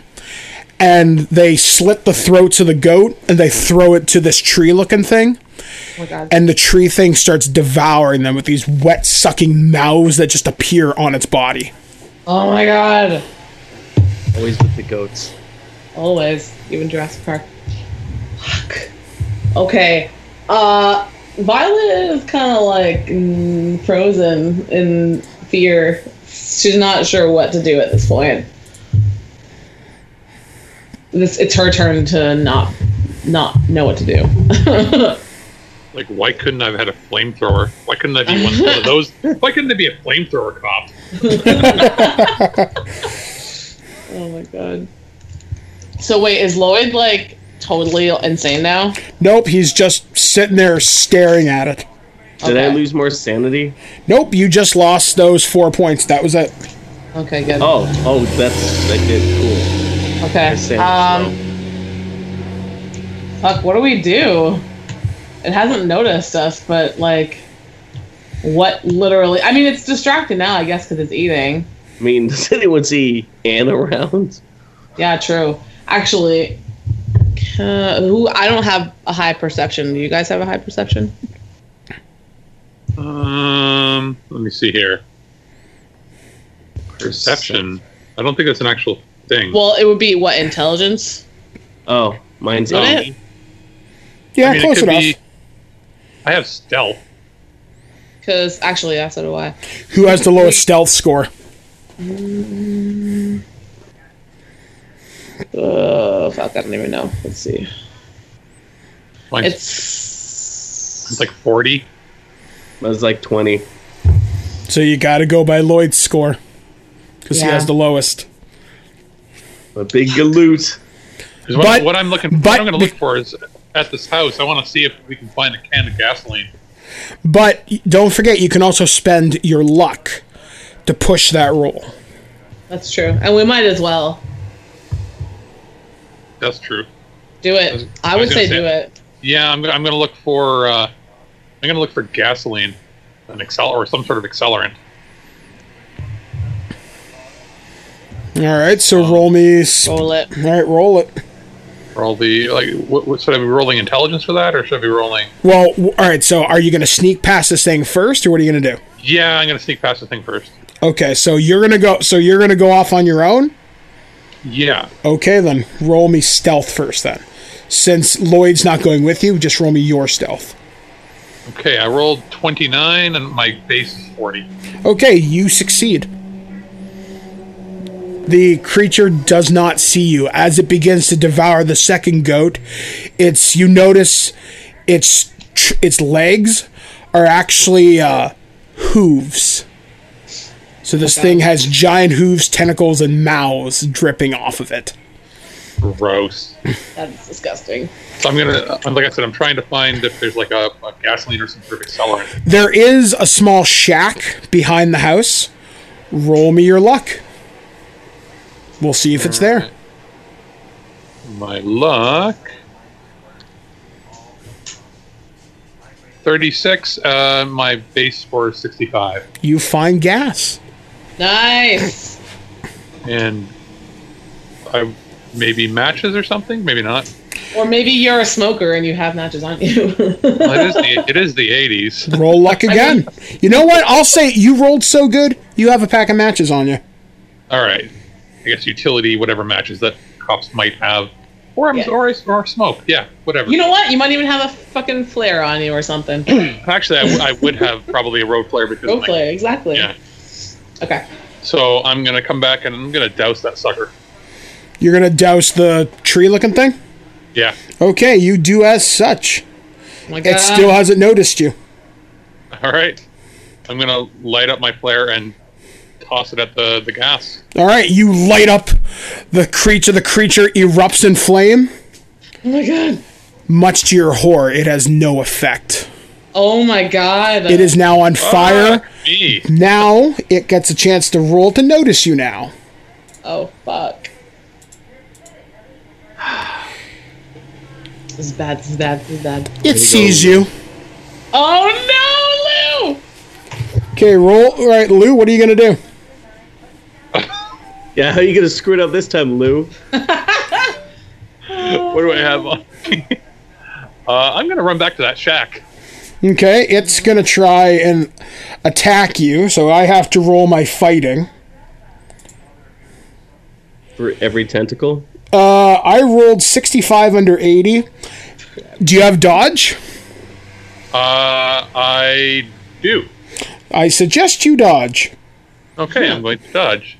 B: and they slit the throats of the goat and they throw it to this tree looking thing
C: Oh my god.
B: and the tree thing starts devouring them with these wet sucking mouths that just appear on its body
C: Oh my god.
E: Always with the goats.
C: Always. Even Jurassic Park. Fuck. Okay. Uh, Violet is kind of like mm, frozen in fear. She's not sure what to do at this point. This it's her turn to not not know what to do.
D: Like, why couldn't I have had a flamethrower? Why couldn't I be one, one of those? Why couldn't I be a flamethrower cop?
C: oh my god. So wait, is Lloyd like totally insane now?
B: nope he's just sitting there staring at it
E: Did I lose more sanity?
B: Nope, you just lost those four points. That was it.
C: Okay, good.
E: Oh, oh, that's I did. Cool.
C: okay. Um,
E: low.
C: fuck. What do we do? It hasn't noticed us, but like, what literally? I mean, it's distracted now, I guess, because it's eating.
E: I mean, does anyone see Anne around?
C: Yeah, true. Actually, uh, who? I don't have a high perception. Do you guys have a high perception?
D: Um, let me see here. Perception. I don't think that's an actual thing.
C: Well, it would be what intelligence?
E: Oh, mine's
C: Would it?
B: Yeah,
D: I mean, it
B: close
D: could
B: enough.
D: be- I have stealth.
C: Because actually, that's so do I.
B: Who has the lowest stealth score?
C: Oh fuck! I don't even know. Let's see.
D: Mine's
C: It's
D: it's like forty.
E: Mine's like twenty.
B: So you got to go by Lloyd's score because he has the lowest.
E: A big galoot.
D: what,
B: But-
D: what I'm looking,
B: but
D: what I'm going to look for is at this house. I want to see if we can find a can of gasoline.
B: But don't forget, you can also spend your luck to push that roll.
C: that's true, and we might as well
D: That's true.
C: do it.
D: was-
C: I
D: I
C: would
D: was
C: say
D: say-
C: do it.
D: Yeah, I'm, gonna- I'm going to look for. Uh, I'm going to look for gasoline, an accel or some sort of accelerant.
B: All right, so roll me. Sp-
C: Roll it.
B: All right, roll it.
D: Roll all the like, what, what should I be rolling intelligence for that, or should I be rolling?
B: Well, all right. So, are you going to sneak past this thing first, or what are you going to do?
D: Yeah, I'm going to sneak past the thing first.
B: Okay, so you're going to go. So you're going to go off on your own.
D: Yeah.
B: Okay, then roll me stealth first. Then, since Lloyd's not going with you, just roll me your stealth.
D: Okay, I rolled 29 and my base is 40.
B: Okay, you succeed. The creature does not see you as it begins to devour the second goat. It's you notice its its legs are actually uh, hooves. So this thing has giant hooves, tentacles, and mouths dripping off of it.
D: Gross.
C: That's disgusting.
D: So I'm gonna, uh, like I said, I'm trying to find if there's like a, a gasoline or some sort of accelerant.
B: There is a small shack behind the house. Roll me your luck. We'll see if it's there.
D: My luck. 36. Uh, my base score is 65.
B: You find gas.
C: Nice.
D: And I maybe matches or something. Maybe not.
C: or maybe you're a smoker and you have matches on you.
D: Well, it is the it is the 80s.
B: Roll luck again. You know what? I'll say you rolled so good, you have a pack of matches on you.
D: All right. I guess utility, whatever matches that cops might have, or
C: Yeah.
D: or or smoke. Yeah, whatever.
C: you know what? You might even have a fucking flare on you or something.
D: Actually, I, w- I would have probably a road flare because Road
C: flare, exactly.
D: Yeah.
C: Okay.
D: So I'm gonna come back and I'm gonna douse that sucker.
B: You're gonna douse the tree-looking thing.
D: Yeah.
B: Okay, you do as such.
C: Oh my God.
B: It still hasn't noticed you.
D: All right. I'm gonna light up my flare and toss it at the the gas.
B: All right, you light up the creature. The creature erupts in flame.
C: oh my God.
B: Much to your horror, it has no effect.
C: Oh my God.
B: It is now on fire.
D: Fuck me.
B: Now it gets a chance to roll to notice you now.
C: Oh fuck. This is bad. This is bad. This is bad.
B: It sees you.
C: Oh no, Lou!
B: Okay, roll. All right, Lou, what are you gonna do?
E: Yeah, how are you gonna screw it up this time, Lou?
D: What do I have on? uh, I'm gonna run back to that shack.
B: Okay, it's gonna try and attack you, so I have to roll my fighting.
E: For every tentacle?
B: Uh, I rolled 65 under 80. Do you have dodge?
D: Uh, I do.
B: I suggest you dodge.
D: Okay, I'm going to dodge.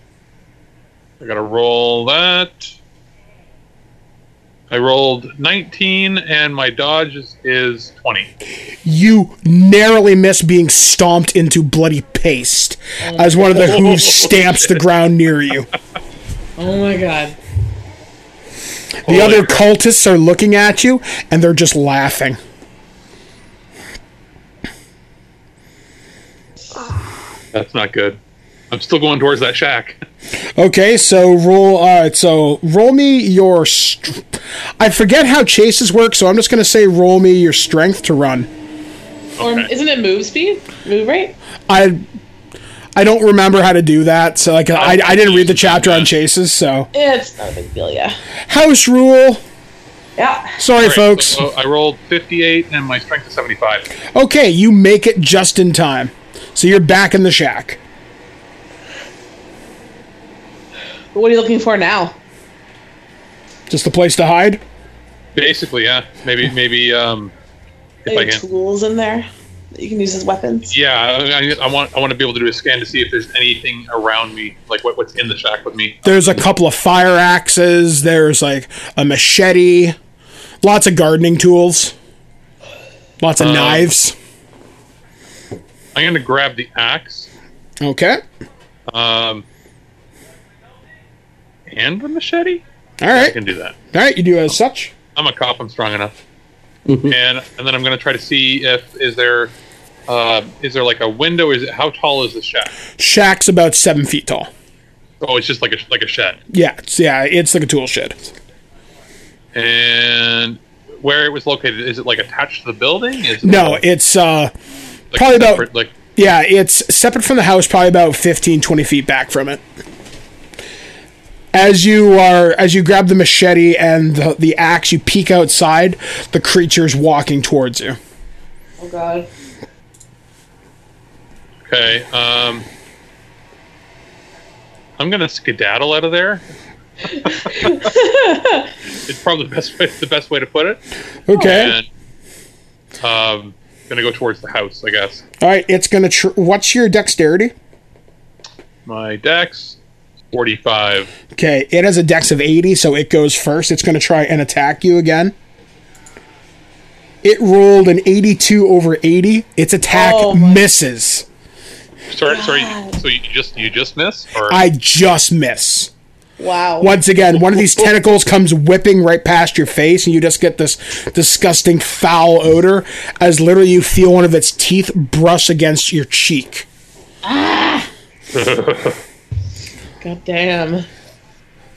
D: I gotta roll that. I rolled 19, and my dodge is, is 20.
B: You narrowly miss being stomped into bloody paste as one of the oh. hooves stamps the ground near you.
C: Oh my god.
B: The
D: Holy
B: other
D: crap.
B: cultists are looking at you and they're just laughing.
D: That's not good. I'm still going towards that shack.
B: Okay, so roll. All right, so roll me your. Str- I forget how chases work, so I'm just gonna say roll me your strength to run.
C: Um,
D: or
C: isn't it move speed? Move rate?
B: I I don't remember how to do that, so like I, I didn't read the chapter on chases. So
C: It's not a big deal, yeah.
B: house rule.
C: Yeah.
B: Sorry,
D: All right,
B: folks.
D: so uh, I rolled 58 and my strength is 75.
B: Okay, you make it just in time. So you're back in the shack.
C: What are you looking for now?
B: Just a place to hide?
D: Basically, yeah. Maybe, maybe, um, if I can.
C: tools in there that you can use as weapons?
D: Yeah, I, I want, I want to be able to do a scan to see if there's anything around me, like what, what's in the shack with me.
B: There's a couple of fire axes, there's like a machete, lots of gardening tools, lots of
D: Um,
B: knives.
D: I'm gonna grab the axe,
B: Okay.
D: um, and the machete.
B: All right, I
D: can do that.
B: All right, you do as such.
D: I'm a cop. I'm strong enough. And and then I'm gonna try to see if is there, uh, is there like a window? Is it how tall is the shack?
B: Shack's about seven feet tall.
D: Oh, it's just like a like a shed.
B: Yeah, it's, yeah, it's like a tool shed.
D: And where it was located, is it like attached to the building? Is it
B: No,
D: like
B: it's uh,
D: a
B: probably about-
D: like
B: yeah, it's separate from the house, probably about 15, 20 feet back from it. As you are, as you grab the machete and the, the axe, you peek outside. The creature's walking towards you.
C: Oh god.
D: okay. Um, I'm gonna skedaddle out of there. it's probably the best way the best way to put it.
B: Okay.
D: And um, gonna go towards the house, I guess.
B: All right, it's gonna. Tr- what's your dexterity?
D: My dex, forty-five.
B: Okay, it has a dex of 80, so it goes first. It's going to try and attack you again. It rolled an 82 over 80. Its attack
C: Oh
B: misses.
D: Sorry, sorry. So you just you just miss, or
B: I just miss.
C: Wow.
B: Once again, one of these tentacles comes whipping right past your face, and you just get this disgusting foul odor as literally you feel one of its teeth brush against your cheek. Ah.
C: God damn.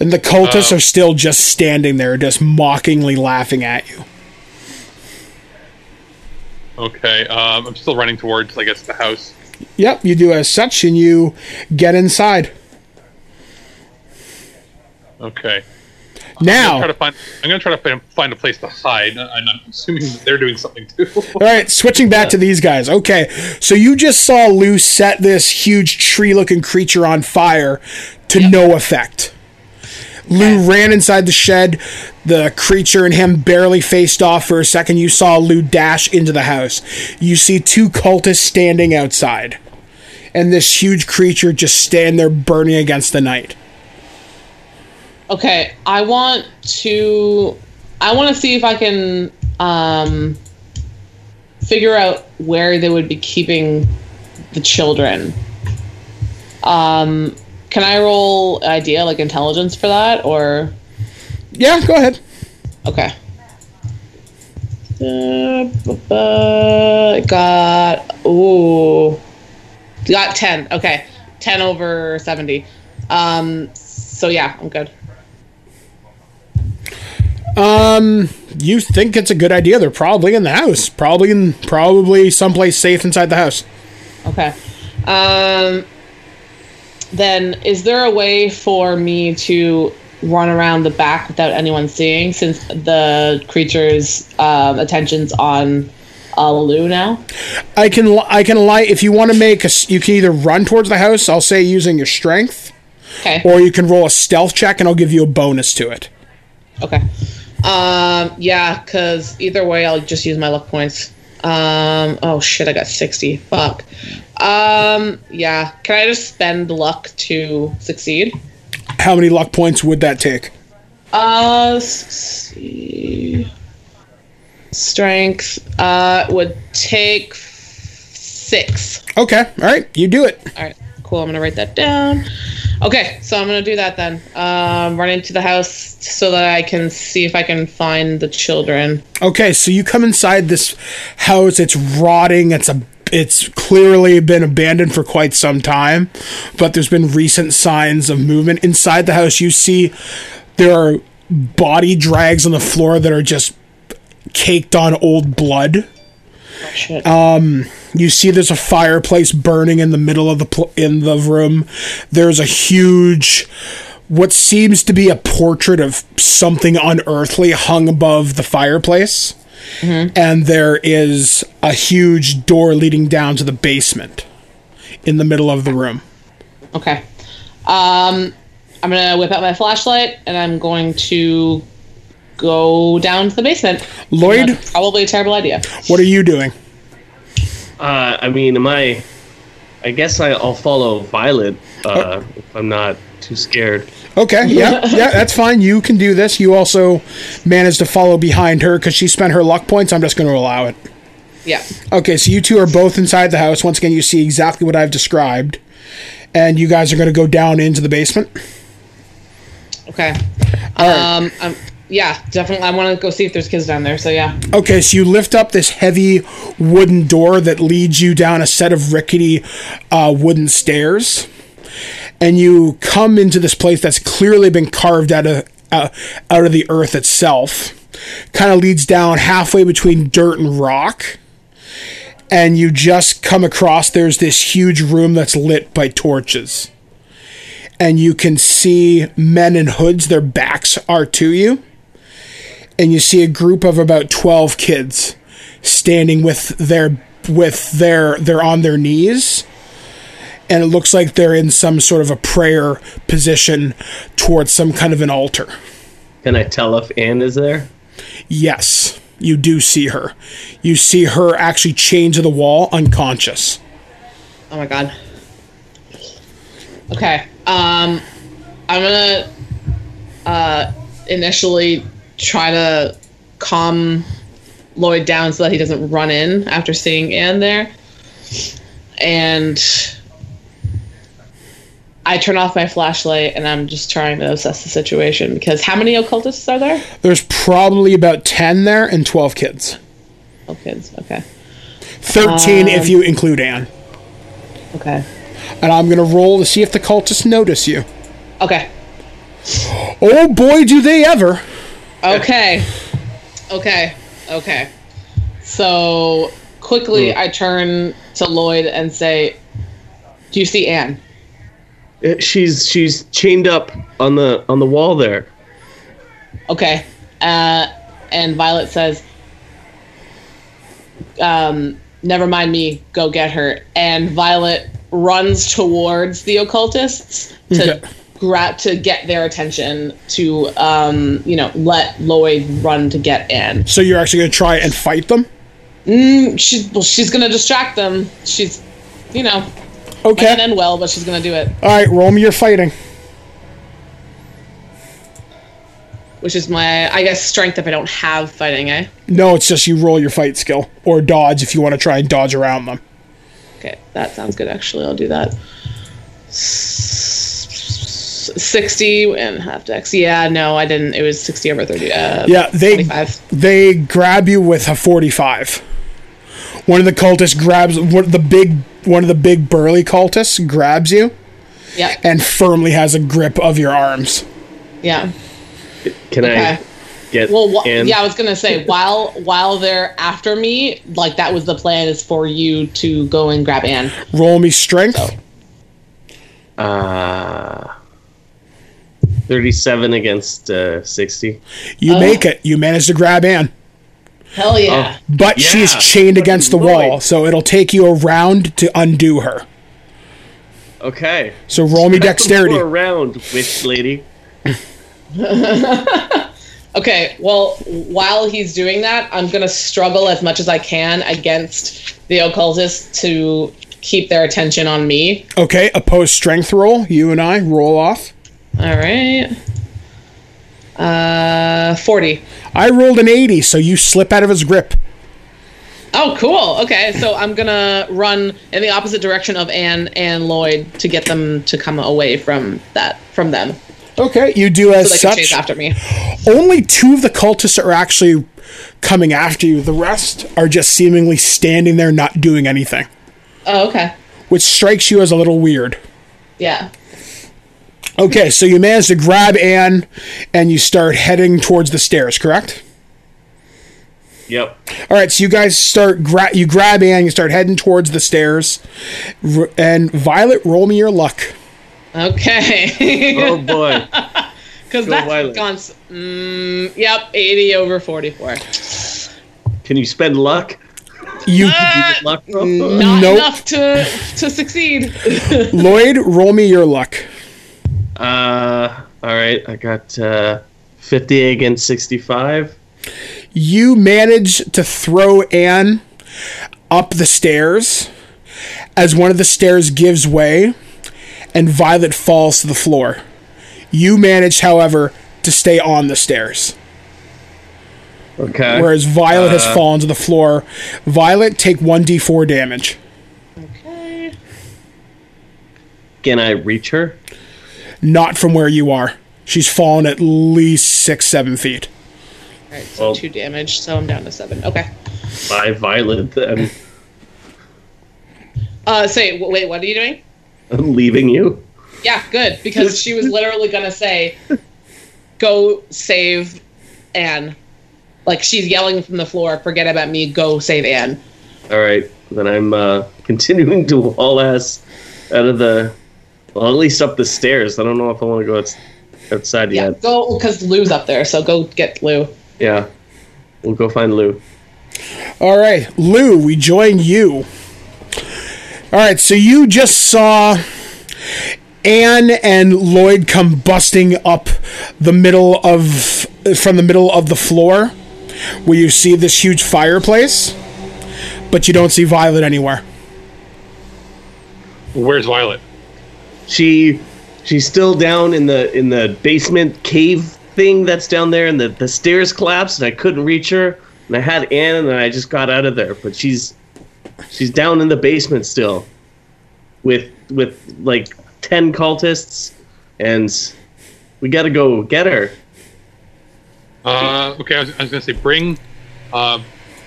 B: And the cultists are still just standing there, just mockingly laughing at you.
D: okay. Um, I'm still running towards, I guess, the house.
B: Yep, you do as such, and you get inside.
D: Okay.
B: Now,
D: Try to find. I'm gonna try to find, a place to hide, and I'm assuming they're doing something too.
B: All right, switching back to these guys. Okay, so you just saw Lou set this huge tree looking creature on fire to no effect. Lou ran inside the shed. The creature and him barely faced off for a second. You saw Lou dash into the house. You see two cultists standing outside. And this huge creature just stand there burning against the night.
C: Okay, I want to I want to see if I can um figure out where they would be keeping the children. Um can I roll idea like intelligence for that or
B: Yeah, go ahead.
C: okay. Uh, got ooh got 10 okay 10 over 70 um so yeah i'm good
B: You think it's a good idea. They're probably in the house. Probably in probably someplace safe inside the house.
C: Okay. Um, then is there a way for me to run around the back without anyone seeing since the creature's um, attention's on uh, Lou now?
B: I can I can lie if you want to make a you can either run towards the house. I'll say using your strength,
C: Okay.
B: or you can roll a stealth check and I'll give you a bonus to it.
C: Okay. Um, yeah, because either way, I'll just use my luck points. Um, oh shit, I got 60. Fuck. Um, yeah. Can I just spend luck to succeed?
B: How many luck points would that take?
C: Uh, see. Strength uh would take six.
B: Okay, all right, you do it.
C: All right, cool. I'm gonna write that down. Okay, so I'm gonna do that then. Um, run into the house so that I can see if I can find the children.
B: Okay, so you come inside this house. It's rotting. It's a it's clearly been abandoned for quite some time, but there's been recent signs of movement inside the house. You see there are body drags on the floor that are just caked on old blood.
C: Shit.
B: You see there's a fireplace burning in the middle of the pl- in the room. There's a huge what seems to be a portrait of something unearthly hung above the fireplace. And there is a huge door leading down to the basement in the middle of the room.
C: Okay. Um, I'm gonna whip out my flashlight and I'm going to go down to the basement.
B: Lloyd,
C: That's probably a terrible idea.
B: what are you doing?
E: Uh, I mean, am I? I guess I, I'll follow Violet uh, if I'm not too scared.
B: Okay, yeah, yeah, that's fine. You can do this. You also managed to follow behind her because she spent her luck points. I'm just going to allow it.
C: Yeah.
B: Okay, so you two are both inside the house. Once again, you see exactly what I've described. And you guys are going to go down into the basement.
C: Okay.
B: All right.
C: Um, um, yeah, definitely. I want to go see if there's kids down there. So yeah.
B: Okay, so you lift up this heavy wooden door that leads you down a set of rickety uh, wooden stairs, and you come into this place that's clearly been carved out of uh, out of the earth itself. Kind of leads down halfway between dirt and rock, and you just come across there's this huge room that's lit by torches, and you can see men in hoods. Their backs are to you and you see a group of about 12 kids standing with their with their they're on their knees and it looks like they're in some sort of a prayer position towards some kind of an altar
E: Can I tell if Anne is there?
B: yes you do see her you see her actually chained to the wall unconscious
C: Oh my god. Okay. Um, I'm gonna uh initially try to calm Lloyd down so that he doesn't run in after seeing Anne there, and I turn off my flashlight and I'm just trying to assess the situation because how many occultists are there?
B: there's probably about 10 there and 12 kids
C: Oh, kids. Okay.
B: 13 if you um, include anne
C: Okay.
B: and i'm gonna roll to see if the cultists notice you
C: Okay.
B: oh boy do they ever
C: Okay. Okay. Okay. So quickly, I turn to Lloyd and say, "Do you see Anne?"
E: Uh, She's she's chained up on the on the wall there.
C: Okay. Uh, and Violet says, um, "Never mind me. Go get her." And Violet runs towards the occultists to Grab to get their attention to, um, you know, let Lloyd run to get in.
B: so you're actually gonna try and fight them
C: She's well, she's gonna distract them. She's, you know,
B: okay
C: might not end well, but she's gonna do it.
B: All right, roll me your fighting.
C: Which is my, I guess, strength if I don't have fighting, eh?
B: No, it's just you roll your fight skill or dodge if you want to try and dodge around them.
C: Okay, that sounds good. Actually, I'll do that. S- Sixty and half dex. Yeah, no, I didn't. It was sixty over thirty. Uh,
B: Yeah, they
C: 25.
B: they grab you with a forty-five. One of the cultists grabs one the big one of the big burly cultists grabs you
C: Yeah,
B: and firmly has a grip of your arms.
C: yeah.
E: Can
C: Okay.
E: I get
C: Well, wh-
E: Anne?
C: yeah, I was gonna say while while they're after me, like that was the plan is for you to go and grab Anne.
B: Roll me strength.
E: Uh, Thirty-seven against uh, sixty.
B: You make it. You manage to grab Anne,
C: Hell yeah!
B: but she's
E: Yeah,
B: chained against the
E: fucking
B: wall, so it'll take you a round to undo her.
E: Okay.
B: So roll me dexterity.
E: For a round, witch lady.
C: Okay, well, while he's doing that, I'm gonna struggle as much as I can against the occultists to keep their attention on me.
B: Okay, opposed strength roll. You and I roll off.
C: All right. Uh, forty.
B: I rolled an 80, so you slip out of his grip.
C: Oh, cool. Okay, so I'm gonna run in the opposite direction of Anne and Lloyd to get them to come away from that from them,
B: Okay, you do as
C: they can chase
B: such.
C: after me.
B: Only two of the cultists are actually coming after you. The rest are just seemingly standing there, not doing anything,
C: Oh, okay.
B: which strikes you as a little weird.
C: Yeah.
B: Okay, so you manage to grab Anne and you start heading towards the stairs, correct?
E: Yep.
B: All right, so you guys start gra- you grab Anne, you start heading towards the stairs, R- and Violet, roll me your luck.
C: Okay.
E: Oh boy.
C: Because
E: Go
C: that's
E: Violet.
C: gone. s- Mm, yep, 80 over 44.
E: Can you spend luck?
B: You,
C: Ah,
E: Luck roll?
C: not
B: Nope.
C: enough to to succeed.
B: Lloyd, roll me your luck.
E: Uh, all right. I got uh, 50 against 65.
B: You manage to throw Anne up the stairs as one of the stairs gives way and Violet falls to the floor. You manage, however, to stay on the stairs,
E: Okay.
B: whereas Violet has fallen to the floor. Violet, take 1d4 damage.
C: Okay.
E: Can I reach her?
B: Not from where you are. She's fallen at least six, seven feet.
C: Alright, so
E: Well-
C: two damage, so I'm down to seven. Okay.
E: By Violet, then.
C: Uh, say, w- wait, what are you doing?
E: I'm leaving you.
C: Yeah, good, because she was literally gonna say, go save Anne. Like, she's yelling from the floor, forget about me, go save Anne.
E: All right. Then I'm uh, continuing to haul ass out of the. Well, at least up the stairs. I don't know if I want to go outs- outside
C: Yeah,
E: yet.
C: go, because Lou's up there, so go get Lou.
E: Yeah. We'll go find Lou.
B: All right, Lou, we join you. All right, so you just saw Anne and Lloyd come busting up the middle of from the middle of the floor where you see this huge fireplace, but you don't see Violet anywhere.
D: Where's Violet?
E: She she's still down in the in the basement cave thing that's down there and the, the stairs collapsed and I couldn't reach her and I had Anne and I just got out of there but she's she's down in the basement still with with like 10 cultists and we got to go get her
D: Uh, okay, I was, I was gonna say bring, uh,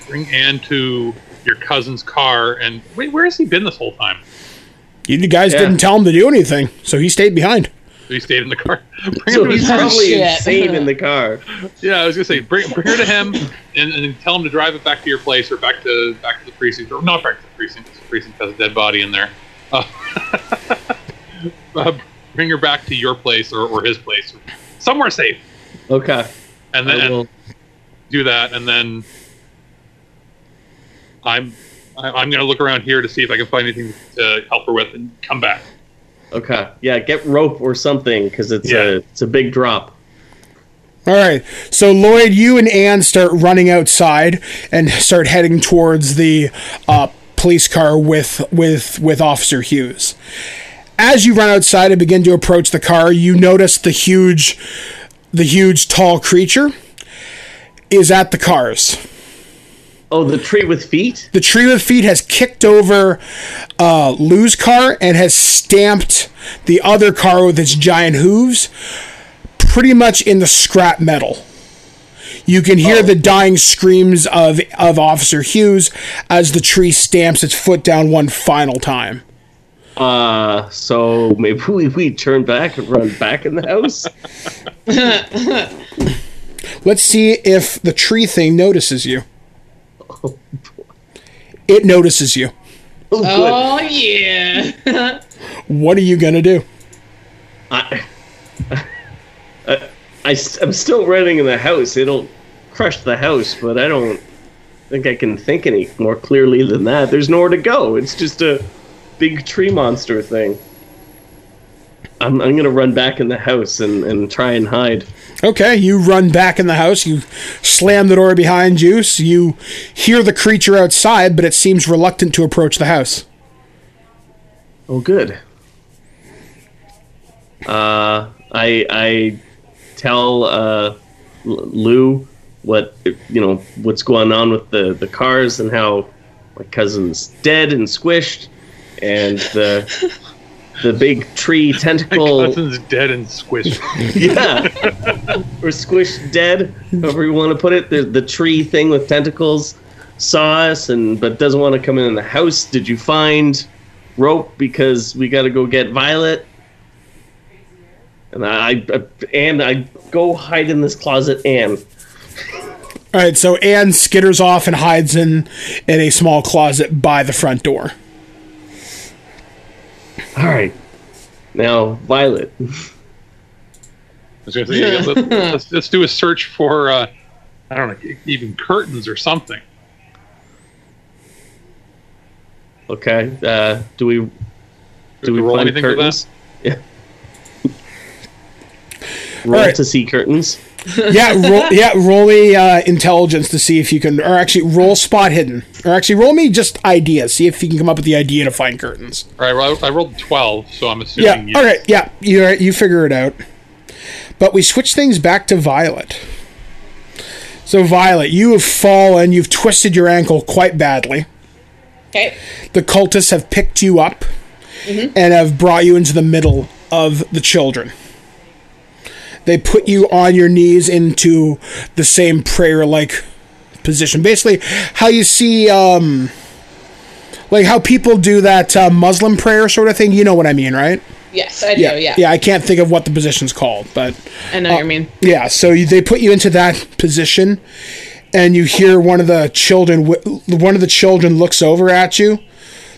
D: bring Anne to your cousin's car. And wait, where has he been this whole time?
B: You guys
E: Yeah.
B: didn't tell him to do anything, so he stayed behind.
D: He stayed in the car. Bring
E: so
D: him
E: he's
D: his
E: probably
C: shit.
E: insane in the car
D: Yeah, I was gonna say bring, bring her to him and, and tell him to drive it back to your place or back to back to the precinct or not back to the precinct. 'cause The precinct has a dead body in there. Uh, uh, bring her back to your place or, or his place, somewhere safe,
E: okay
D: and then
E: will
D: do that, and then I'm I- I'm gonna look around here to see if I can find anything to help her with and come back.
E: okay yeah get rope or something because it's
D: Yeah.
E: a it's a big drop
B: All right. So Lloyd, you and Anne start running outside and start heading towards the uh, police car with with with Officer Hughes. As you run outside and begin to approach the car, you notice the huge the huge tall creature is at the cars.
E: Oh the tree with feet
B: The tree with feet has kicked over uh, Lou's car and has stamped the other car with its giant hooves pretty much in the scrap metal. You can hear the dying screams of, of Officer Hughes as the tree stamps its foot down one final time.
E: Uh, so maybe we, we turn back and run back in the house.
B: Let's see if the tree thing notices you. It notices you.
E: Oh.
C: Oh, yeah.
B: What are you going to do?
E: I, I, I, am still running in the house. It'll crush the house, but I don't think I can think any more clearly than that. There's nowhere to go. It's just a big tree monster thing. I'm, I'm gonna run back in the house and, and try and hide.
B: Okay, you run back in the house. You slam the door behind you. So you hear the creature outside, but it seems reluctant to approach the house.
E: Oh, good. Uh, I I tell uh, Lou what you know what's going on with the the cars and how my cousin's dead and squished, and the the big tree
D: My
E: tentacle.
D: cousin's dead and squished.
E: yeah, or squished dead, however you want to put it. The the tree thing with tentacles saw us and but doesn't want to come in the house. Did you find rope because we got to go get Violet? And I, I and I go hide in this closet. And
B: All right, so Anne skitters off and hides in in a small closet by the front door.
E: All right, Now, Violet.
D: I was say, yeah, let, let's, let's do a search for, uh, I don't know, even curtains or something.
E: Okay. Uh, do we
D: Do
E: do we
D: roll
E: find
D: anything for
E: curtains? Yeah. Roll
B: Alright.
E: to see curtains.
B: yeah, roll, yeah, roll me uh, intelligence to see if you can, or actually roll spot hidden, or actually roll me just ideas. See if you can come up with the idea to find curtains.
D: All right, well, I rolled 12, so I'm
B: Yeah.
D: assuming yes.
B: All right. Yeah. You you figure it out. But we switch things back to Violet. So Violet, you have fallen. You've twisted your ankle quite badly.
C: Okay.
B: The cultists have picked you up and have brought you into the middle of the children. They put you on your knees into the same prayer-like position. Basically, how you see, um, like how people do that uh, Muslim prayer sort of thing. You know what I mean, right?
C: Yes, I do.
B: yeah,
C: Yeah.
B: yeah. I can't think of what the position's called, but
C: I know what you mean.
B: yeah. So you, they put you into that position, and you hear one of the children. One of the children looks over at you.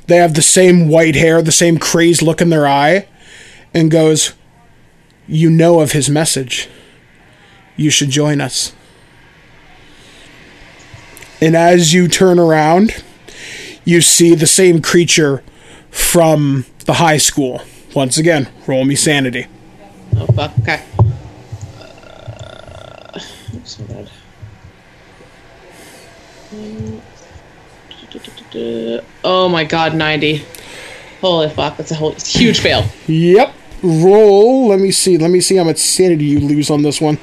B: They have the same white hair, the same crazed look in their eye, and goes, "You know of his message. You should join us." And as you turn around, you see the same creature from the high school. Once again, roll me sanity.
C: Oh fuck. Okay. Uh, so bad. Oh my god, 90. Holy fuck, that's a whole a huge fail.
B: Yep. Roll. Let me see. Let me see how much sanity you lose on this one.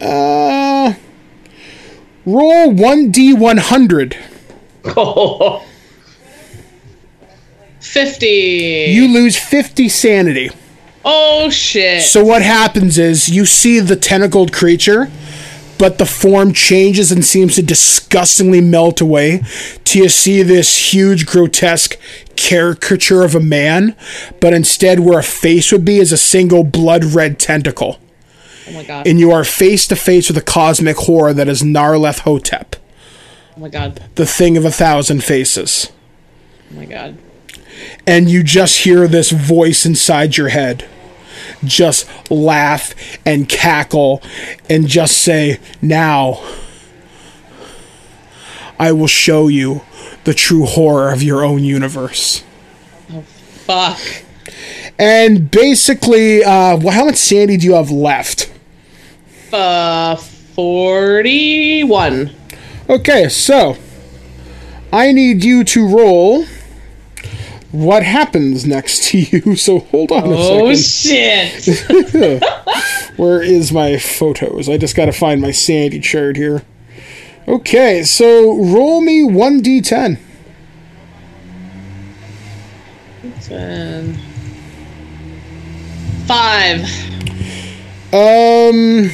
B: Uh, roll one d one hundred.
C: 50.
B: You lose fifty sanity.
C: oh shit.
B: So what happens is you see the tentacled creature, but the form changes and seems to disgustingly melt away. Till you see this huge, grotesque caricature of a man, but instead where a face would be is a single blood red tentacle.
C: oh my god.
B: and you are face to face with a cosmic horror that is Nyarlathotep,
C: oh my god.
B: the thing of a thousand faces.
C: Oh my god.
B: And you just hear this voice inside your head just laugh and cackle and just say, Now I will show you the true horror of your own universe.
C: Oh, Fuck.
B: And basically, uh, well, how much sanity do you have left?
C: Uh 41.
B: Okay, so I need you to roll what happens next to you. So hold on a second.
C: Oh shit.
B: Where is my photos? I just got to find my sanity chart here. Okay, so roll me 1d10.
C: Ten. Five.
B: Um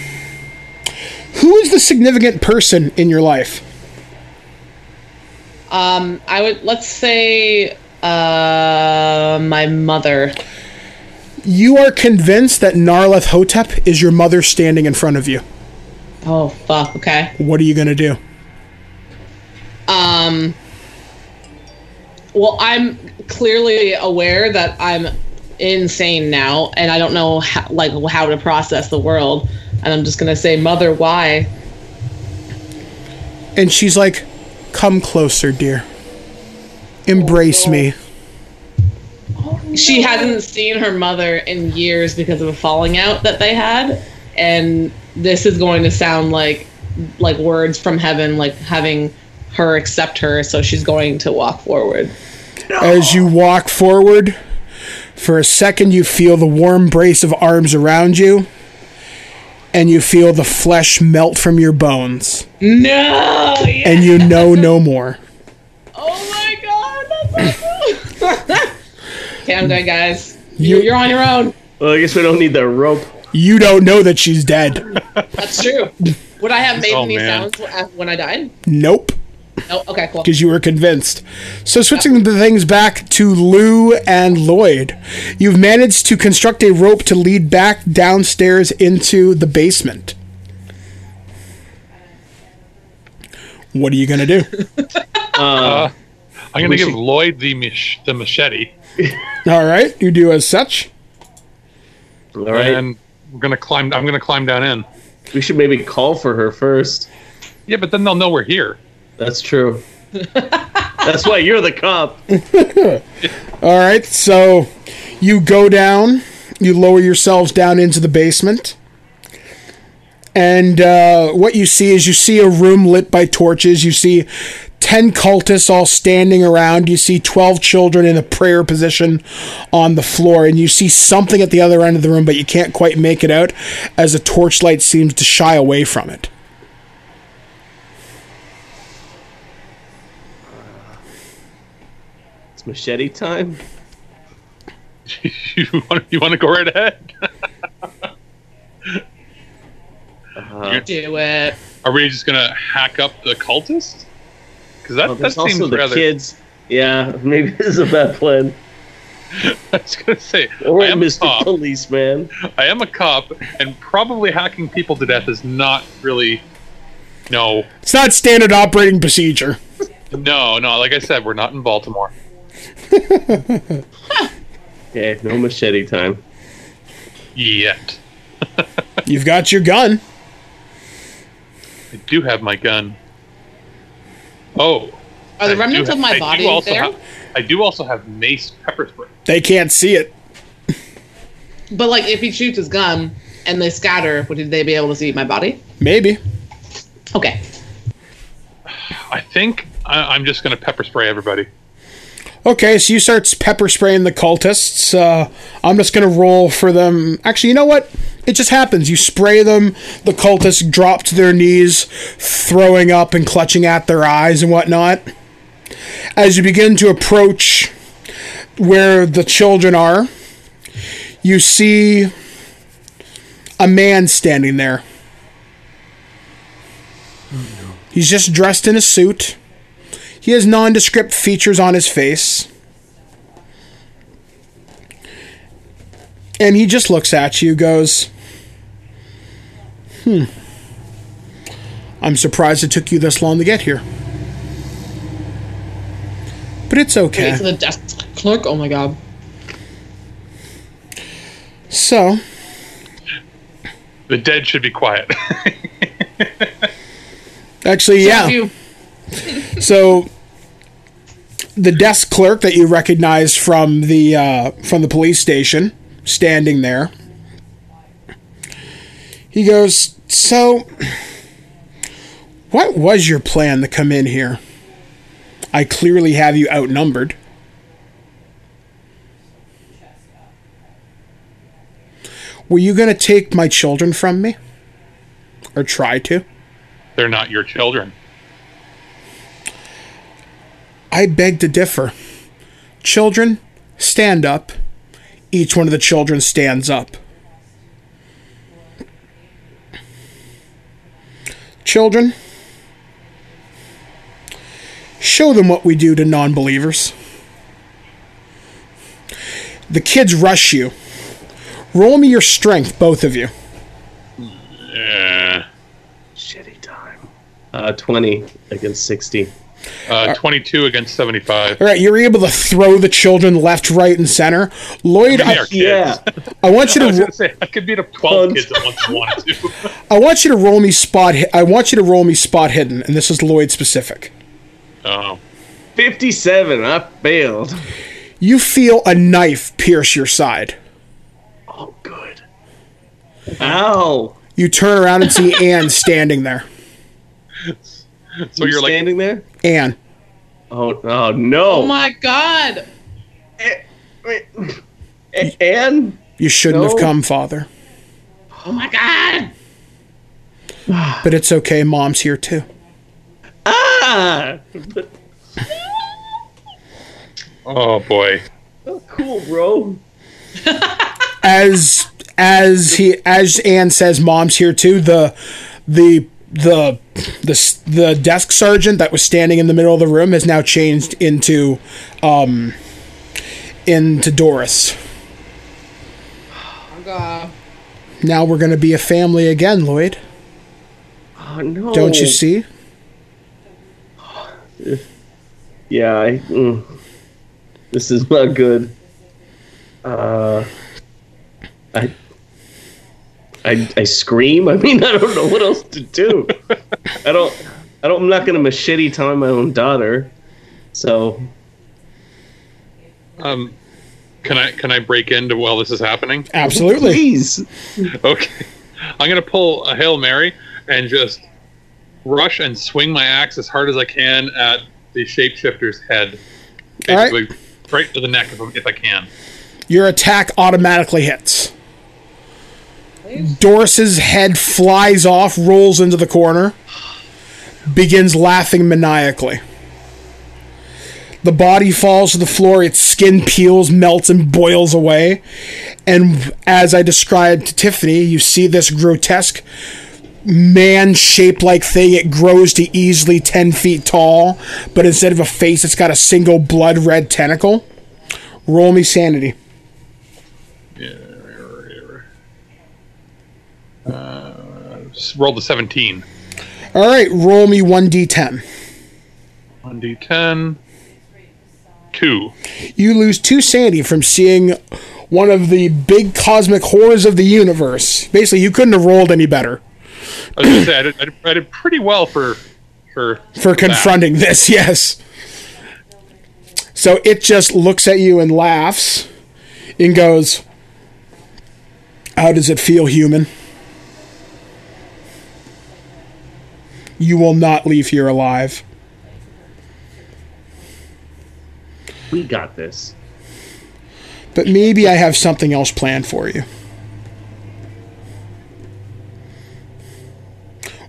B: who is the significant person in your life?
C: Um, I would let's say uh my mother.
B: You are convinced that Nyarlathotep is your mother standing in front of you.
C: Oh fuck. Okay.
B: What are you going to do?
C: Um. Well, I'm clearly aware that I'm insane now, and I don't know how, like how to process the world. And I'm just gonna say, mother, why?
B: And she's like, Come closer, dear. Embrace me.
C: She hasn't seen her mother in years because of a falling out that they had, and this is going to sound like like words from heaven, like having her accept her. So she's going to walk forward.
B: As you walk forward, for a second, you feel the warm brace of arms around you, and you feel the flesh melt from your bones,
C: No. Yeah.
B: and you know no more.
C: Oh my god, that's so cool. okay, I'm good, guys.
B: You-
C: You, you're on your own.
E: Well, I guess we don't need the rope.
B: You don't know that she's dead.
C: That's true. Would I have made
D: Oh,
C: any
D: man.
C: sounds when I died?
B: Nope.
C: Oh, okay, cool.
B: because you were convinced. So, switching the things back to Lou and Lloyd, you've managed to construct a rope to lead back downstairs into the basement. What are you gonna do?
E: Uh,
D: I'm going to give
E: should-
D: Lloyd the mach- the machete,
B: All right, you do as such.
E: All right.
D: and we're going to climb. I'm going to climb down in.
E: we should maybe call for her first.
D: Yeah, but then they'll know we're here.
E: That's true. That's why you're the cop.
B: All right, so you go down, you lower yourselves down into the basement. And uh, what you see is you see a room lit by torches. You see 10 cultists all standing around. You see 12 children in a prayer position on the floor. And you see something at the other end of the room, but you can't quite make it out as a torchlight seems to shy away from it.
E: It's machete time.
D: you want you want to go right ahead?
E: Uh,
C: Do it.
D: Are we just going to hack up the cultist? Because that,
E: oh,
D: that
E: there's
D: seems
E: also the
D: rather.
E: kids. Yeah, maybe this is a bad plan.
D: I was going to say,
E: Or
D: I am, a cop,
E: Policeman.
D: I am a cop, and probably hacking people to death is not really. No,
B: It's not standard operating procedure.
D: no, no. Like I said, we're not in Baltimore.
E: Okay, no machete time.
D: Yet.
B: You've got your gun.
D: I do have my gun. Oh.
C: Are the
D: I
C: remnants
D: do
C: of my
D: I
C: body
D: also
C: there?
D: have- I do also have mace pepper spray.
B: They can't see it.
C: But like, if he shoots his gun and they scatter, would they be able to see my body?
B: Maybe.
C: Okay.
D: I think I, I'm just going to pepper spray everybody.
B: Okay, so you start pepper spraying the cultists. Uh, I'm just gonna roll for them. Actually, you know what? It just happens. You spray them. The cultists drop to their knees, throwing up and clutching at their eyes and whatnot. As you begin to approach where the children are, you see a man standing there. He's just dressed in a suit. He has nondescript features on his face. And he just looks at you, goes, Hmm. I'm surprised it took you this long to get here. But it's okay.
C: Okay, so the desk clerk. Oh my god.
B: So,
D: The dead should be quiet.
B: actually, yeah.
C: You,
B: So the desk clerk that you recognized from the uh, from the police station, standing there, he goes, "So, what was your plan to come in here? I clearly have you outnumbered." Were you going to take my children from me? Or try to?
D: They're not your children.
B: I beg to differ. Children, stand up. Each one of the children stands up. Children, show them what we do to non believers. The kids rush you. Roll me your strength, both of you.
D: Eh.
E: Machete time. Uh, 20 against 60.
D: Uh, 22 against 75.
B: All right, you're able to throw the children left, right, and center. Lloyd, I,
D: are kids.
E: Yeah.
B: I want you
D: I
B: to
D: was
B: ro-
D: say, I could beat up 12
E: Punch.
D: kids at once if I wanted to.
B: I want you to roll me spot. Hi- I want you to roll me spot hidden, and this is Lloyd specific.
D: oh.
E: 57. I failed.
B: You feel a knife pierce your side.
E: Oh, good. Ow.
B: You turn around and see Anne standing there.
D: So you're like,
E: standing there?
B: Anne,
E: Oh, oh no.
C: oh my god.
E: A- and
B: you shouldn't have come, Father.
C: Oh my god.
B: But it's okay. Mom's here too.
E: ah,
D: oh boy.
E: cool, bro.
B: As as he as Anne says, Mom's here too. The the the the the desk sergeant that was standing in the middle of the room has now changed into um into Doris.
C: Oh god.
B: Now we're gonna be a family again, Lloyd.
E: Oh no.
B: Don't you see?
E: Yeah, I, mm, this is not good. Uh, I, I, I scream. I mean, I don't know what else to do. I don't. I don't. I'm not gonna machete time my own daughter. So
D: Um, can I can I break into while this is happening?
B: Absolutely.
E: please.
D: Okay, I'm gonna pull a hail mary and just rush and swing my axe as hard as I can at the shapeshifter's head,
B: All right.
D: basically right to the neck if, if I can.
B: Your attack automatically hits. Doris's head flies off, rolls into the corner, begins laughing maniacally. The body falls to the floor, its skin peels, melts, and boils away. And as I described to Tiffany, you see this grotesque man shaped like thing. It grows to easily 10 feet tall, but instead of a face, it's got a single blood red tentacle. Roll me sanity.
D: Just roll the 17.
B: All right, roll me 1d10.
D: 1d10. 2.
B: You lose two sanity from seeing one of the big cosmic horrors of the universe. Basically, you couldn't have rolled any better
D: I was gonna say I did, I did, I did pretty well for for
B: for confronting this, yes. So it just looks at you and laughs and goes, How does it feel, human? You will not leave here alive.
E: We got this.
B: But maybe I have something else planned for you.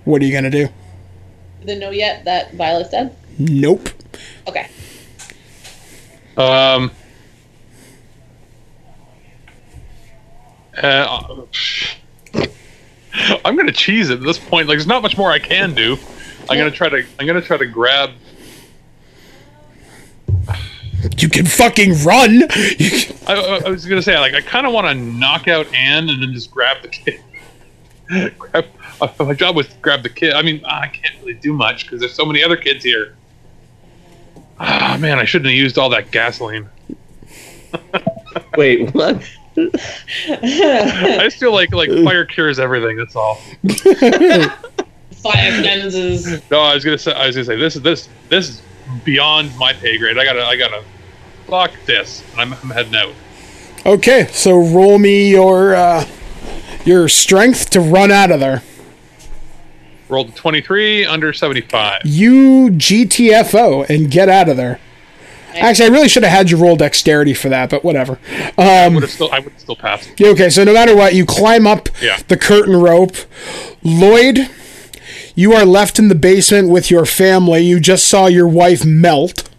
B: What are you going to do?
C: Didn't know yet that Violet's dead.
B: Nope.
C: Okay.
D: Um. Uh, I'm gonna cheese it at this point. Like, there's not much more I can do. I'm gonna try to. I'm gonna try to grab.
B: You can fucking run. Can-
D: I, I, I was gonna say, like, I kind of want to knock out Anne and then just grab the kid. grab, uh, my job was to grab the kid. I mean, I can't really do much because there's so many other kids here. Ah, man, I shouldn't have used all that gasoline.
E: Wait, what?
D: I just feel like like fire cures everything. That's all.
C: Fire cleanses.
D: No, I was gonna say. I was gonna say this is this this is beyond my pay grade. I gotta I gotta fuck this. I'm, I'm heading out.
B: okay, so roll me your uh, your strength to run out of there.
D: Rolled a 23 under 75.
B: You GTFO and get out of there. Actually, I really should have had you roll dexterity for that, but whatever. Um,
D: Would have still I would have still passed.
B: Yeah, okay, so no matter what, you climb up
D: Yeah.
B: the curtain rope. Lloyd, you are left in the basement with your family. You just saw your wife melt.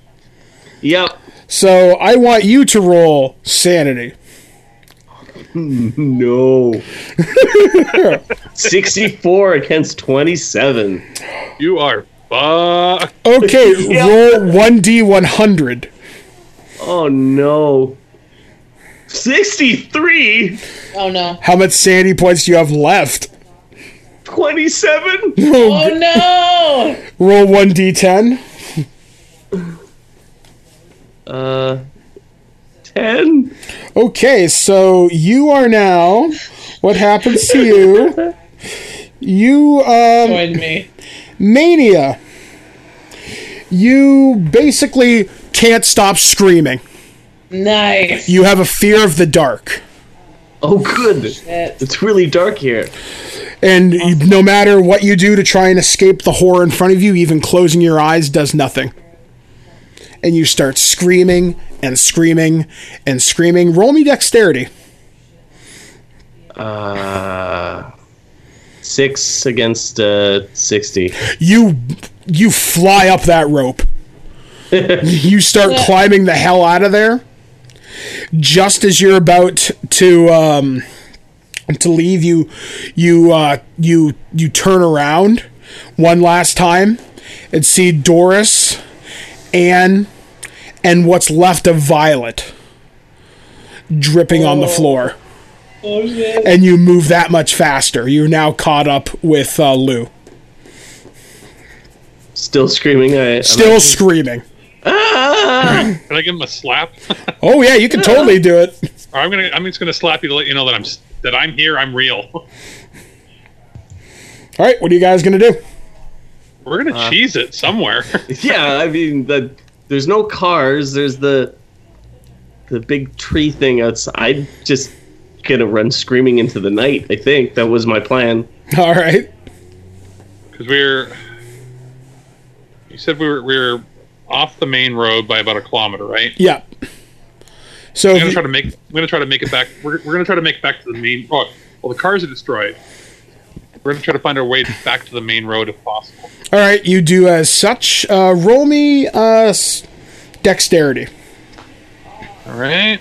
E: Yep.
B: So I want you to roll sanity.
E: No. 64 against 27.
D: You are fucked.
B: Okay,
E: Yeah.
B: roll 1d100.
E: Oh no. 63?
C: Oh no.
B: How much sanity points do you have left?
E: 27?
C: Oh no.
B: Roll 1d10.
E: Uh 10?
B: Okay, so you are now. What happens to you? You, um.
C: Join me.
B: Mania. You basically can't stop screaming.
C: Nice.
B: You have a fear of the dark.
E: Oh good.
C: Shit.
E: It's really dark here.
B: And you- no matter what you do to try and escape the horror in front of you, even closing your eyes does nothing. And you start screaming and screaming and screaming. Roll me dexterity.
E: Uh 6 against uh 60.
B: You you fly up that rope. you start climbing the hell out of there. Just as you're about to um, to leave, you you uh, you you turn around one last time and see Doris, Anne, and what's left of Violet dripping on the floor.
C: Oh.
B: And you move that much faster. You're now caught up with uh, Lou.
E: Still screaming. I, I'm
B: Still screaming.
E: Ah!
D: Can I give him a slap?
B: Oh yeah, you can totally do it.
D: I'm gonna. I'm just gonna slap you to let you know that I'm that I'm here. I'm real.
B: All right, what are you guys gonna do?
D: We're gonna cheese it somewhere.
E: yeah, I mean, the, there's no cars. There's the the big tree thing outside. Just gonna run screaming into the night. I think that was my plan.
B: All right.
D: Because we're. You said we were we were off the main road by about a kilometer, right?
B: Yeah. So we're
D: gonna try to make we're gonna try to make it back. We're, we're gonna try to make it back to the main. Oh, well, the cars are destroyed. We're gonna try to find our way back to the main road if possible.
B: all right, you do as such. Uh, roll me uh, s- dexterity.
D: All right.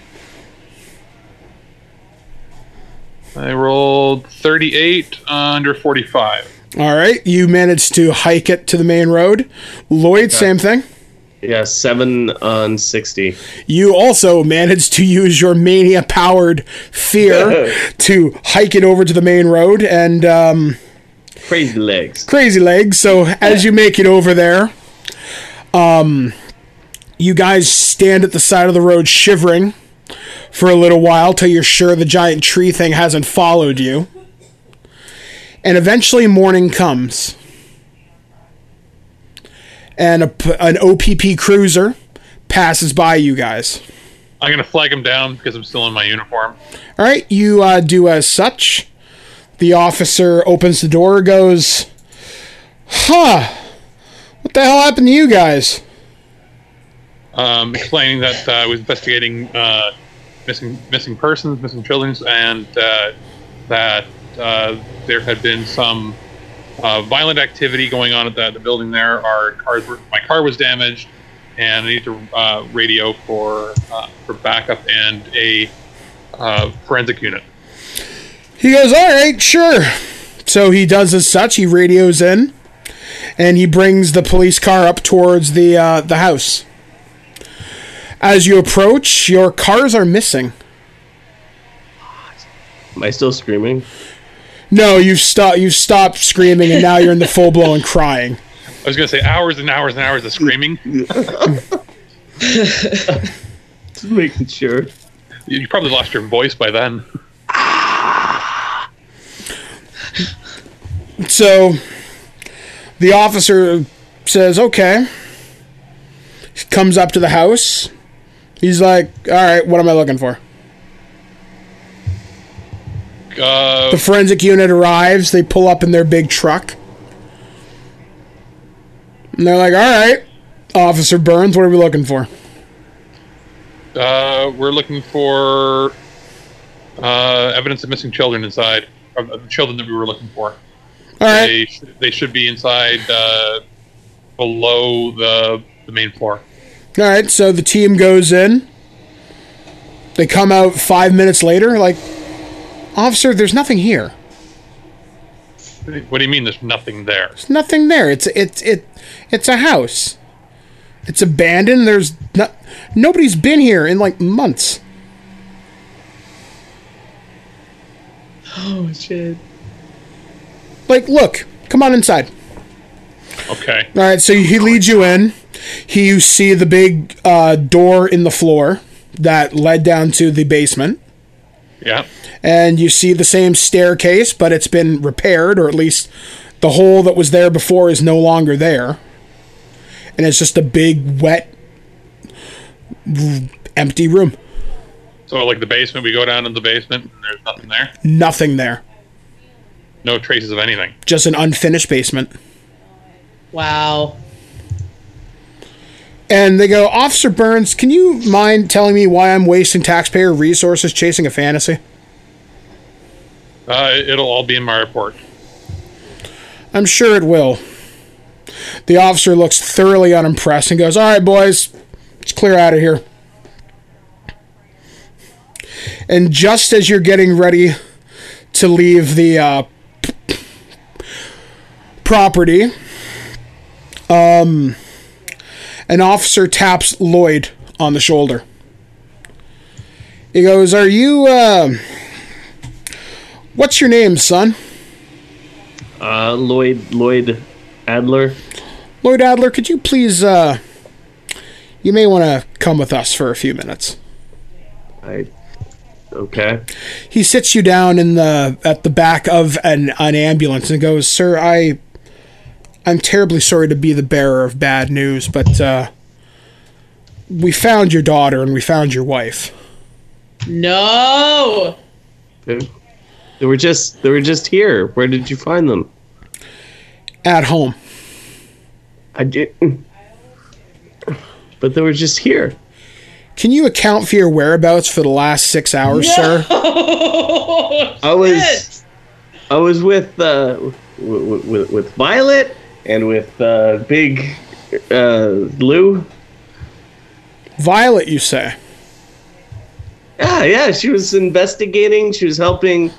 D: I rolled 38 under 45.
B: All right, you managed to hike it to the main road. Lloyd, same thing.
E: Yeah, seven on sixty.
B: You also managed to use your mania powered fear to hike it over to the main road and um,
E: Crazy legs.
B: crazy legs. So as you make it over there, um, you guys stand at the side of the road shivering for a little while till you're sure the giant tree thing hasn't followed you. And eventually morning comes. And a an OPP cruiser passes by you guys.
D: I'm gonna flag him down because I'm still in my uniform.
B: All right, you uh, do as such. The officer opens the door, goes, "Huh? What the hell happened to you guys?"
D: Um, explaining that uh, I was investigating uh, missing missing persons, missing children, and uh, that uh, there had been some uh, violent activity going on at the, the building. There, our cars were, my car was damaged, and I need to uh, radio for for backup and a forensic unit.
B: He goes, "All right, sure." So he does as such. He radios in, and he brings the police car up towards the the house. As you approach, your cars are missing.
E: Am I still screaming?
B: No, you've stopped. You've stopped screaming, and now you're in the full blown crying.
D: I was going to say hours and hours and hours of screaming.
E: Just making sure.
D: you you probably lost your voice by then.
B: So the officer says, "Okay." He comes up to the house. He's like, "All right, what am I looking for?"
D: Uh,
B: The forensic unit arrives. They pull up in their big truck. And they're like, "All right, Officer Burns, what are we looking for?"
D: Uh, we're looking for uh, evidence of missing children inside, of the children that we were looking for.
B: All right.
D: They, sh- they should be inside uh, below the, the main floor.
B: All right, so the team goes in. They come out 5 minutes later like, "Officer, there's nothing here."
D: What do you mean there's nothing there?
B: There's nothing there. It's it's it it's a house. It's abandoned. There's not nobody's been here in like months.
E: Oh shit.
B: Like, look, come on inside.
D: Okay.
B: All right, so he leads you in. He you see the big uh, door in the floor that led down to the basement,
D: Yeah.
B: and you see the same staircase, but it's been repaired, or at least the hole that was there before is no longer there, and it's just a big wet, empty room.
D: So, like the basement, we go down in the basement, and there's nothing there.
B: Nothing there.
D: No traces of anything.
B: Just an unfinished basement.
C: Wow.
B: And they go, Officer Burns, can you mind telling me why I'm wasting taxpayer resources chasing a fantasy?
D: Uh, it'll all be in my report.
B: I'm sure it will. The officer looks thoroughly unimpressed and goes, All right, boys, let's clear out of here. And just as you're getting ready to leave the uh, property, um, an officer taps Lloyd on the shoulder. He goes, Are you, uh, what's your name, son?
E: Uh, Lloyd Lloyd Adler.
B: Lloyd Adler, could you please uh, You may want to come with us for a few minutes.
E: I okay.
B: He sits you down in the at the back of an, an ambulance and goes, "Sir, I I'm terribly sorry to be the bearer of bad news, but uh, we found your daughter and we found your wife.
C: No.
E: They, they were just they were just here. Where did you find them?
B: At home.
E: I did, but they were just here.
B: Can you account for your whereabouts for the last six hours, sir?
E: I was I was with uh with, with, with Violet and with uh, Big uh, Lou.
B: Violet, you say?
E: Yeah, yeah. She was investigating. She was helping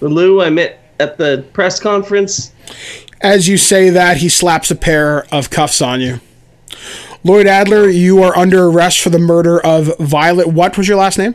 E: the Lou I met at the press conference.
B: As you say that, he slaps a pair of cuffs on you. Lloyd Adler, you are under arrest for the murder of Violet. What was your last name?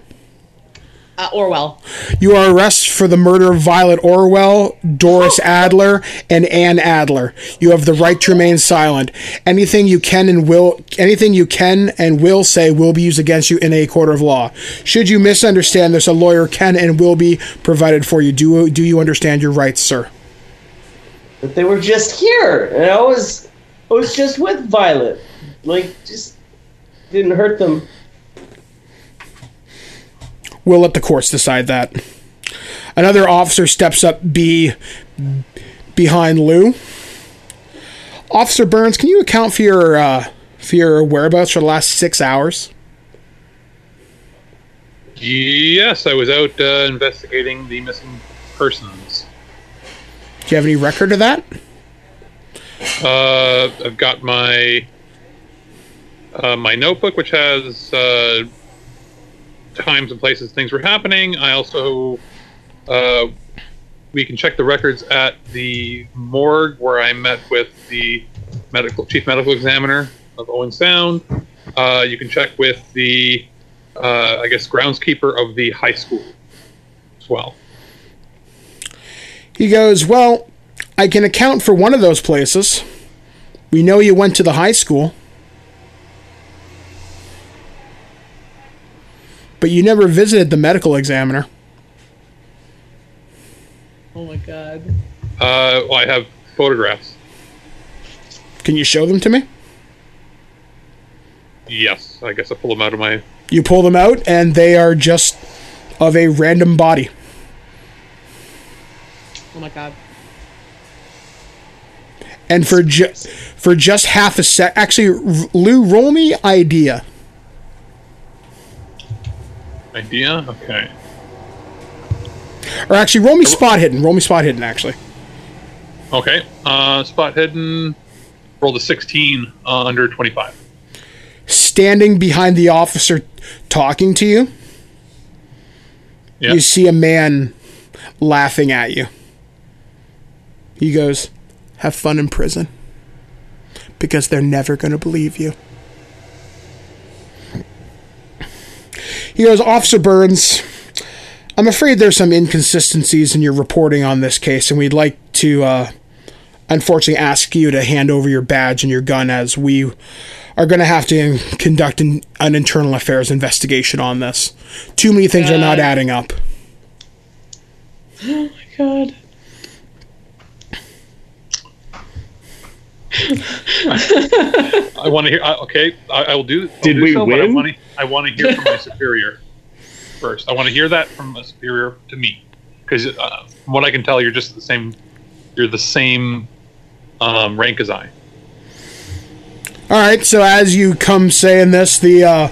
C: Uh, Orwell.
B: You are arrested for the murder of Violet Orwell, Doris Adler, and Ann Adler. You have the right to remain silent. Anything you can and will anything you can and will say will be used against you in a court of law. Should you misunderstand this, a lawyer can and will be provided for you. Do do you understand your rights, sir?
E: But they were just here, and I was I was just with Violet. Like, just didn't hurt them.
B: We'll let the courts decide that. Another officer steps up B behind Lou. Officer Burns, can you account for your uh, for your whereabouts for the last six hours?
D: Yes, I was out uh, investigating the missing persons.
B: Do you have any record of that?
D: Uh, I've got my uh, my notebook, which has uh, times and places things were happening. I also uh, we can check the records at the morgue where I met with the medical chief medical examiner of Owen Sound. Uh, you can check with the uh, I guess groundskeeper of the high school as well.
B: He goes, Well, I can account for one of those places. We know you went to the high school. But you never visited the medical examiner.
C: Oh my god.
D: Uh, well, I have photographs.
B: Can you show them to me?
D: Yes, I guess I pull them out of my.
B: You pull them out, and they are just of a random body.
C: Oh my god.
B: And for ju- for just half a sec, actually, R- Lou, roll me idea.
D: Idea? Okay.
B: Or actually, roll me spot hidden. Roll me spot hidden. Actually,
D: Okay. Uh, spot hidden. Rolled a 16 uh, under 25.
B: standing behind the officer talking to you,
D: Yeah.
B: you see a man laughing at you. He goes, "Have fun in prison, because they're never going to believe you." He goes, Officer Burns, I'm afraid there's some inconsistencies in your reporting on this case, and we'd like to, uh, unfortunately, ask you to hand over your badge and your gun as we are going to have to conduct an, an internal affairs investigation on this. Too many things are not adding up.
C: Oh my god.
D: I want to hear. Uh, okay, I, I will do. I'll
E: Did
D: do
E: we
D: so, I
E: win?
D: want to. I want to hear from my superior first. I want to hear that from a superior to me, because uh, from what I can tell, you're just the same. You're the same um, rank as I.
B: All right, so as you come saying this, the uh,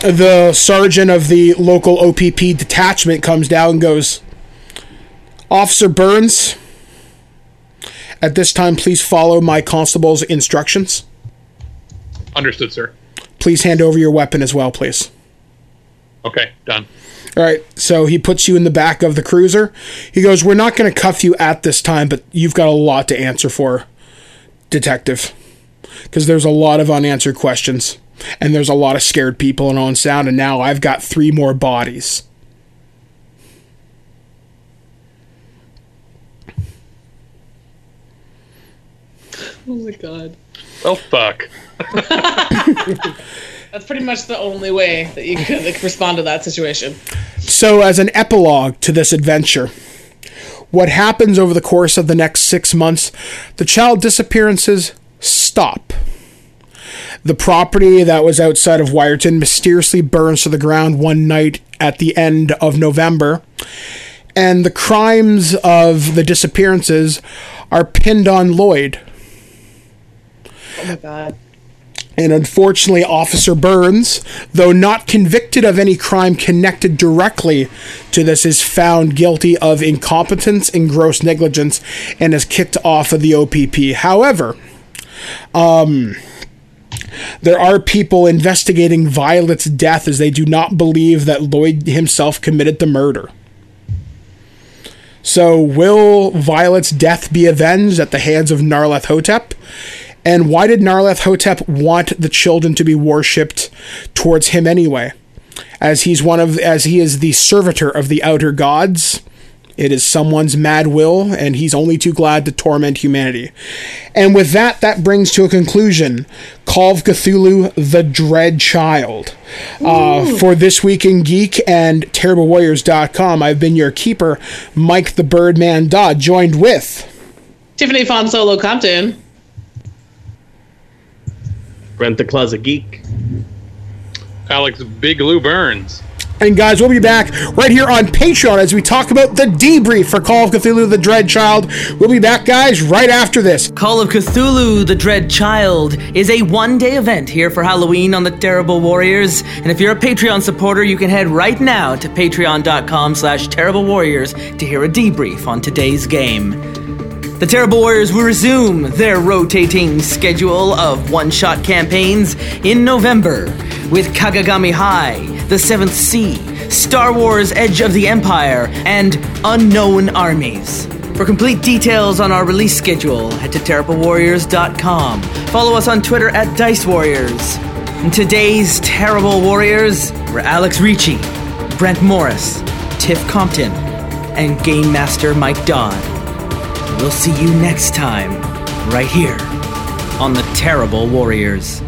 B: the sergeant of the local OPP detachment comes down and goes, "Officer Burns, at this time, please follow my constable's instructions.
D: Understood, sir.
B: Please hand over your weapon as well, please."
D: Okay, done.
B: All right, so he puts you in the back of the cruiser. He goes, "We're not going to cuff you at this time, but you've got a lot to answer for, detective, because there's a lot of unanswered questions, and there's a lot of scared people in Owen Sound, and now I've got three more bodies."
C: Oh my god.
D: Well, fuck.
C: That's pretty much the only way that you could like, respond to that situation.
B: So, as an epilogue to this adventure, what happens over the course of the next six months, the child disappearances stop. The property that was outside of Wiarton mysteriously burns to the ground one night at the end of November, and the crimes of the disappearances are pinned on Lloyd.
C: Oh my god.
B: And unfortunately, Officer Burns, though not convicted of any crime connected directly to this, is found guilty of incompetence and gross negligence and is kicked off of the OPP. However, um, there are people investigating Violet's death as they do not believe that Lloyd himself committed the murder. So, will Violet's death be avenged at the hands of Nyarlathotep? And why did Nyarlathotep want the children to be worshipped towards him anyway? As he's one of as he is the servitor of the outer gods. It is someone's mad will, and he's only too glad to torment humanity. And with that, that brings to a conclusion Call of Cthulhu, The Dread Child. Uh, for This Week in Geek and TerribleWarriors.com, I've been your keeper, Mike the Birdman Dodd, joined with.
C: Tiffany Fonsolo Compton.
E: Brent the Closet Geek.
D: Alex Big Lou Burns.
B: And guys, we'll be back right here on Patreon as we talk about the debrief for Call of Cthulhu The Dread Child. We'll be back, guys, right after this.
A: Call of Cthulhu The Dread Child is a one day event here for Halloween on the Terrible Warriors. And if you're a Patreon supporter, you can head right now to patreon.com slash terrible warriors to hear a debrief on today's game. The Terrible Warriors will resume their rotating schedule of one shot campaigns in November with Kagagami High, The Seventh Sea, Star Wars Edge of the Empire, and Unknown Armies. For complete details on our release schedule, head to terriblewarriors.com. Follow us on Twitter at Dice Warriors. And today's Terrible Warriors were Alex Ricci, Brent Morris, Tiff Compton, and Game Master Mike Dodd. We'll see you next time, right here on the Terrible Warriors.